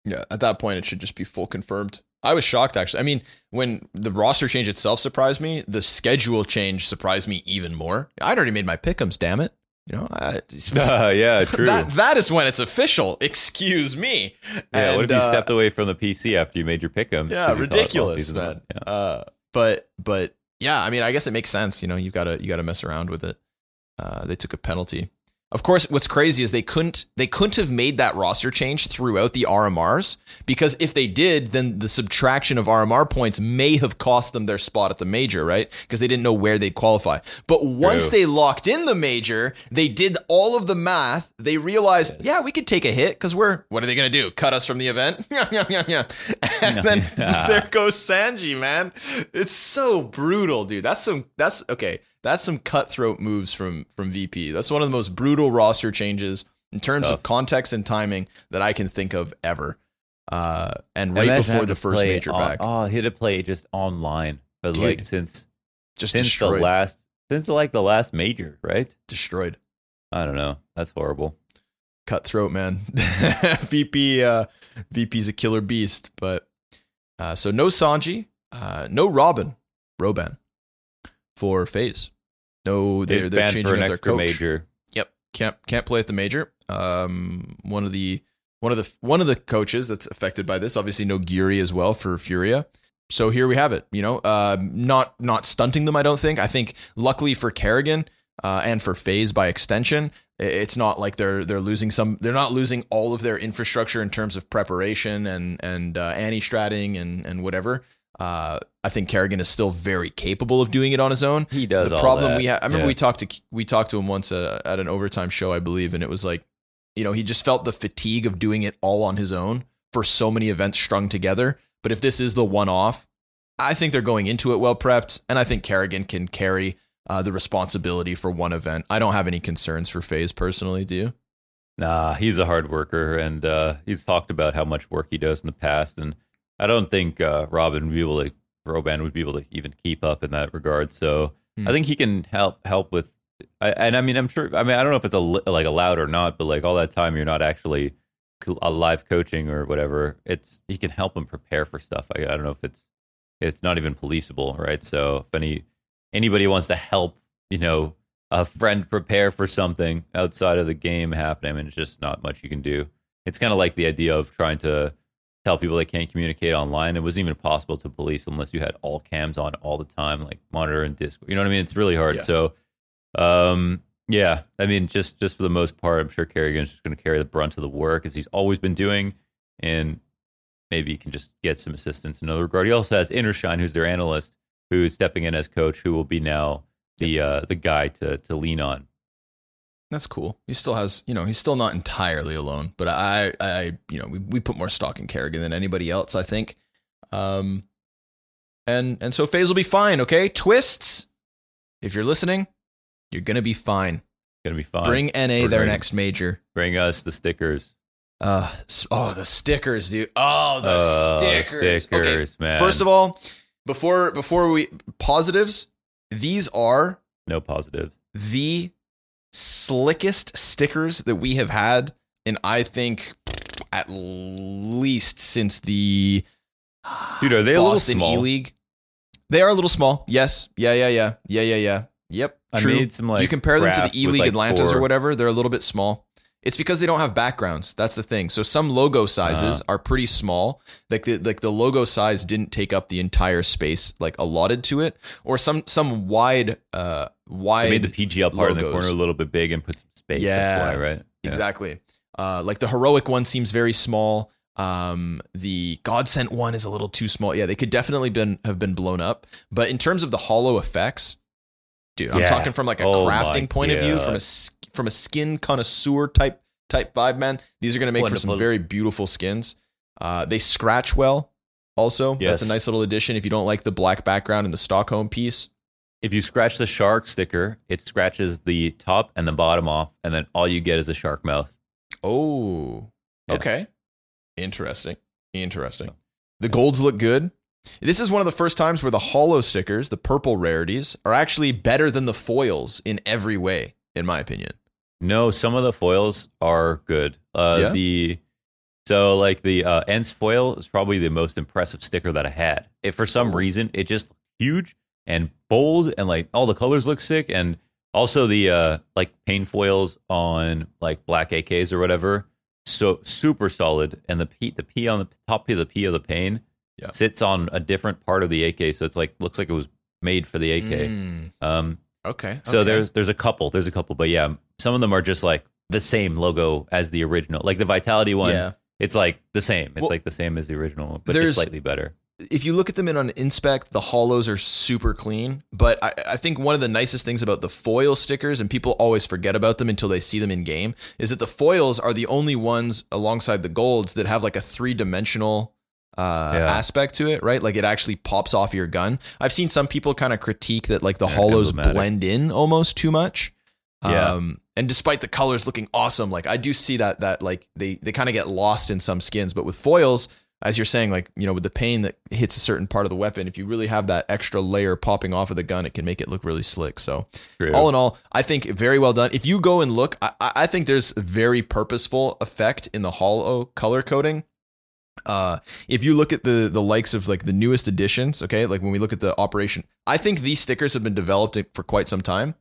Yeah, at that point, it should just be full confirmed. I was shocked, actually. I mean, when the roster change itself surprised me, the schedule change surprised me even more. I'd already made my pickums, damn it. You know, I, Uh, (laughs) (laughs) yeah, true. that that is when it's official. Excuse me. yeah, what if you uh, stepped away from the PC after you made your pick 'em? Yeah, thought, well, ridiculous, these man. yeah. Uh, but but yeah, I mean, I guess it makes sense. You know, you gotta you gotta mess around with it. Uh, they took a penalty. Of course, what's crazy is they couldn't they couldn't have made that roster change throughout the RMRs because if they did, then the subtraction of RMR points may have cost them their spot at the major, right? Because they didn't know where they'd qualify. But once True. they locked in the major, they did all of the math. They realized, yeah, we could take a hit because we're what are they gonna do? Cut us from the event? (laughs) Yeah, yeah, yeah, yeah. And then (laughs) (laughs) there goes Sanji, man. It's so brutal, dude. That's some that's okay. That's some cutthroat moves from from VP. That's one of the most brutal roster changes in terms of context and timing that I can think of ever. Uh, and right Imagine before the first major on- back, Oh, he had to play just online, but Dude, like since just since destroyed. the last since like the last major, right? destroyed. I don't know. That's horrible. cutthroat man (laughs) vp uh vp's a killer beast but uh so no sanji uh no robin RobbaN for FaZe no they're, they're changing for an their extra coach major. yep can't can't play at the major um one of the one of the one of the coaches that's affected by this obviously no guerri as well for furia so here we have it. You know, uh, not not stunting them. I don't think. I think luckily for karrigan uh, and for FaZe by extension, it's not like they're they're losing some. They're not losing all of their infrastructure in terms of preparation and and uh, anti stratting and and whatever. Uh, I think karrigan is still very capable of doing it on his own. He does The problem that. we have. I remember Yeah. we talked to we talked to him once uh, at an overtime show, I believe, and it was like, you know, he just felt the fatigue of doing it all on his own for so many events strung together. But if this is the one off, I think they're going into it well prepped, and I think karrigan can carry uh, the responsibility for one event. I don't have any concerns for FaZe personally. Do you? Nah, he's a hard worker, and uh, he's talked about how much work he does in the past. And I don't think uh, Robin would be able to, RobbaN would be able to even keep up in that regard. So Hmm. I think he can help help with. I, and I mean, I'm sure. I mean, I don't know if it's a li- like allowed or not, but like all that time, you're not actually a live coaching or whatever. It's he can help him prepare for stuff. I, I don't know if it's it's not even policeable, right? So if any anybody wants to help, you know, a friend prepare for something outside of the game happening, I mean, it's just not much you can do. It's kind of like the idea of trying to tell people they can't communicate online. It wasn't even possible to police unless you had all cams on all the time, like monitor and disc. You know what I mean? It's really hard. Yeah. So, um, yeah, I mean, just just for the most part, I'm sure karrigan's just going to carry the brunt of the work as he's always been doing, and maybe he can just get some assistance in another regard. He also has innersh1ne, who's their analyst, who is stepping in as coach, who will be now the uh, the guy to to lean on. That's cool. He still has, you know, he's still not entirely alone, but I, I, you know, we, we put more stock in karrigan than anybody else, I think. Um, and and so FaZe will be fine. Okay, Twistzz. If you're listening, you're gonna be fine. Gonna be fine. Bring NA We're their bring- next major. Bring us the stickers. Uh, oh, the stickers, dude. Oh, the Oh, stickers. stickers, okay, man. First of all, before before we positives, these are No positives. the slickest stickers that we have had in I think at least since the Dude, are they a little small? E League. They are a little small. Yes. Yeah, yeah, yeah. Yeah, yeah, yeah. Yep. I True. some, like, you compare them to the E League like, Atlantas four- or whatever, they're a little bit small. It's because they don't have backgrounds. That's the thing. So some logo sizes Uh-huh. are pretty small. Like the like the logo size didn't take up the entire space like allotted to it, or some some wide uh Wide made the PGL part in the corner a little bit big and put some space. Yeah, why, right? Yeah. Exactly. Uh, like the heroic one seems very small. Um, the GODSENT one is a little too small. Yeah, they could definitely been have been blown up. But in terms of the holo effects, dude, I'm Yeah. talking from like a Oh crafting point of view, from a from a skin connoisseur type type vibe, man. These are gonna make for some very beautiful skins. Uh, they scratch well. Also, that's a nice little addition. If you don't like the black background and the Stockholm piece, If you scratch the shark sticker, it scratches the top and the bottom off, and then all you get is a shark mouth. Oh, Yeah. okay. Interesting. Interesting. The golds look good. This is one of the first times where the holo stickers, the purple rarities, are actually better than the foils in every way, in my opinion. No, some of the foils are good. Uh, Yeah? The so like the uh, ENCE foil is probably the most impressive sticker that I had. If for some reason it just huge and bold and like all the colors look sick and also the uh like pain foils on like black AKs or whatever so super solid and the P the P on the top P of the P of the pain Yeah. sits on a different part of the AK so it's like looks like it was made for the AK. Mm, Um okay. so okay. there's there's a couple, there's a couple, but yeah, some of them are just like the same logo as the original. Like the Vitality one, Yeah. it's like the same. It's Well, like the same as the original, but just slightly better. If you look at them in an inspect, the holos are super clean. But I, I think one of the nicest things about the foil stickers, and people always forget about them until they see them in game, is that the foils are the only ones alongside the golds that have like a three dimensional uh, Yeah. aspect to it, right? Like it actually pops off your gun. I've seen some people kind of critique that like the holos blend in almost too much. Yeah. Um, and despite the colors looking awesome, like I do see that that like they they kind of get lost in some skins, but with foils, as you're saying, like you know, with the pain that hits a certain part of the weapon, if you really have that extra layer popping off of the gun, it can make it look really slick. So, True. all in all, I think very well done. If you go and look, I, I think there's a very purposeful effect in the holo color coding. Uh, if you look at the the likes of like the newest editions, okay, like when we look at the operation, I think these stickers have been developed for quite some time.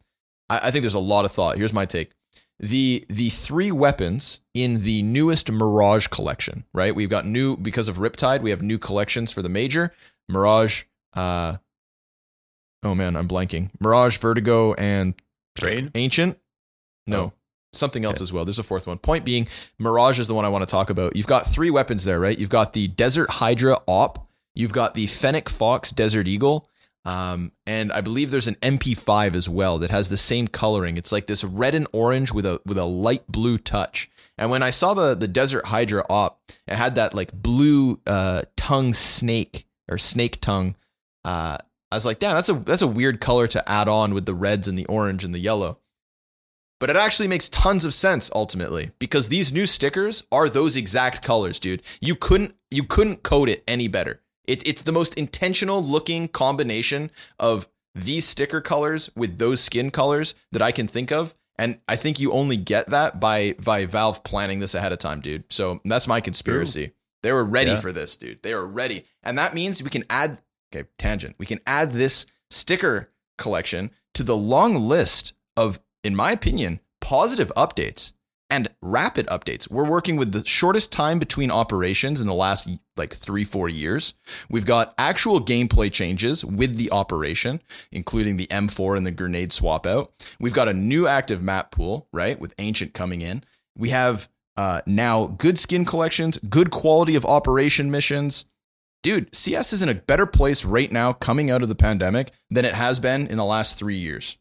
I, I think there's a lot of thought. Here's my take. The the three weapons in the newest Mirage collection, right? We've got new because of Riptide, we have new collections for the major Mirage. Uh, oh man, I'm blanking. Mirage, Vertigo, and? Ancient. No, Oh. something else as well. There's a fourth one. Point being, Mirage is the one I want to talk about. You've got three weapons there, right? You've got the Desert Hydra Op. You've got the Fennec Fox Desert Eagle. Um, and I believe there's an MP5 as well that has the same coloring. It's like this red and orange with a with a light blue touch. And when I saw the the Desert Hydra op, it had that like blue uh, tongue snake or snake tongue. Uh, I was like, damn, that's a that's a weird color to add on with the reds and the orange and the yellow. But it actually makes tons of sense ultimately because these new stickers are those exact colors, dude. You couldn't you couldn't code it any better. It, it's the most intentional looking combination of these sticker colors with those skin colors that I can think of. And I think you only get that by by Valve planning this ahead of time, dude. So that's my conspiracy. They were ready Yeah. for this, dude. They were ready. And that means we can add okay, tangent. We can add this sticker collection to the long list of, in my opinion, positive updates and rapid updates. We're working with the shortest time between operations in the last like three, four years. We've got actual gameplay changes with the operation, including the M4 and the grenade swap out. We've got a new active map pool, right, with Ancient coming in. We have uh, now good skin collections, good quality of operation missions. Dude, CS is in a better place right now coming out of the pandemic than it has been in the last three years.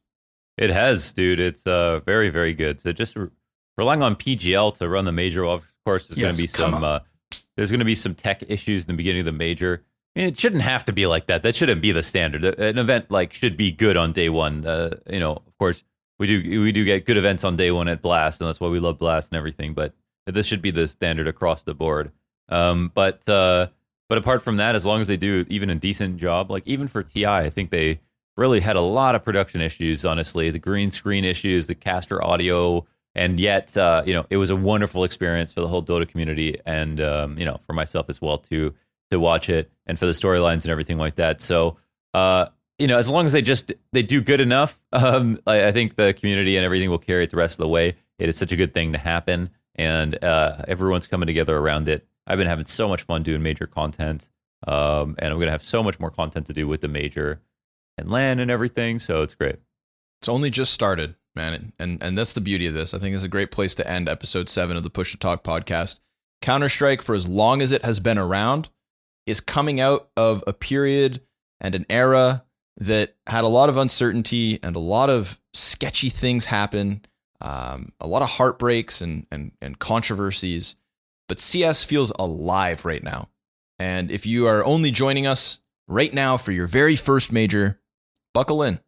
It has, dude. It's uh, very, very good. So just re- relying on PGL to run the major, well, of course, there's going to be some. Uh, there's going to be some tech issues in the beginning of the major. I mean, it shouldn't have to be like that. That shouldn't be the standard. An event like should be good on day one. Uh, you know, of course, we do we do get good events on day one at Blast, and that's why we love Blast and everything. But this should be the standard across the board. Um, but uh, but apart from that, as long as they do even a decent job, like even for TI, I think they really had a lot of production issues. Honestly, the green screen issues, the caster audio, and yet uh, you know it was a wonderful experience for the whole Dota community, and um, you know for myself as well to to watch it, and for the storylines and everything like that. So. Uh, you know, as long as they just they do good enough, (laughs) um, I, I think the community and everything will carry it the rest of the way. It is such a good thing to happen, and uh, everyone's coming together around it. I've been having so much fun doing major content, um, and I'm gonna have so much more content to do with the major and LAN and everything. So it's great. It's only just started, man, and and that's the beauty of this. I think it's a great place to end episode seven of the Push to Talk podcast. Counter Strike, for as long as it has been around, is coming out of a period and an era that had a lot of uncertainty and a lot of sketchy things happen, um, a lot of heartbreaks and and and controversies. But CS feels alive right now. And if you are only joining us right now for your very first major, buckle in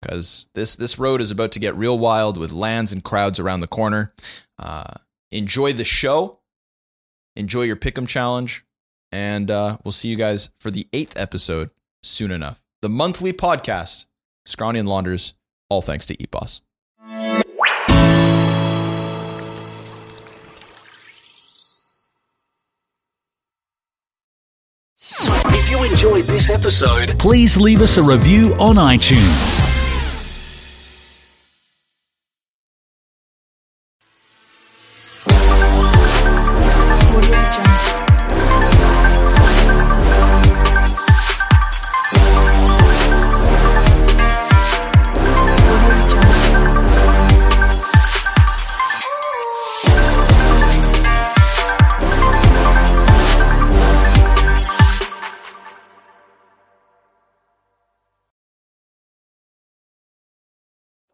because this this road is about to get real wild with lands and crowds around the corner. Uh, enjoy the show, enjoy your pick'em challenge, and uh, we'll see you guys for the eighth episode soon enough. The monthly podcast, Scrawny and Launders, all thanks to EPOS. If you enjoyed this episode, please leave us a review on iTunes.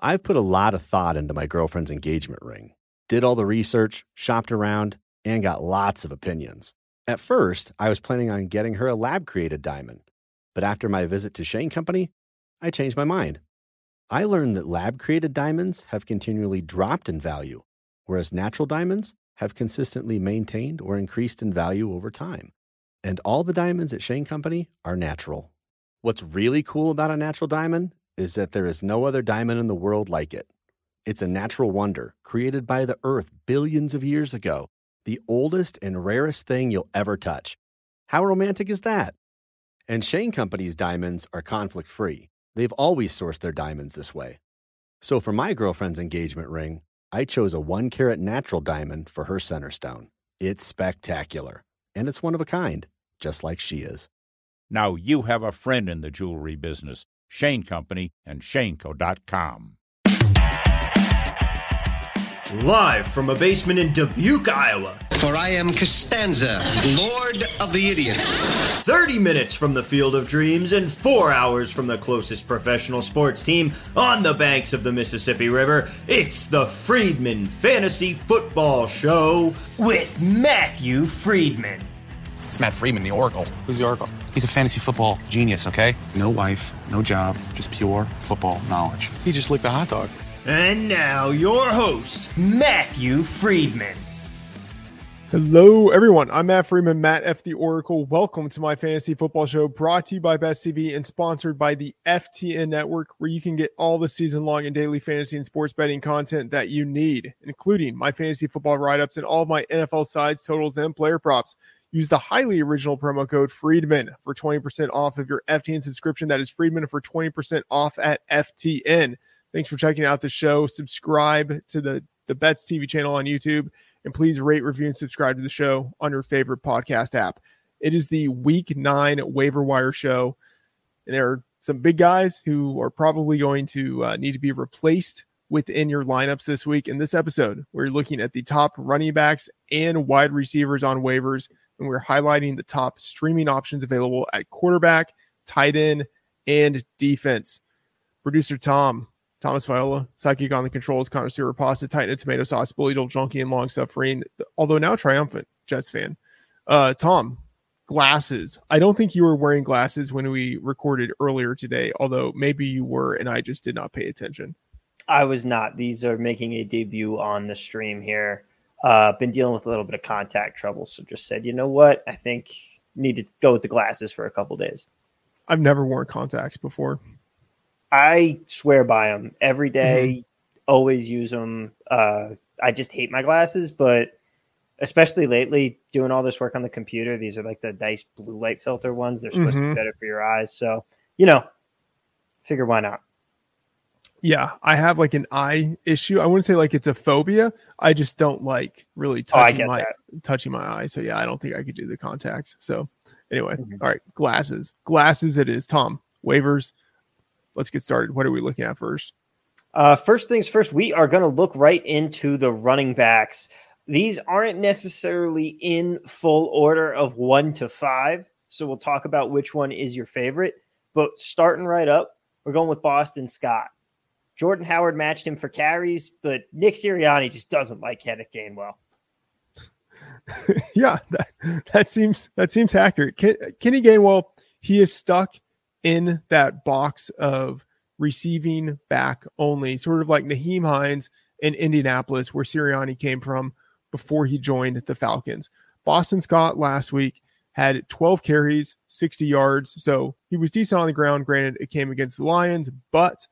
I've put a lot of thought into my girlfriend's engagement ring, did all the research, shopped around, and got lots of opinions. At first, I was planning on getting her a lab created diamond, but after my visit to Shane Company, I changed my mind. I learned that lab created diamonds have continually dropped in value, whereas natural diamonds have consistently maintained or increased in value over time. And all the diamonds at Shane Company are natural. What's really cool about a natural diamond is that there is no other diamond in the world like it. It's a natural wonder created by the earth billions of years ago, the oldest and rarest thing you'll ever touch. How romantic is that? And Shane Company's diamonds are conflict free. They've always sourced their diamonds this way. So for my girlfriend's engagement ring, I chose a one carat natural diamond for her center stone. It's spectacular, and it's one of a kind, just like she is. Now you have a friend in the jewelry business. Shane Company and ShaneCo.com. Live from a basement in Dubuque, Iowa. For I am Costanza, Lord of the Idiots. 30 minutes from the Field of Dreams and 4 hours from the closest professional sports team on the banks of the Mississippi River. It's the Freedman Fantasy Football Show with Matthew Freedman. It's Matt Freedman, the Oracle. Who's the Oracle? He's a fantasy football genius, okay? No wife, no job, just pure football knowledge. He just licked a hot dog. And now, your host, Matthew Freedman. Hello, everyone. I'm Matt Freedman, Matt F. The Oracle. Welcome to my fantasy football show brought to you by Best TV and sponsored by the FTN Network, where you can get all the season long and daily fantasy and sports betting content that you need, including my fantasy football write ups and all of my NFL sides, totals, and player props. Use the highly original promo code Freedman for 20% off of your FTN subscription. That is Freedman for 20% off at FTN. Thanks for checking out the show. Subscribe to the, the Bets TV channel on YouTube and please rate, review, and subscribe to the show on your favorite podcast app. It is the week nine waiver wire show, and there are some big guys who are probably going to uh, need to be replaced within your lineups this week. In this episode, we're looking at the top running backs and wide receivers on waivers, and we're highlighting the top streaming options available at quarterback, tight end, and defense. Producer Tom, Thomas Viola, Psychic on the controls, connoisseur pasta, Titan tomato sauce, Billy Joel junkie, and long suffering, although now triumphant Jets fan. Uh, Tom, glasses. I don't think you were wearing glasses when we recorded earlier today, although maybe you were, and I just did not pay attention. I was not. These are making a debut on the stream here. Uh, been dealing with a little bit of contact trouble, so just said, you know what? I think need to go with the glasses for a couple days. I've never worn contacts before. I swear by them every day, mm-hmm. Always use them. Uh, I just hate my glasses, but especially lately, doing all this work on the computer, these are like the nice blue light filter ones. They're supposed mm-hmm. to be better for your eyes. So, you know, figure why not. Yeah, I have like an eye issue. I wouldn't say like it's a phobia. I just don't like really touching oh, my that. touching my eye. So yeah, I don't think I could do the contacts. So anyway, mm-hmm. all right, glasses. Glasses it is. Tom, waivers let's get started. What are we looking at first? Uh, first things first, we are going to look right into the running backs. These aren't necessarily in full order of one to five. So we'll talk about which one is your favorite. But starting right up, we're going with Boston Scott. Jordan Howard matched him for carries, but Nick Sirianni just doesn't like Kenneth Gainwell. (laughs) yeah, that, that seems that seems accurate. Ken, Kenny Gainwell, he is stuck in that box of receiving back only, sort of like Nyheim Hines in Indianapolis, where Sirianni came from before he joined the Falcons. Boston Scott last week had 12 carries, 60 yards. So he was decent on the ground. Granted, it came against the Lions, but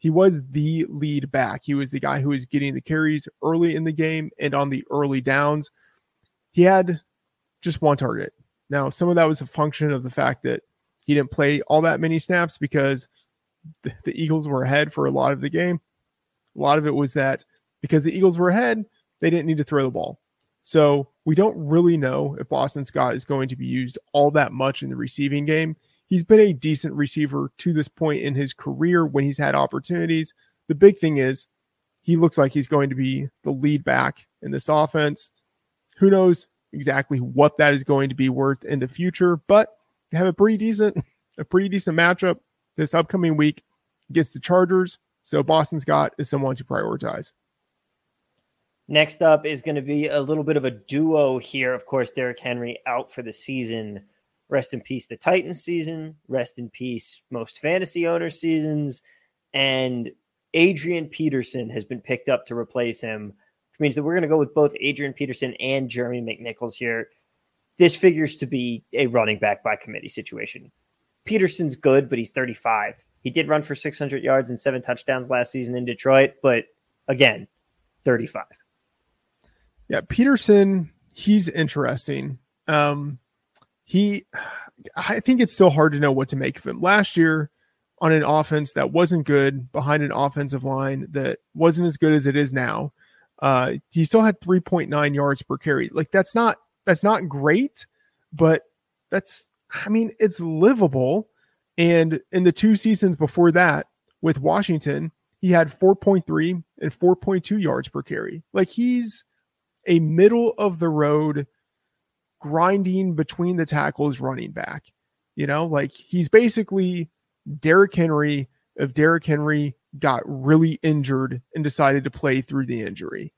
he was the lead back. He was the guy who was getting the carries early in the game and on the early downs. He had just one target. Now, some of that was a function of the fact that he didn't play all that many snaps because the, the Eagles were ahead for a lot of the game. A lot of it was that because the Eagles were ahead, they didn't need to throw the ball. So we don't really know if Boston Scott is going to be used all that much in the receiving game. He's been a decent receiver to this point in his career when he's had opportunities. The big thing is he looks like he's going to be the lead back in this offense. Who knows exactly what that is going to be worth in the future, but they have a pretty decent, a pretty decent matchup this upcoming week against the Chargers. So Boston Scott is someone to prioritize. Next up is going to be a little bit of a duo here. Of course, Derrick Henry out for the season. Rest in peace, the Titans season. Rest in peace, most fantasy owner seasons. And Adrian Peterson has been picked up to replace him, which means that we're going to go with both Adrian Peterson and Jeremy McNichols here this figures to be a running back by committee situation. Peterson's good, but he's 35. He did run for 600 yards and seven touchdowns last season in Detroit, but again, 35. Yeah, Peterson, he's interesting. Um, he, I think it's still hard to know what to make of him. Last year, on an offense that wasn't good, behind an offensive line that wasn't as good as it is now, Uh, he still had 3.9 yards per carry. Like that's not that's not great, but that's I mean it's livable. And in the two seasons before that with Washington, he had 4.3 and 4.2 yards per carry. Like he's a middle of the road grinding between the tackles running back. You know, like he's basically Derrick Henry if Derrick Henry got really injured and decided to play through the injury.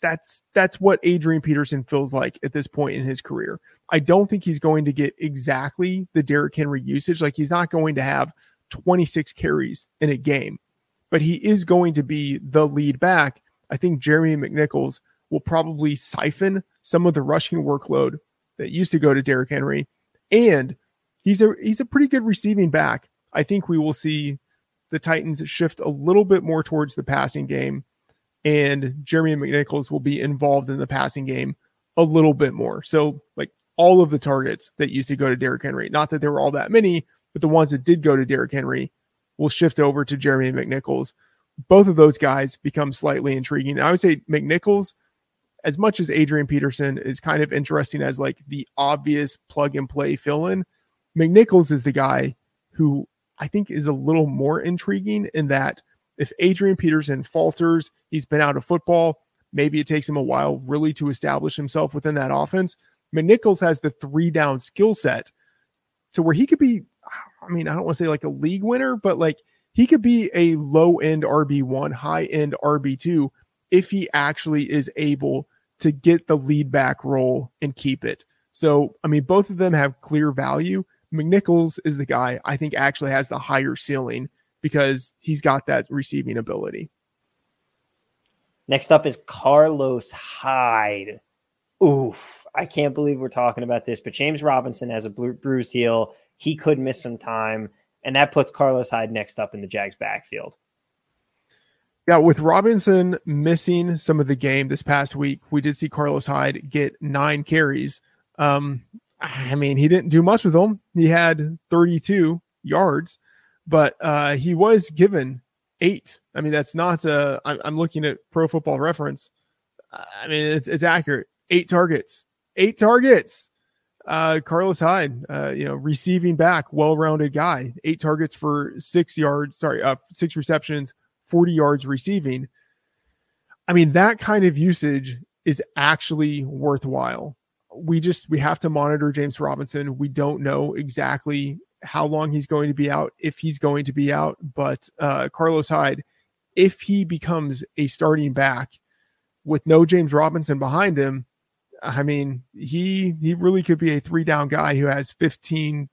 That's that's what Adrian Peterson feels like at this point in his career. I don't think he's going to get exactly the Derrick Henry usage. Like he's not going to have 26 carries in a game, but he is going to be the lead back. I think Jeremy McNichols will probably siphon some of the rushing workload that used to go to Derrick Henry, and he's a he's a pretty good receiving back. I think we will see the Titans shift a little bit more towards the passing game, and Jeremy McNichols will be involved in the passing game a little bit more. So, like all of the targets that used to go to Derrick Henry, not that there were all that many, but the ones that did go to Derrick Henry will shift over to Jeremy McNichols. Both of those guys become slightly intriguing. I would say McNichols, as much as Adrian Peterson is kind of interesting as like the obvious plug and play fill in, McNichols is the guy who I think is a little more intriguing in that if Adrian Peterson falters, he's been out of football. Maybe it takes him a while really to establish himself within that offense. McNichols has the three down skill set to where he could be, I mean, I don't want to say like a league winner, but like he could be a low end RB1, high end RB2 if he actually is able to get the lead back role and keep it. So, I mean, both of them have clear value. McNichols is the guy I think actually has the higher ceiling because he's got that receiving ability. Next up is Carlos Hyde. Oof. I can't believe we're talking about this, but James Robinson has a bruised heel. He could miss some time, and that puts Carlos Hyde next up in the Jags backfield. Yeah, with Robinson missing some of the game this past week, we did see Carlos Hyde get nine carries. Um, I mean, he didn't do much with them. He had 32 yards, but uh, he was given eight. I mean, that's not. Uh, I'm, I'm looking at Pro Football Reference. I mean, it's it's accurate. Eight targets. Eight targets. Uh, Carlos Hyde, uh, you know, receiving back, well-rounded guy. Eight targets for six yards. Sorry, uh, six receptions, 40 yards receiving. I mean, that kind of usage is actually worthwhile we just we have to monitor James Robinson. We don't know exactly how long he's going to be out, if he's going to be out. But uh, Carlos Hyde, if he becomes a starting back with no James Robinson behind him, I mean, he he really could be a three down guy who has 15,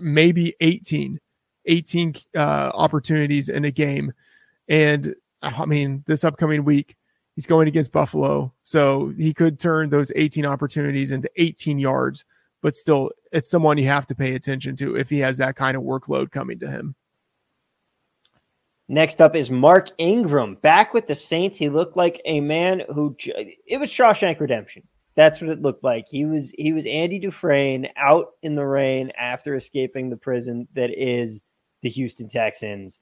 maybe 18, 18 uh, opportunities in a game. And I mean, this upcoming week, He's going against Buffalo, so he could turn those 18 opportunities into 18 yards. But still, it's someone you have to pay attention to if he has that kind of workload coming to him. Next up is Mark Ingram back with the Saints. He looked like a man who it was Shawshank Redemption. That's what it looked like. He was he was Andy Dufresne out in the rain after escaping the prison that is the Houston Texans,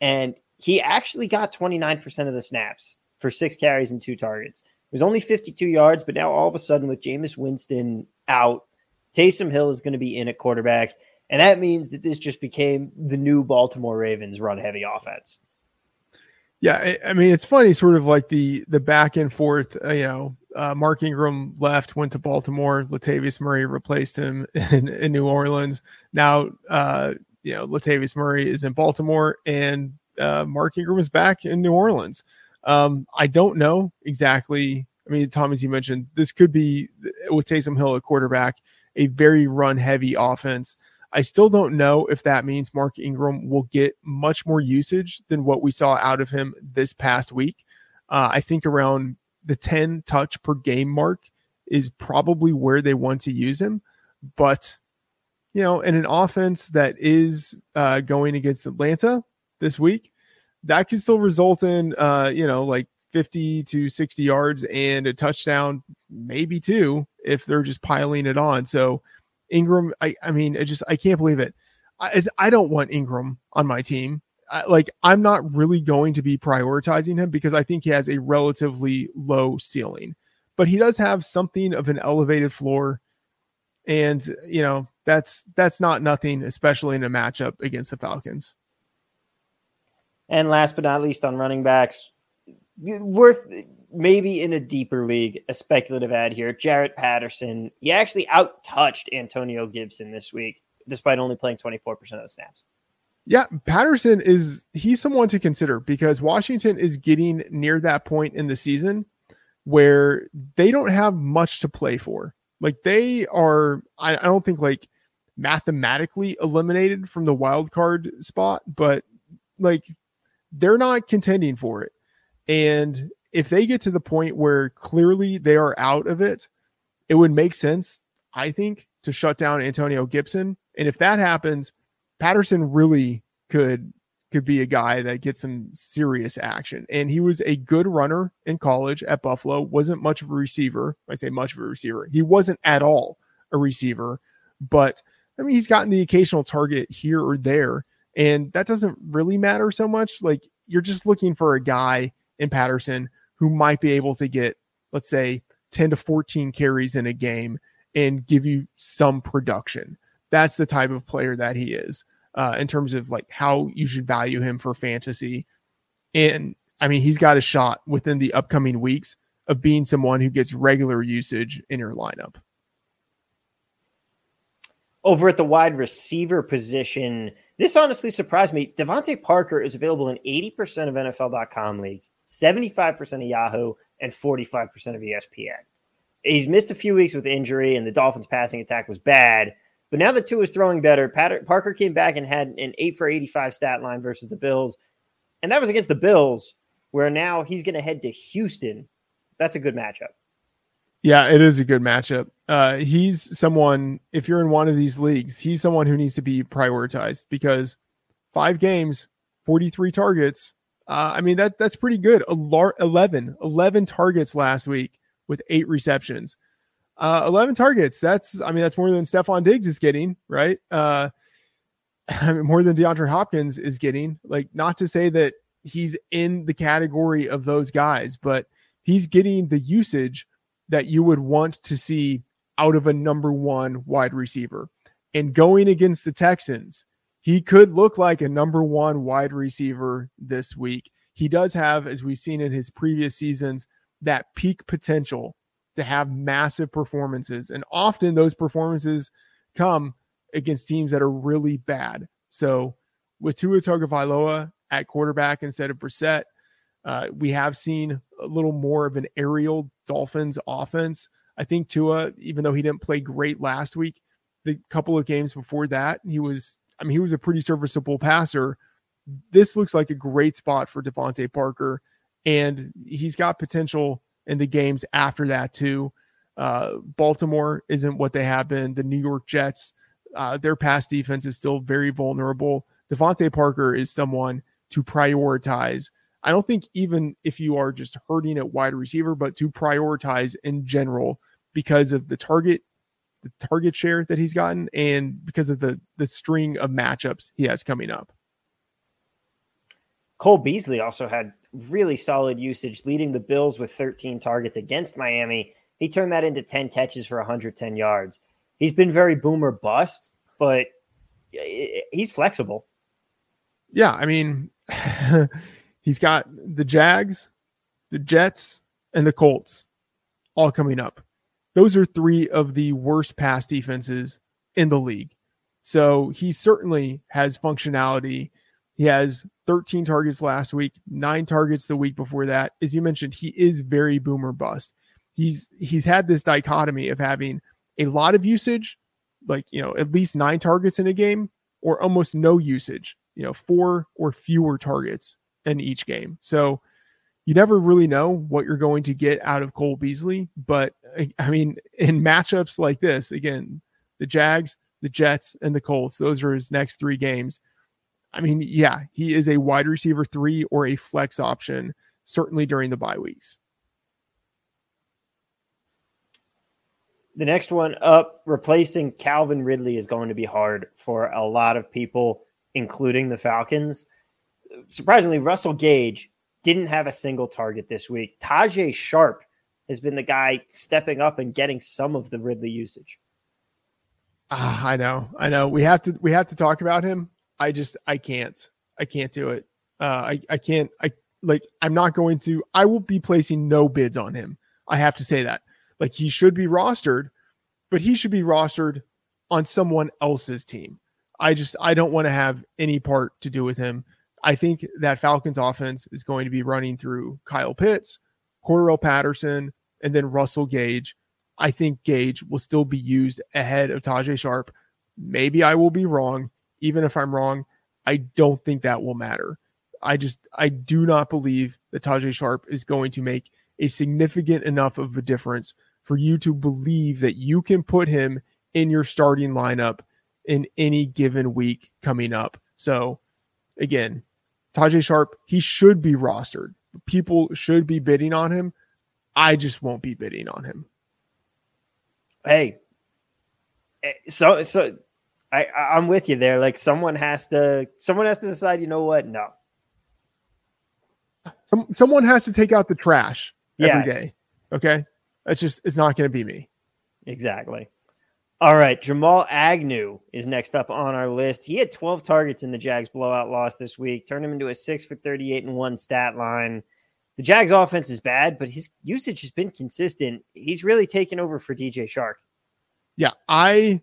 and he actually got 29% of the snaps for six carries and two targets. It was only 52 yards, but now all of a sudden, with Jameis Winston out, Taysom Hill is going to be in at quarterback. And that means that this just became the new Baltimore Ravens run heavy offense. Yeah, I mean it's funny, sort of like the the back and forth. Uh, you know, uh, Mark Ingram left, went to Baltimore. Latavius Murray replaced him (laughs) in, in New Orleans. Now, uh, you know, Latavius Murray is in Baltimore, and uh, Mark Ingram is back in New Orleans. Um, I don't know exactly. I mean, Tom, as you mentioned, this could be with Taysom Hill at quarterback, a very run heavy offense. I still don't know if that means Mark Ingram will get much more usage than what we saw out of him this past week. Uh, I think around the 10 touch per game mark is probably where they want to use him. But, you know, in an offense that is uh, going against Atlanta this week, that could still result in uh, you know, like 50 to 60 yards and a touchdown, maybe two, if they're just piling it on. So Ingram, I, I mean, I just I can't believe it. I, I don't want Ingram on my team. I, like I'm not really going to be prioritizing him because I think he has a relatively low ceiling, but he does have something of an elevated floor, and you know that's that's not nothing, especially in a matchup against the Falcons. And last but not least, on running backs, worth maybe in a deeper league, a speculative ad here. Jaret Patterson, he actually outtouched Antonio Gibson this week, despite only playing 24% of the snaps. Yeah, Patterson is he's someone to consider because Washington is getting near that point in the season where they don't have much to play for. Like they are, I, I don't think like mathematically eliminated from the wild card spot, but like they're not contending for it. And if they get to the point where clearly they are out of it, it would make sense, I think, to shut down Antonio Gibson. And if that happens, Patterson really could could be a guy that gets some serious action. And he was a good runner in college at Buffalo, wasn't much of a receiver. I say much of a receiver. He wasn't at all a receiver, but I mean he's gotten the occasional target here or there, and that doesn't really matter so much. Like you're just looking for a guy in Patterson who might be able to get, let's say, 10 to 14 carries in a game and give you some production. That's the type of player that he is uh, in terms of like how you should value him for fantasy. And I mean, he's got a shot within the upcoming weeks of being someone who gets regular usage in your lineup. Over at the wide receiver position, this honestly surprised me. DeVante Parker is available in 80% of NFL.com leagues, 75% of Yahoo, and 45% of ESPN. He's missed a few weeks with injury, and the Dolphins' passing attack was bad. But now that Tua is throwing better, Parker came back and had an 8 for 85 stat line versus the Bills. And that was against the Bills, where now he's going to head to Houston. That's a good matchup. Yeah, it is a good matchup. Uh, he's someone, if you're in one of these leagues, he's someone who needs to be prioritized because five games, 43 targets. Uh, I mean, that that's pretty good. A 11, 11 targets last week with eight receptions. Uh, 11 targets. That's, I mean, that's more than Stefon Diggs is getting, right? Uh, (laughs) I mean, more than DeAndre Hopkins is getting. Like, not to say that he's in the category of those guys, but he's getting the usage that you would want to see out of a number one wide receiver. And going against the Texans, he could look like a number one wide receiver this week. He does have, as we've seen in his previous seasons, that peak potential to have massive performances. And often those performances come against teams that are really bad. So with Tua Tagovailoa at quarterback instead of Brissett, uh, we have seen a little more of an aerial Dolphins offense. I think Tua, even though he didn't play great last week, the couple of games before that, he was, I mean, he was a pretty serviceable passer. This looks like a great spot for DeVante Parker, and he's got potential in the games after that, too. Uh, Baltimore isn't what they have been. The New York Jets, uh, their pass defense is still very vulnerable. DeVante Parker is someone to prioritize I don't think even if you are just hurting at wide receiver, but to prioritize in general because of the target, the target share that he's gotten, and because of the the string of matchups he has coming up. Cole Beasley also had really solid usage, leading the Bills with 13 targets against Miami. He turned that into 10 catches for 110 yards. He's been very boomer bust, but eh, he's flexible. Yeah, I mean, (laughs) He's got the Jags, the Jets, and the Colts all coming up. Those are three of the worst pass defenses in the league. So he certainly has functionality. He has 13 targets last week, nine targets the week before that. As you mentioned, he is very boomer bust. He's he's had this dichotomy of having a lot of usage, like you know, at least nine targets in a game, or almost no usage, you know, four or fewer targets in each game. So you never really know what you're going to get out of Cole Beasley. But eh, I mean, in matchups like this, again, the Jags, the Jets, and the Colts, those are his next three games. I mean, yeah, he is a wide receiver three or a flex option, certainly during the bye weeks. The next one up, replacing Calvin Ridley, is going to be hard for a lot of people, including the Falcons surprisingly, Russell Gage didn't have a single target this week. Tajae Sharpe has been the guy stepping up and getting some of the Ridley usage. Ah, I know, I know. We have to we have to talk about him. I just I can't. I can't do it. Uh, I I can't. I like. I'm not going to. I will be placing no bids on him. I have to say that. Like he should be rostered, but he should be rostered on someone else's team. I just I don't want to have any part to do with him. I think that Falcons offense is going to be running through Kyle Pitts, Cordarrelle Patterson, and then Russell Gage. I think Gage will still be used ahead of Tajae Sharpe. Maybe I will be wrong. Even if I'm wrong, I don't think that will matter. I just I do not believe that Tajae Sharpe is going to make a significant enough of a difference for you to believe that you can put him in your starting lineup in any given week coming up. So again, Tajae Sharpe, he should be rostered. People should be bidding on him. I just won't be bidding on him. Hey, eh, so so I I'm with you there. Like someone has to someone has to decide. You know what? No. Some someone has to take out the trash Yeah. every day. Okay, that's just it's not going to be me. Exactly. All right, Jamal Agnew is next up on our list. He had 12 targets in the Jags blowout loss this week, turned him into a 6 for 38 and 1 stat line. The Jags offense is bad, but his usage has been consistent. He's really taken over for DJ Chark. Yeah, I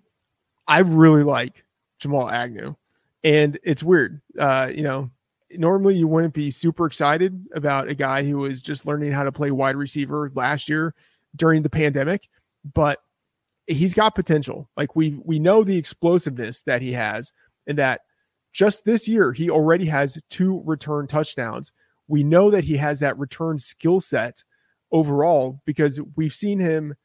I really like Jamal Agnew, and it's weird. Uh, you know, normally you wouldn't be super excited about a guy who was just learning how to play wide receiver last year during the pandemic, but he's got potential. Like we we know the explosiveness that he has, and that just this year he already has two return touchdowns. We know that he has that return skill set overall because we've seen him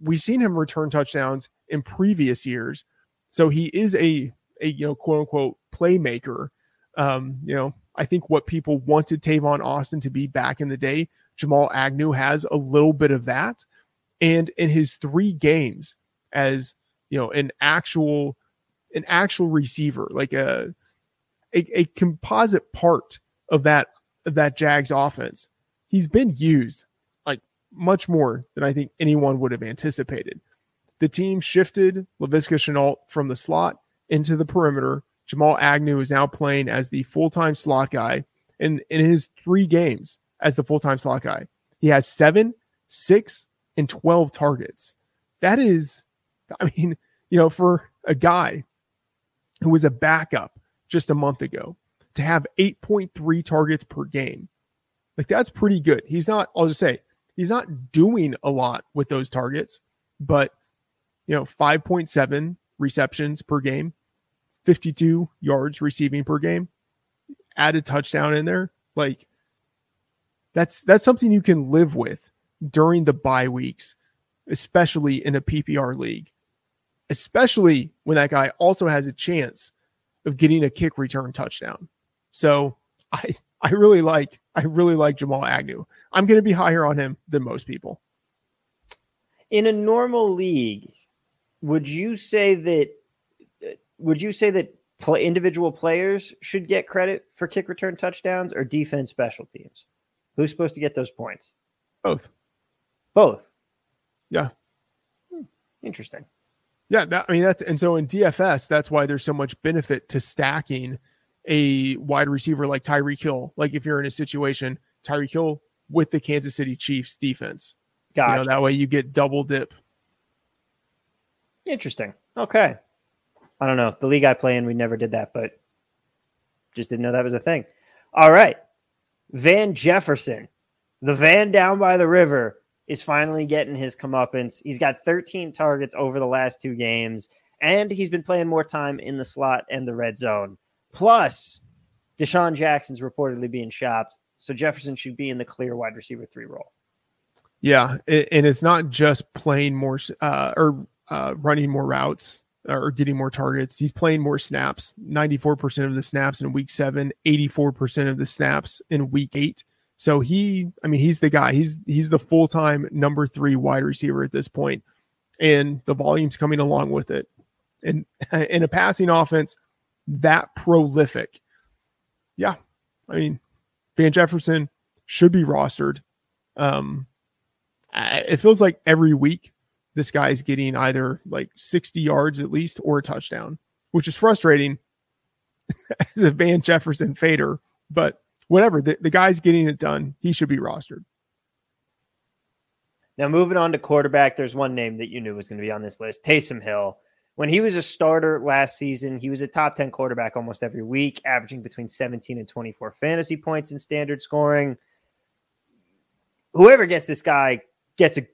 we've seen him return touchdowns in previous years. So he is a a you know quote unquote playmaker. Um, you know, I think what people wanted Tavon Austin to be back in the day, Jamal Agnew has a little bit of that. And in his three games as you know, an actual an actual receiver, like a a, a composite part of that of that Jags offense, he's been used like much more than I think anyone would have anticipated. The team shifted Laviska Shenault from the slot into the perimeter. Jamal Agnew is now playing as the full time slot guy. And in his three games as the full time slot guy, he has seven, six, and 12 targets. That is, I mean, you know, for a guy who was a backup just a month ago to have 8.3 targets per game, like that's pretty good. He's not, I'll just say, he's not doing a lot with those targets, but you know, 5.7 receptions per game, 52 yards receiving per game, add a touchdown in there. Like that's that's something you can live with during the bye weeks, especially in a PPR league. Especially when that guy also has a chance of getting a kick return touchdown. So I I really like I really like Jamal Agnew. I'm going to be higher on him than most people. In a normal league, would you say that would you say that play, individual players should get credit for kick return touchdowns or defense special teams? Who's supposed to get those points? Both. Both. Yeah. Hmm. Interesting. Yeah, that, I mean that's and so in DFS, that's why there's so much benefit to stacking a wide receiver like Tyreek Hill. Like if you're in a situation, Tyreek Hill with the Kansas City Chiefs defense. You know, that way you get double dip. Interesting. Okay. I don't know. The league I play in, we never did that, but just didn't know that was a thing. All right. Van Jefferson, the van down by the river, is finally getting his comeuppance. He's got 13 targets over the last two games, and he's been playing more time in the slot and the red zone. Plus, DeSean Jackson's reportedly being shopped, so Jefferson should be in the clear wide receiver three role. Yeah, and it's not just playing more uh, or uh, running more routes or getting more targets. He's playing more snaps. Ninety-four percent of the snaps in week seven, 84 percent of the snaps in week eight. So he, I mean, he's the guy. He's he's the full-time number three wide receiver at this point, and the volume's coming along with it. And (laughs) in a passing offense that prolific, yeah, I mean, Van Jefferson should be rostered. Um, it feels like every week this guy's getting either like 60 yards at least or a touchdown, which is frustrating (laughs) as a Van Jefferson fader. But whatever, the, the guy's getting it done. He should be rostered. Now, moving on to quarterback, there's one name that you knew was going to be on this list Taysom Hill. When he was a starter last season, he was a top 10 quarterback almost every week, averaging between 17 and 24 fantasy points in standard scoring. Whoever gets this guy gets a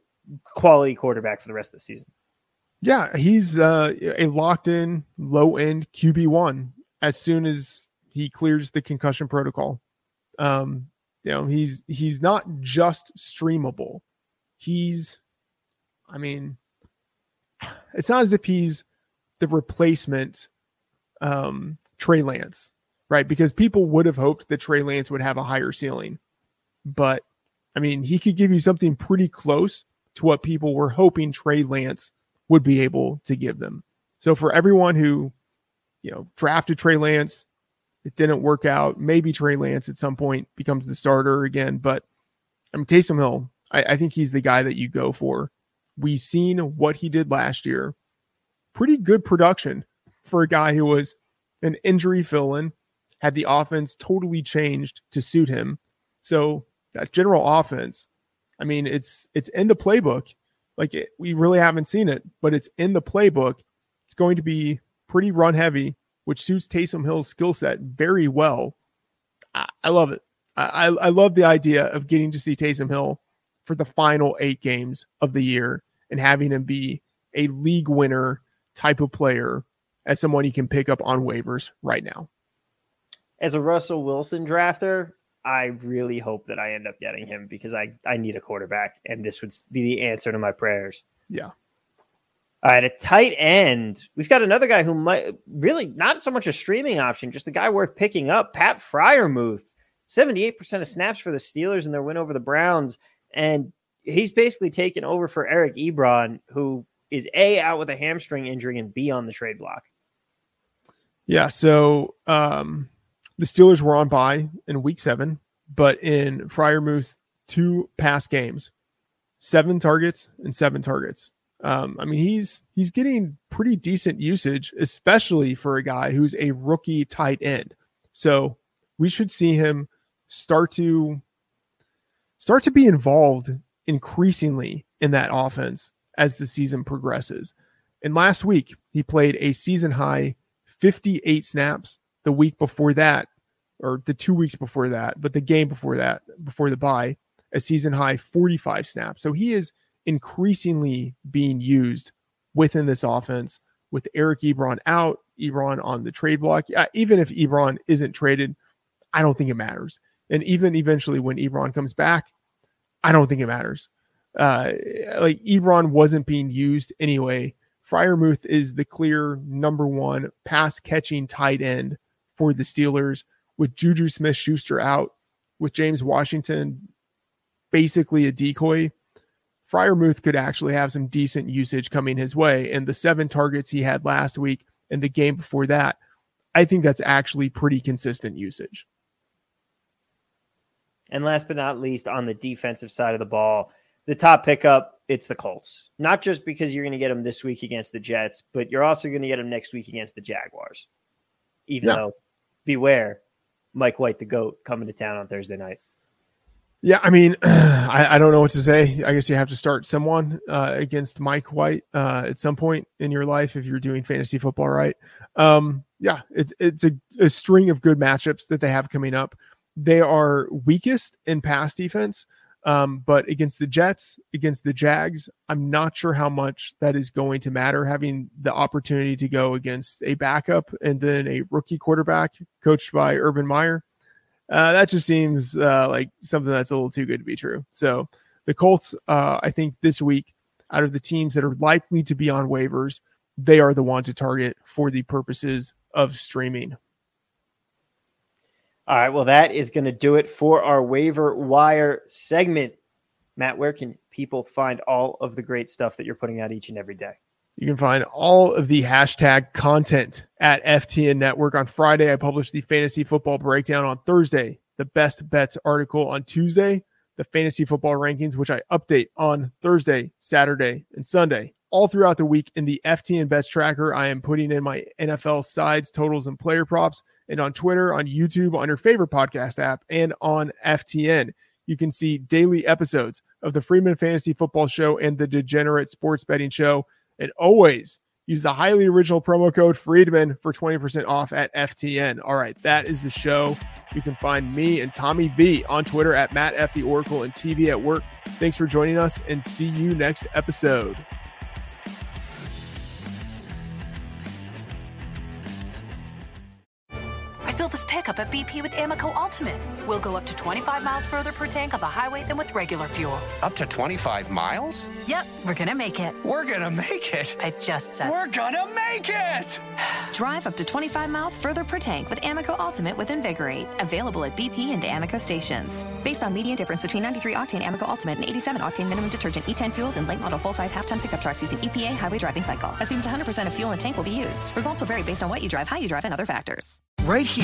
quality quarterback for the rest of the season. Yeah, he's uh, a locked in low end QB1 as soon as he clears the concussion protocol. Um, you know, he's he's not just streamable. He's I mean, it's not as if he's the replacement um Trey Lance, right? Because people would have hoped that Trey Lance would have a higher ceiling. But I mean, he could give you something pretty close to what people were hoping Trey Lance would be able to give them. So for everyone who, you know, drafted Trey Lance, it didn't work out. Maybe Trey Lance at some point becomes the starter again. But I mean, Taysom Hill, I, I think he's the guy that you go for. We've seen what he did last year. Pretty good production for a guy who was an injury fill in, had the offense totally changed to suit him. So that general offense, I mean, it's it's in the playbook. Like it, we really haven't seen it, but it's in the playbook. It's going to be pretty run heavy, which suits Taysom Hill's skill set very well. I, I love it. I, I love the idea of getting to see Taysom Hill for the final eight games of the year and having him be a league winner type of player as someone you can pick up on waivers right now. As a Russell Wilson drafter, I really hope that I end up getting him because I, I need a quarterback, and this would be the answer to my prayers. Yeah. All right, a tight end. We've got another guy who might really not so much a streaming option, just a guy worth picking up. Pat Freiermuth, 78% of snaps for the Steelers in their win over the Browns. And he's basically taken over for Eric Ebron, who is A, out with a hamstring injury, and B, on the trade block. Yeah. So um, the Steelers were on bye in week seven, but in Freiermuth's two past games, seven targets and seven targets. Um, I mean, he's he's getting pretty decent usage, especially for a guy who's a rookie tight end. So we should see him start to start to be involved increasingly in that offense as the season progresses. And last week, he played a season high 58 snaps. The week before that, or the two weeks before that, but the game before that, before the bye, a season high 45 snaps. So he is increasingly being used within this offense with Eric Ebron out, Ebron on the trade block. Even if Ebron isn't traded, I don't think it matters. And even eventually when Ebron comes back, I don't think it matters. Uh, like Ebron wasn't being used anyway. Freiermuth is the clear number one pass catching tight end for the Steelers with Juju Smith Schuster out, with James Washington basically a decoy. Freiermuth could actually have some decent usage coming his way. And the seven targets he had last week and the game before that, I think that's actually pretty consistent usage. And last but not least, on the defensive side of the ball, the top pickup, it's the Colts. Not just because you're going to get them this week against the Jets, but you're also going to get them next week against the Jaguars. Even Yeah. though, beware, Mike White, the GOAT, coming to town on Thursday night. Yeah, I mean, (clears throat) I, I don't know what to say. I guess you have to start someone uh, against Mike White uh, at some point in your life if you're doing fantasy football, right? Um, yeah, it's it's a, a string of good matchups that they have coming up. They are weakest in pass defense, um, but against the Jets, against the Jags, I'm not sure how much that is going to matter. Having the opportunity to go against a backup and then a rookie quarterback coached by Urban Meyer uh, that just seems uh, like something that's a little too good to be true. So the Colts, uh, I think this week, out of the teams that are likely to be on waivers, they are the one to target for the purposes of streaming. All right. Well, that is going to do it for our waiver wire segment. Matt, where can people find all of the great stuff that you're putting out each and every day? You can find all of the hashtag content at FTN Network. On Friday, I published the fantasy football breakdown. On Thursday, the best bets article on Tuesday, the fantasy football rankings, which I update on Thursday, Saturday, and Sunday. All throughout the week in the FTN Bets Tracker, I am putting in my NFL sides, totals, and player props. And on Twitter, on YouTube, on your favorite podcast app, and on FTN, you can see daily episodes of the Freedman Fantasy Football Show and the Degenerate Sports Betting Show. And always use the highly original promo code Freedman for 20% off at FTN. All right, that is the show. You can find me and Tommy V on Twitter at Matt F. The Oracle and TV at Work. Thanks for joining us and see you next episode. I filled this pickup at BP with Amoco Ultimate. We'll go up to 25 miles further per tank on the highway than with regular fuel. Up to 25 miles? Yep, we're gonna make it. We're gonna make it. I just said. We're gonna make it! (sighs) Drive up to 25 miles further per tank with Amoco Ultimate with Invigorate. Available at BP and Amoco stations. Based on median difference between 93 octane Amoco Ultimate and 87 octane minimum detergent E10 fuels and late model full size half ton pickup trucks using EPA highway driving cycle. Assumes 100% of fuel and tank will be used. Results will vary based on what you drive, how you drive, and other factors. Right here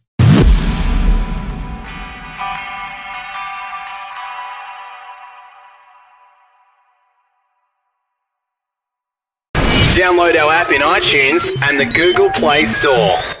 Download our app in iTunes and the Google Play Store.